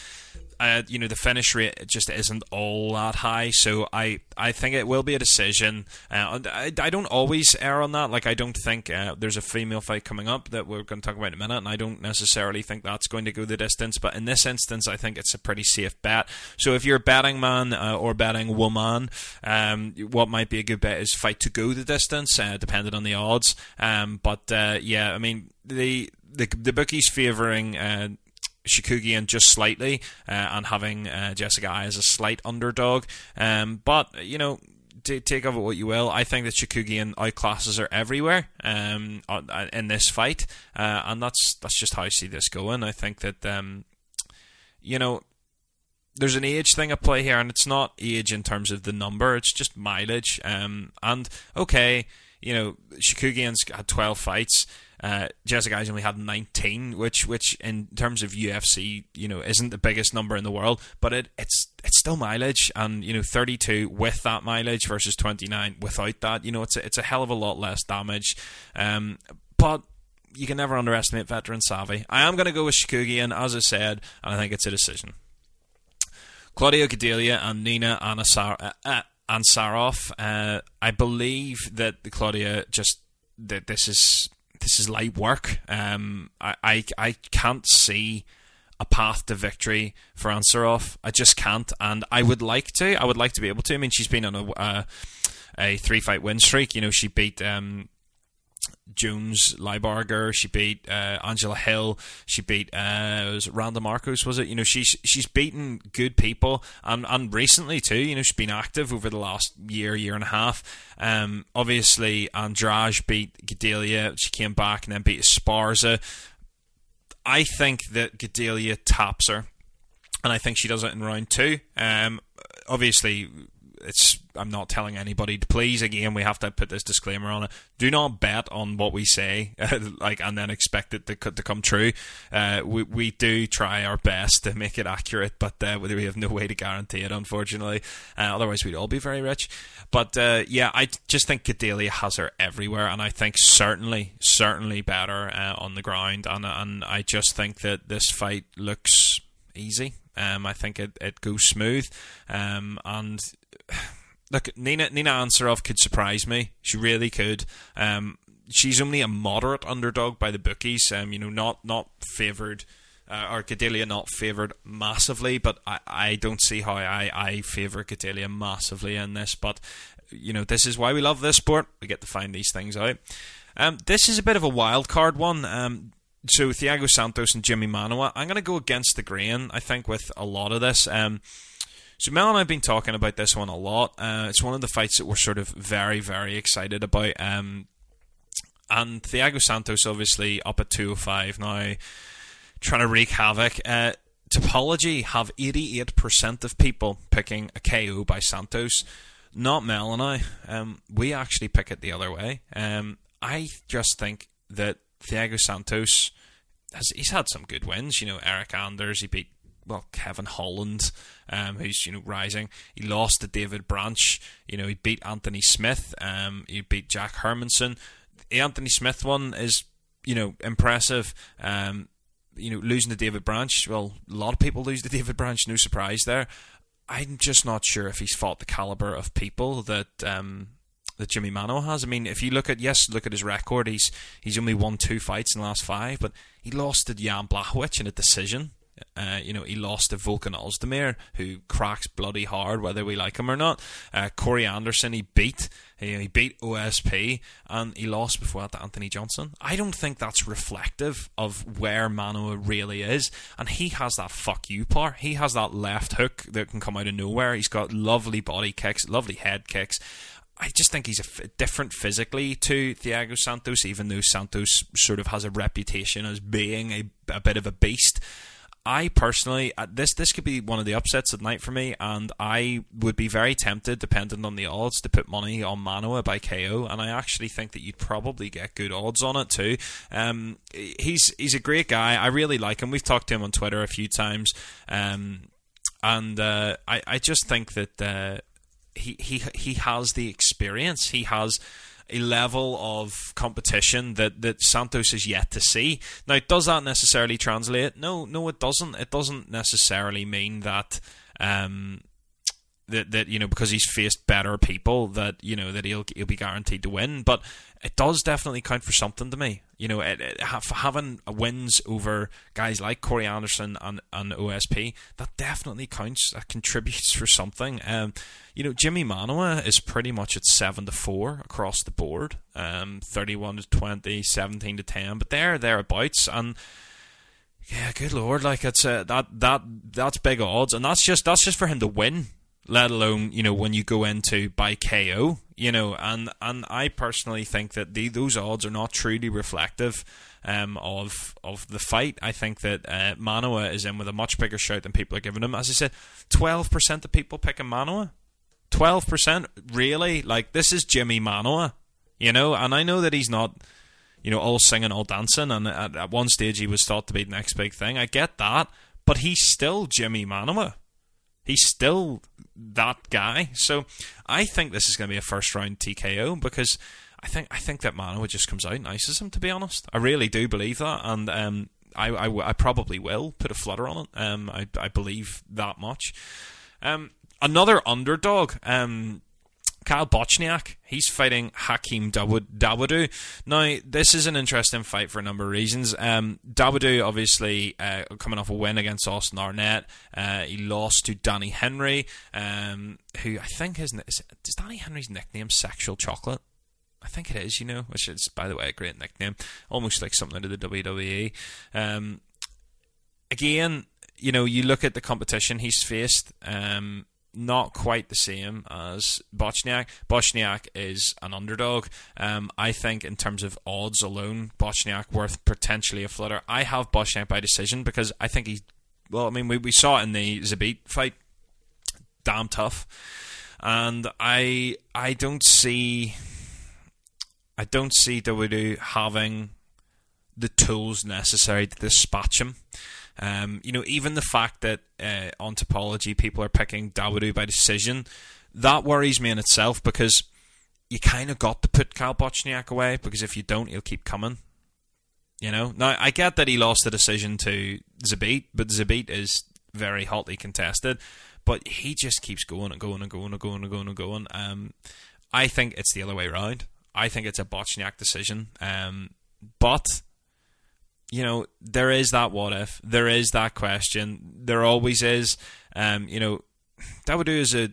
uh, you know the finish rate just isn't all that high. So I I think it will be a decision. Uh, I, I don't always err on that. Like I don't think uh, there's a female fight coming up that we're going to talk about in a minute, and I don't necessarily think that's going to go the distance. But in this instance, I think it's a pretty safe bet. So if you're a betting man uh, or betting woman, um, what might be a good bet is fight to go the distance, uh, depending on the odds. Um, but uh, yeah, I mean the the, the bookies favouring uh, Chookagian just slightly uh, and having uh, Jessica Eye as a slight underdog. Um, but, you know, t- take of it what you will. I think that Chookagian outclasses her everywhere um, uh, in this fight. Uh, and that's that's just how I see this going. I think that, um, you know, there's an age thing at play here, and it's not age in terms of the number, it's just mileage. Um, and, okay, you know, Chookagian's had 12 fights. Uh, Jessica Eye's only had 19, which, which in terms of UFC, you know, isn't the biggest number in the world, but it, it's it's still mileage, and you know, 32 with that mileage versus 29 without that, you know, it's a, it's a hell of a lot less damage. Um, but you can never underestimate veteran savvy. I am going to go with Chookagian, as I said, and I think it's a decision. Claudia Gadelha and Nina Anasar- uh, uh, Ansaroff. Uh, I believe that Claudia just that this is this is light work. Um, I, I, I can't see a path to victory for Ansaroff. I just can't, and I would like to. I would like to be able to. I mean, she's been on a uh, a three fight win streak. You know, she beat um, Jocelyn Lybarger. She beat uh, Angela Hill. She beat uh, was Randa Markos. Was it? You know, she's she's beaten good people, and and recently too. You know, she's been active over the last year, year and a half. Um, obviously, Andrade beat Gadelha. She came back and then beat Esparza. I think that Gadelha taps her, and I think she does it in round two. Um, obviously, it's I'm not telling anybody to please again we have to put this disclaimer on it. Do not bet on what we say like and then expect it to, to come true. Uh, we, we do try our best to make it accurate but uh, we have no way to guarantee it unfortunately. Uh, otherwise we'd all be very rich. But uh, yeah I just think Gadelha has her everywhere and I think certainly certainly better uh, on the ground. And, and I just think that this fight looks easy. Um, I think it, it goes smooth. Um, and look, Nina Nina Ansaroff could surprise me. She really could. Um, she's only a moderate underdog by the bookies. Um, you know, not not favoured. Uh, or Gadelha not favoured massively, but I, I don't see how I, I favour Gadelha massively in this. But, you know, this is why we love this sport. We get to find these things out. Um, this is a bit of a wild card one. Um, so, Thiago Santos and Jimmy Manuwa. I'm going to go against the grain, I think, with a lot of this. Um, so Mel and I've been talking about this one a lot. Uh, it's one of the fights that we're sort of very, very excited about. Um, and Thiago Santos obviously up at 205 now, trying to wreak havoc. Uh, Tapology have 88% of people picking a KO by Santos. Not Mel and I. Um, we actually pick it the other way. Um, I just think that Thiago Santos has he's had some good wins. You know, Eryk Anders, he beat well, Kevin Holland, um, who's you know rising. He lost to David Branch. You know, he beat Anthony Smith. Um, he beat Jack Hermansson. The Anthony Smith one is you know impressive. Um, you know, losing to David Branch. Well, a lot of people lose to David Branch. No surprise there. I'm just not sure if he's fought the caliber of people that um, that Jimmy Mano has. I mean, if you look at yes, look at his record. He's he's only won two fights in the last five, but he lost to Jan Blachowicz in a decision. Uh, you know, he lost to Volkan Ozdemir, who cracks bloody hard, whether we like him or not. Uh, Corey Anderson, he beat. He, he beat OSP, and he lost before that to Anthony Johnson. I don't think that's reflective of where Manuwa really is. And he has that fuck you part. He has that left hook that can come out of nowhere. He's got lovely body kicks, lovely head kicks. I just think he's a f- different physically to Thiago Santos, even though Santos sort of has a reputation as being a, a bit of a beast. I personally, uh, this this could be one of the upsets at night for me, and I would be very tempted, depending on the odds, to put money on Manuwa by KO, and I actually think that you'd probably get good odds on it too. Um, he's he's a great guy. I really like him. We've talked to him on Twitter a few times, um, and uh, I I just think that uh, he he he has the experience. He has a level of competition that, that Santos is yet to see. Now, does that necessarily translate? No, no, it doesn't. It doesn't necessarily mean that. Um, that, that you know because he's faced better people that you know that he'll he'll be guaranteed to win but it does definitely count for something to me you know it, it, having wins over guys like Corey Anderson and, and OSP that definitely counts that contributes for something um, you know Jimmy Manuwa is pretty much at 7 to 4 across the board um, 31 to 20 17 to 10 but they're thereabouts and yeah, good lord! Like it's uh, that that that's big odds, and that's just that's just for him to win let alone you know when you go into by KO, you know, and and I personally think that the, those odds are not truly reflective um, of of the fight. I think that uh, Manuwa is in with a much bigger shout than people are giving him. As I said, twelve percent of people picking Manuwa, Twelve percent, really? Like this is Jimmy Manuwa, you know, and I know that he's not. You know, all singing, all dancing, and at, at one stage he was thought to be the next big thing. I get that, but he's still Jimmy Manuwa He's still that guy. So I think this is going to be a first round TKO because I think I think that Manuwa just comes out and ices him. To be honest, I really do believe that, and um, I, I, I probably will put a flutter on it. Um, I I believe that much. Um, another underdog. Um, Kyle Bochniak, he's fighting Hakeem Dawodu. Now, this is an interesting fight for a number of reasons. Um, obviously, uh, coming off a win against Austin Arnett. Uh, he lost to Danny Henry, um, who I think is, is, Danny Henry's nickname Sexual Chocolate? I think it is, you know, which is, by the way, a great nickname. Almost like something of the WWE. Um, again, you know, you look at the competition he's faced. Um, not quite the same as Bochniak. Bochniak is an underdog. Um, I think in terms of odds alone, Bochniak worth potentially a flutter. I have Bochniak by decision because I think he. Well, I mean, we, we saw it in the Zabit fight. Damn tough, and I I don't see. I don't see Dawodu having the tools necessary to dispatch him. Um, you know, even the fact that uh, on Tapology people are picking Dawodu by decision, that worries me in itself because you kind of got to put Kyle Bochniak away because if you don't, he'll keep coming. You know, now I get that he lost the decision to Zabit, but Zabit is very hotly contested. But he just keeps going and going and going and going and going and going. Um, I think it's the other way around. I think it's a Bochniak decision. Um, but you know, there is that what if, there is that question, there always is. Um, you know, Dawodu is a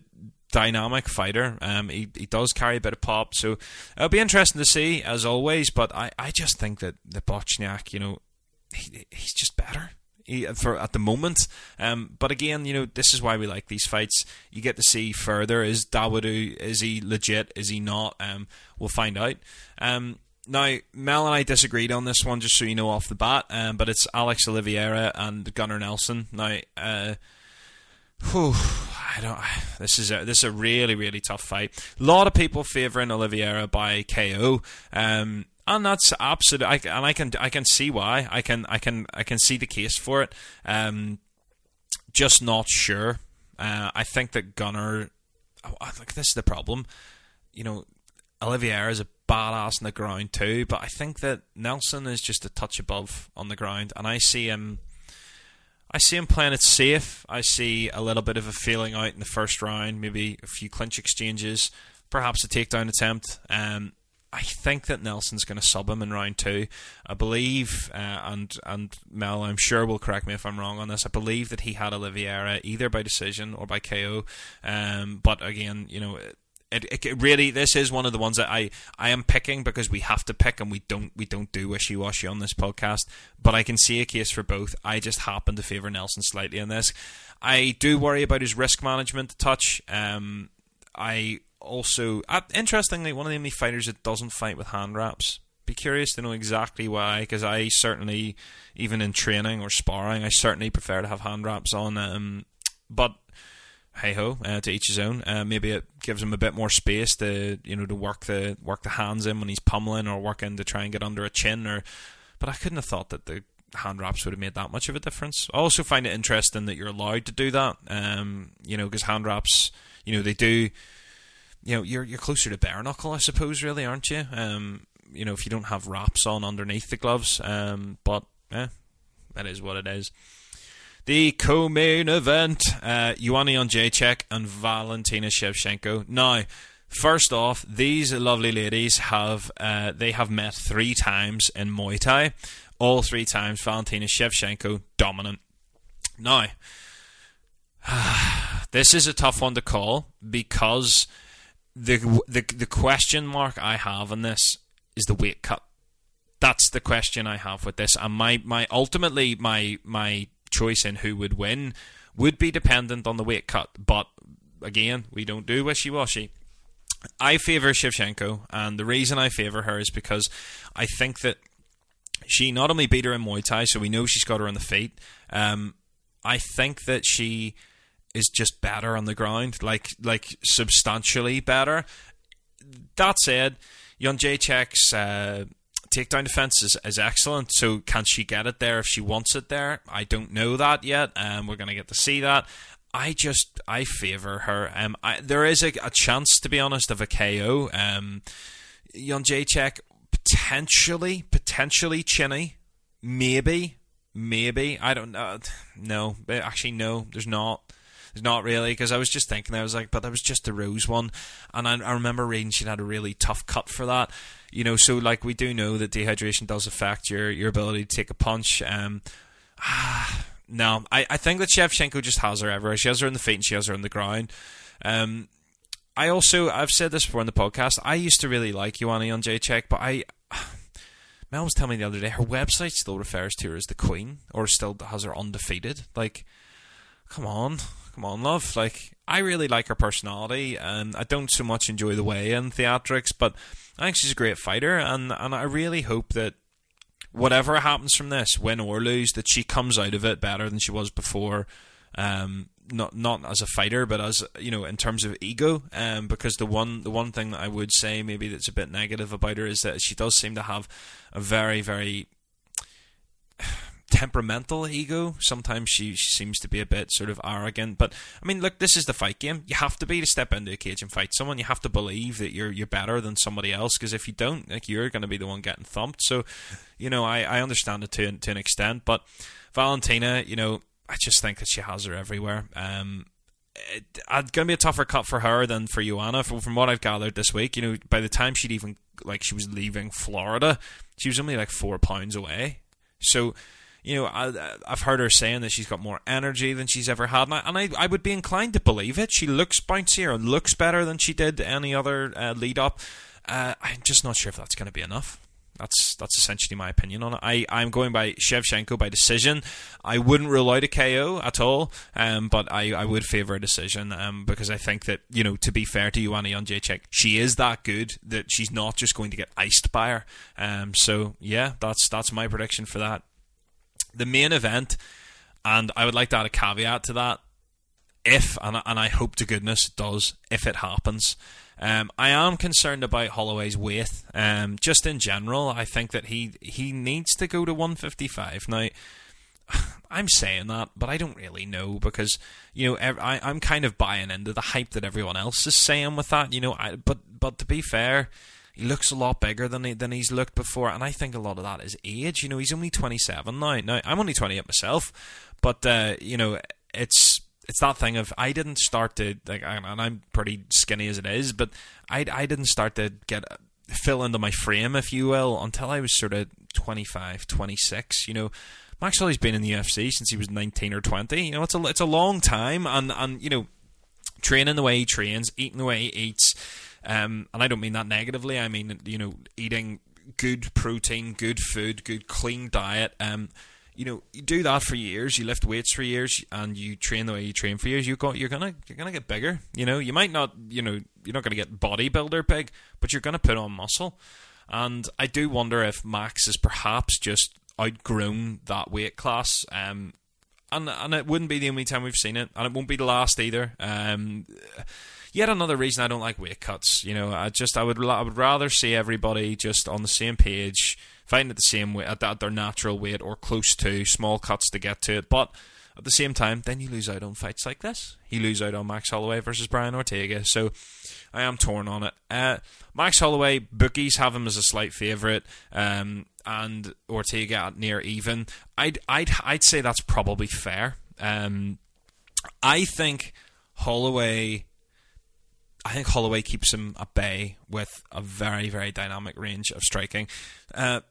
dynamic fighter. Um, he he does carry a bit of pop, so it'll be interesting to see as always. But I, I just think that the Bochniak, you know, he, he's just better. He, for at the moment, um, but again, you know, this is why we like these fights. You get to see further. Is Dawodu is he legit? Is he not? Um, we'll find out. Um, now, Mel and I disagreed on this one, just so you know off the bat, um, but it's Alex Oliveira and Gunnar Nelson. Now, uh, whew, I don't. This is a this is a really really tough fight. A lot of people favouring Oliveira by KO, um, and that's absolute. I, and I can I can see why. I can I can I can see the case for it. Um, just not sure. Uh, I think that Gunnar. Oh, like this is the problem. You know, Oliveira is a badass on the ground too, but I think that Nelson is just a touch above on the ground, and I see him. I see him playing it safe. I see a little bit of a feeling out in the first round, maybe a few clinch exchanges, perhaps a takedown attempt. Um, I think that Nelson's going to sub him in round two. I believe, uh, and and Mel, I'm sure will correct me if I'm wrong on this. I believe that he had Oliveira either by decision or by KO. Um, but again, you know, it, it, really this is one of the ones that I, I am picking because we have to pick and we don't we don't do wishy washy on this podcast. But I can see a case for both. I just happen to favour Nelson slightly in this. I do worry about his risk management touch. Um, I also uh, interestingly one of the only fighters that doesn't fight with hand wraps. Be curious to know exactly why, because I certainly, even in training or sparring, I certainly prefer to have hand wraps on. Um, but hey ho, uh, to each his own. Uh, maybe it gives him a bit more space to you know to work the work the hands in when he's pummeling or working to try and get under a chin. Or, but I couldn't have thought that the hand wraps would have made that much of a difference. I also find it interesting that you're allowed to do that. Um, you know, because hand wraps, you know, they do you know, you're you're closer to bare knuckle, I suppose, really, aren't you? Um, you know, if you don't have wraps on underneath the gloves. Um, but eh, that is what it is. The co-main event: uh, Jędrzejczyk and Valentina Shevchenko. Now, first off, these lovely ladies have uh, they have met three times in Muay Thai. All three times, Valentina Shevchenko dominant. Now, this is a tough one to call because the the the question mark I have on this is the weight cut. That's the question I have with this, and my my ultimately my my choice in who would win would be dependent on the weight cut. But again, we don't do wishy washy. I favour Shevchenko, and the reason I favour her is because I think that she not only beat her in Muay Thai, so we know she's got her on the feet. Um, I think that she is just better on the ground, like like substantially better. That said, Jędrzejczyk's uh, takedown defense is, is excellent. So can she get it there if she wants it there? I don't know that yet. Um, we're going to get to see that. I just I favor her. Um, I, there is a, a, chance, to be honest, of a KO. Um, Jędrzejczyk potentially, potentially chinny, maybe, maybe. I don't know. No, actually, no. There's not. There's not really because I was just thinking. I was like, but that was just the Rose one, and I, I remember reading she had a really tough cut for that. You know, so like we do know that dehydration does affect your your ability to take a punch. Um, ah, no, I, I think that Shevchenko just has her everywhere. She has her in the feet and she has her on the ground. Um, I also I've said this before in the podcast. I used to really like Joanna Jędrzejczyk, but I Mel was telling me the other day her website still refers to her as the Queen, or still has her undefeated. Like, come on, come on, love. Like, I really like her personality, and I don't so much enjoy the way in theatrics, but I think she's a great fighter, and and I really hope that whatever happens from this, win or lose, that she comes out of it better than she was before. Um, not not as a fighter, but as you know, in terms of ego. Um, because the one the one thing that I would say maybe that's a bit negative about her is that she does seem to have a very very temperamental ego. Sometimes she, she seems to be a bit sort of arrogant. But I mean, look, this is the fight game. You have to be to step into a cage and fight someone. You have to believe that you're you're better than somebody else. Because if you don't, like you're going to be the one getting thumped. So, you know, I, I understand it to to an extent. But Valentina, you know, I just think that she has her everywhere. Um, it's going to be a tougher cut for her than for Joanna. From, from what I've gathered this week, you know, by the time she'd even like she was leaving Florida, she was only like four pounds away. So you know, I, have heard her saying that she's got more energy than she's ever had, and I, and I, I would be inclined to believe it. She looks bouncier and looks better than she did any other uh, lead up. Uh, I'm just not sure if that's going to be enough. That's that's essentially my opinion on it. I, I'm going by Shevchenko by decision. I wouldn't rule out a KO at all, um, but I, I would favour a decision um, because I think that, you know, to be fair to Joanna Jędrzejczyk, she is that good that she's not just going to get iced by her. Um, so, yeah, that's that's my prediction for that the main event, and I would like to add a caveat to that. If and and I hope to goodness it does, if it happens, um, I am concerned about Holloway's weight. Um, just in general, I think that he he needs to go to 155 now. I'm saying that, but I don't really know because you know I, I'm kind of buying into the hype that everyone else is saying with that. You know, I, but but to be fair, he looks a lot bigger than he, than he's looked before, and I think a lot of that is age. You know, he's only 27 now. Now I'm only 28 myself, but uh, you know, it's it's that thing of I didn't start to like, and I'm pretty skinny as it is, but I I didn't start to get fill into my frame, if you will, until I was sort of 25, 26. You know. Max Holloway's been in the UFC since he was 19 or 20. You know, it's a it's a long time, and and you know, training the way he trains, eating the way he eats, um, and I don't mean that negatively. I mean, you know, eating good protein, good food, good clean diet. Um, you know, you do that for years. You lift weights for years, and you train the way you train for years. You got, you're gonna, you're gonna get bigger. You know, you might not, you know, you're not gonna get bodybuilder big, but you're gonna put on muscle. And I do wonder if Max is perhaps just outgrown that weight class. Um, and and it wouldn't be the only time we've seen it, and it won't be the last either. Um, yet another reason I don't like weight cuts. You know, I just I would I would rather see everybody just on the same page, fighting at the same weight at, at their natural weight or close to small cuts to get to it. But At the same time, then you lose out on fights like this. You lose out on Max Holloway versus Brian Ortega. So I am torn on it. Uh, Max Holloway, bookies have him as a slight favourite, um, and Ortega at near even. I'd I'd I'd say that's probably fair. Um, I think Holloway. I think Holloway keeps him at bay with a very, very dynamic range of striking. Uh,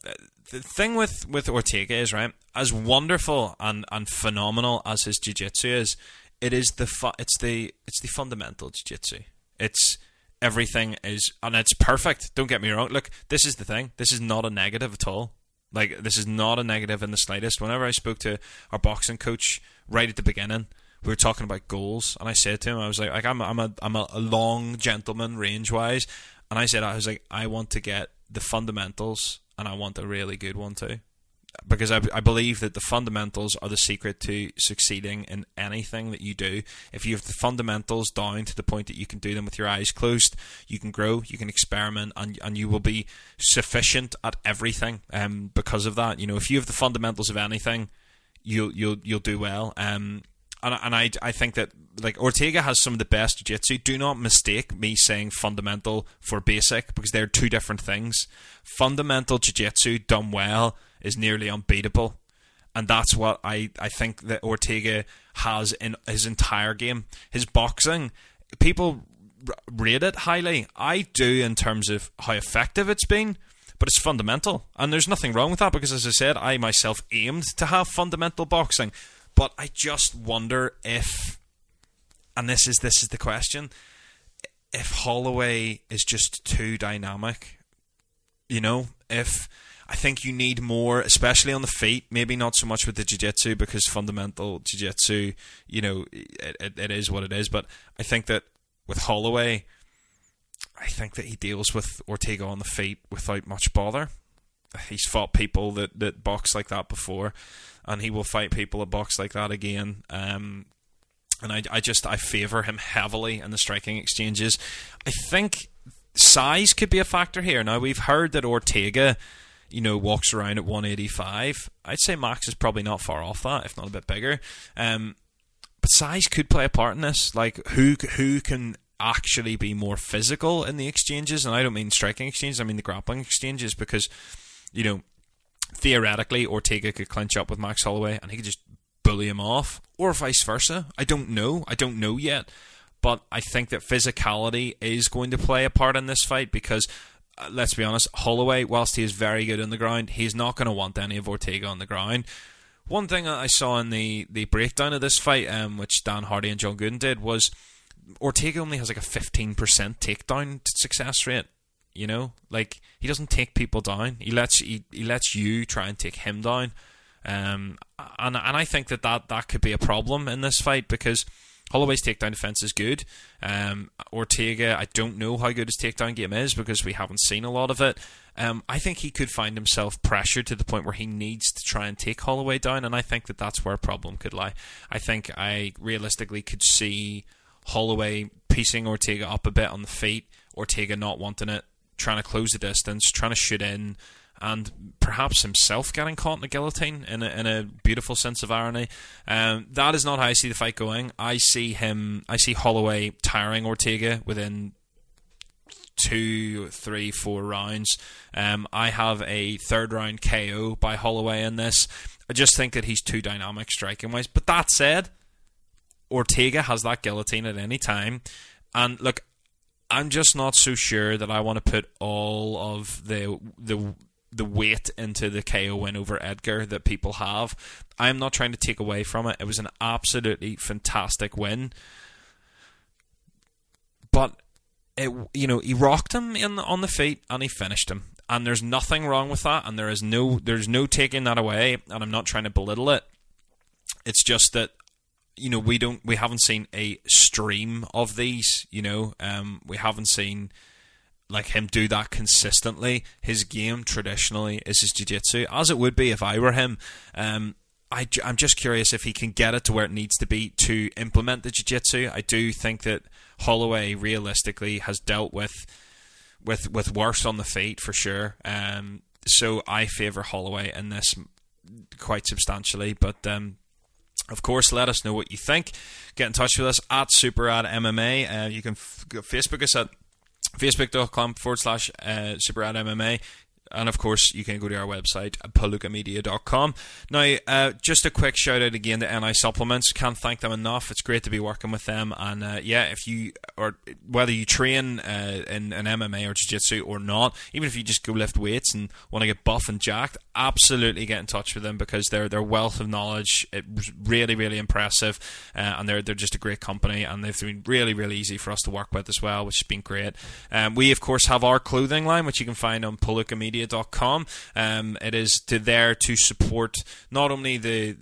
the thing with, with Ortega is right, as wonderful and, and phenomenal as his jiu-jitsu is, it is the fu- it's the it's the fundamental jiu-jitsu. It's everything is and it's perfect. Don't get me wrong. Look, this is the thing. This is not a negative at all. Like this is not a negative in the slightest. Whenever I spoke to our boxing coach right at the beginning, we were talking about goals, and I said to him, I was like, like I'm, I'm a, I'm a, long gentleman range wise, and I said, I was like, I want to get the fundamentals, and I want a really good one too, because I, I believe that the fundamentals are the secret to succeeding in anything that you do. If you have the fundamentals down to the point that you can do them with your eyes closed, you can grow, you can experiment, and and you will be sufficient at everything. Um, because of that, you know, if you have the fundamentals of anything, you'll you'll you'll do well. Um, and and I I think that like Ortega has some of the best jiu-jitsu. Do not mistake me saying fundamental for basic because they're two different things. Fundamental jiu-jitsu done well is nearly unbeatable. And that's what I, I think that Ortega has in his entire game. His boxing, people rate it highly. I do in terms of how effective it's been, but it's fundamental. And there's nothing wrong with that because, as I said, I myself aimed to have fundamental boxing. But I just wonder if, and this is this is the question, if Holloway is just too dynamic. You know, if I think you need more, especially on the feet. Maybe not so much with the jiu-jitsu because fundamental jiu-jitsu, you know, it, it, it is what it is. But I think that with Holloway, I think that he deals with Ortega on the feet without much bother. He's fought people that, that box like that before, and he will fight people that box like that again. Um, and I, I just I favour him heavily in the striking exchanges. I think size could be a factor here. Now we've heard that Ortega, you know, walks around at 185. I'd say Max is probably not far off that, if not a bit bigger. Um, but size could play a part in this. Like who who can actually be more physical in the exchanges, and I don't mean striking exchanges. I mean the grappling exchanges because you know theoretically Ortega could clinch up with Max Holloway and he could just bully him off, or vice versa. I don't know. I don't know yet. But I think that physicality is going to play a part in this fight because, uh, let's be honest, Holloway, whilst he is very good on the ground, he's not going to want any of Ortega on the ground. One thing I saw in the, the breakdown of this fight, um, which Dan Hardy and John Gooden did, was Ortega only has like a 15% takedown success rate. You know, like he doesn't take people down. He lets he, he lets you try and take him down. Um, and and I think that, that that could be a problem in this fight because Holloway's takedown defense is good. Um, Ortega, I don't know how good his takedown game is because we haven't seen a lot of it. Um, I think he could find himself pressured to the point where he needs to try and take Holloway down, and I think that that's where a problem could lie. I think I realistically could see Holloway piecing Ortega up a bit on the feet, Ortega not wanting it, trying to close the distance, trying to shoot in, and perhaps himself getting caught in the guillotine in a, in a beautiful sense of irony. Um, that is not how I see the fight going. I see him, I see Holloway tiring Ortega within two, three, four rounds. Um, I have a third round KO by Holloway in this. I just think that he's too dynamic striking wise. But that said, Ortega has that guillotine at any time. And look, I'm just not so sure that I want to put all of the the the weight into the KO win over Edgar that people have. I'm not trying to take away from it. It was an absolutely fantastic win. But it you know, he rocked him in on the feet and he finished him. And there's nothing wrong with that and there is no there's no taking that away and I'm not trying to belittle it. It's just that you know we don't we haven't seen a stream of these you know um, we haven't seen like him do that consistently. His game traditionally is his jiu-jitsu as it would be if I were him. Um, I, am just curious if he can get it to where it needs to be to implement the jiu-jitsu. I do think that Holloway realistically has dealt with with with worse on the feet for sure. Um, so I favour Holloway in this quite substantially but um, Of course, let us know what you think. Get in touch with us at SuperRad MMA. Uh, you can f- Facebook us at facebook.com forward slash uh, SuperRad MMA. And of course, you can go to our website, palookamedia.com. Now, uh, just a quick shout out again to NI Supplements. Can't thank them enough. It's great to be working with them. And uh, yeah, if you, or whether you train uh, in an MMA or Jiu Jitsu or not, even if you just go lift weights and want to get buff and jacked, absolutely get in touch with them because they're their wealth of knowledge. It's really, really impressive. Uh, and they're, they're just a great company. And they've been really, really easy for us to work with as well, which has been great. Um, we, of course, have our clothing line, which you can find on Palooka Media media.com. Um, it is to there to support not only the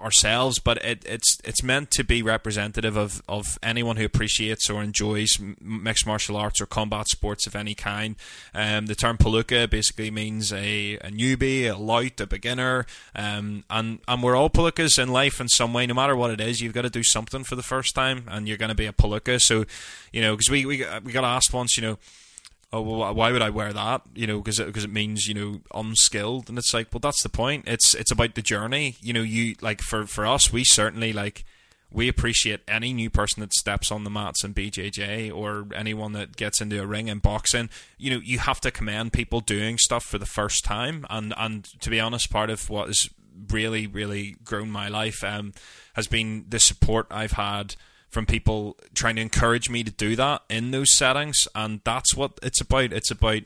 ourselves, but it, it's it's meant to be representative of, of anyone who appreciates or enjoys mixed martial arts or combat sports of any kind. Um, the term palooka basically means a, a newbie, a lout, a beginner, um, and and we're all palookas in life in some way. No matter what it is, you've got to do something for the first time, and you're going to be a palooka. So, you know, because we we we got asked once, you know oh well why would I wear that you know because because it, it, means you know unskilled and it's like well that's the point it's it's about the journey you know you like for for us we certainly like we appreciate any new person that steps on the mats in BJJ or anyone that gets into a ring in boxing. You know, you have to commend people doing stuff for the first time. And and to be honest, part of what has really really grown my life um, has been the support I've had from people trying to encourage me to do that in those settings, and that's what it's about. It's about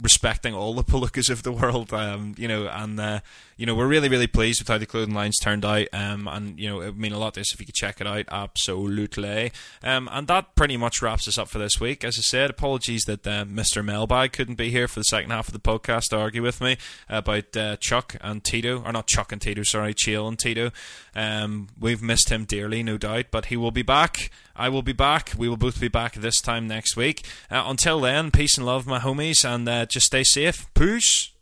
respecting all the palookas of the world, um, you know, and uh, you know we're really really pleased with how the clothing lines turned out, um, and you know it would mean a lot to us if you could check it out, absolutely. Um, and that pretty much wraps us up for this week. As I said, apologies that uh, Mr. Mailbag couldn't be here for the second half of the podcast to argue with me about uh, Chuck and Tito, or not Chuck and Tito, sorry, Chael and Tito. Um, we've missed him dearly, no doubt, but he will be back. I will be back. We will both be back this time next week. Uh, until then, peace and love, my homies, and uh, just stay safe. Peace.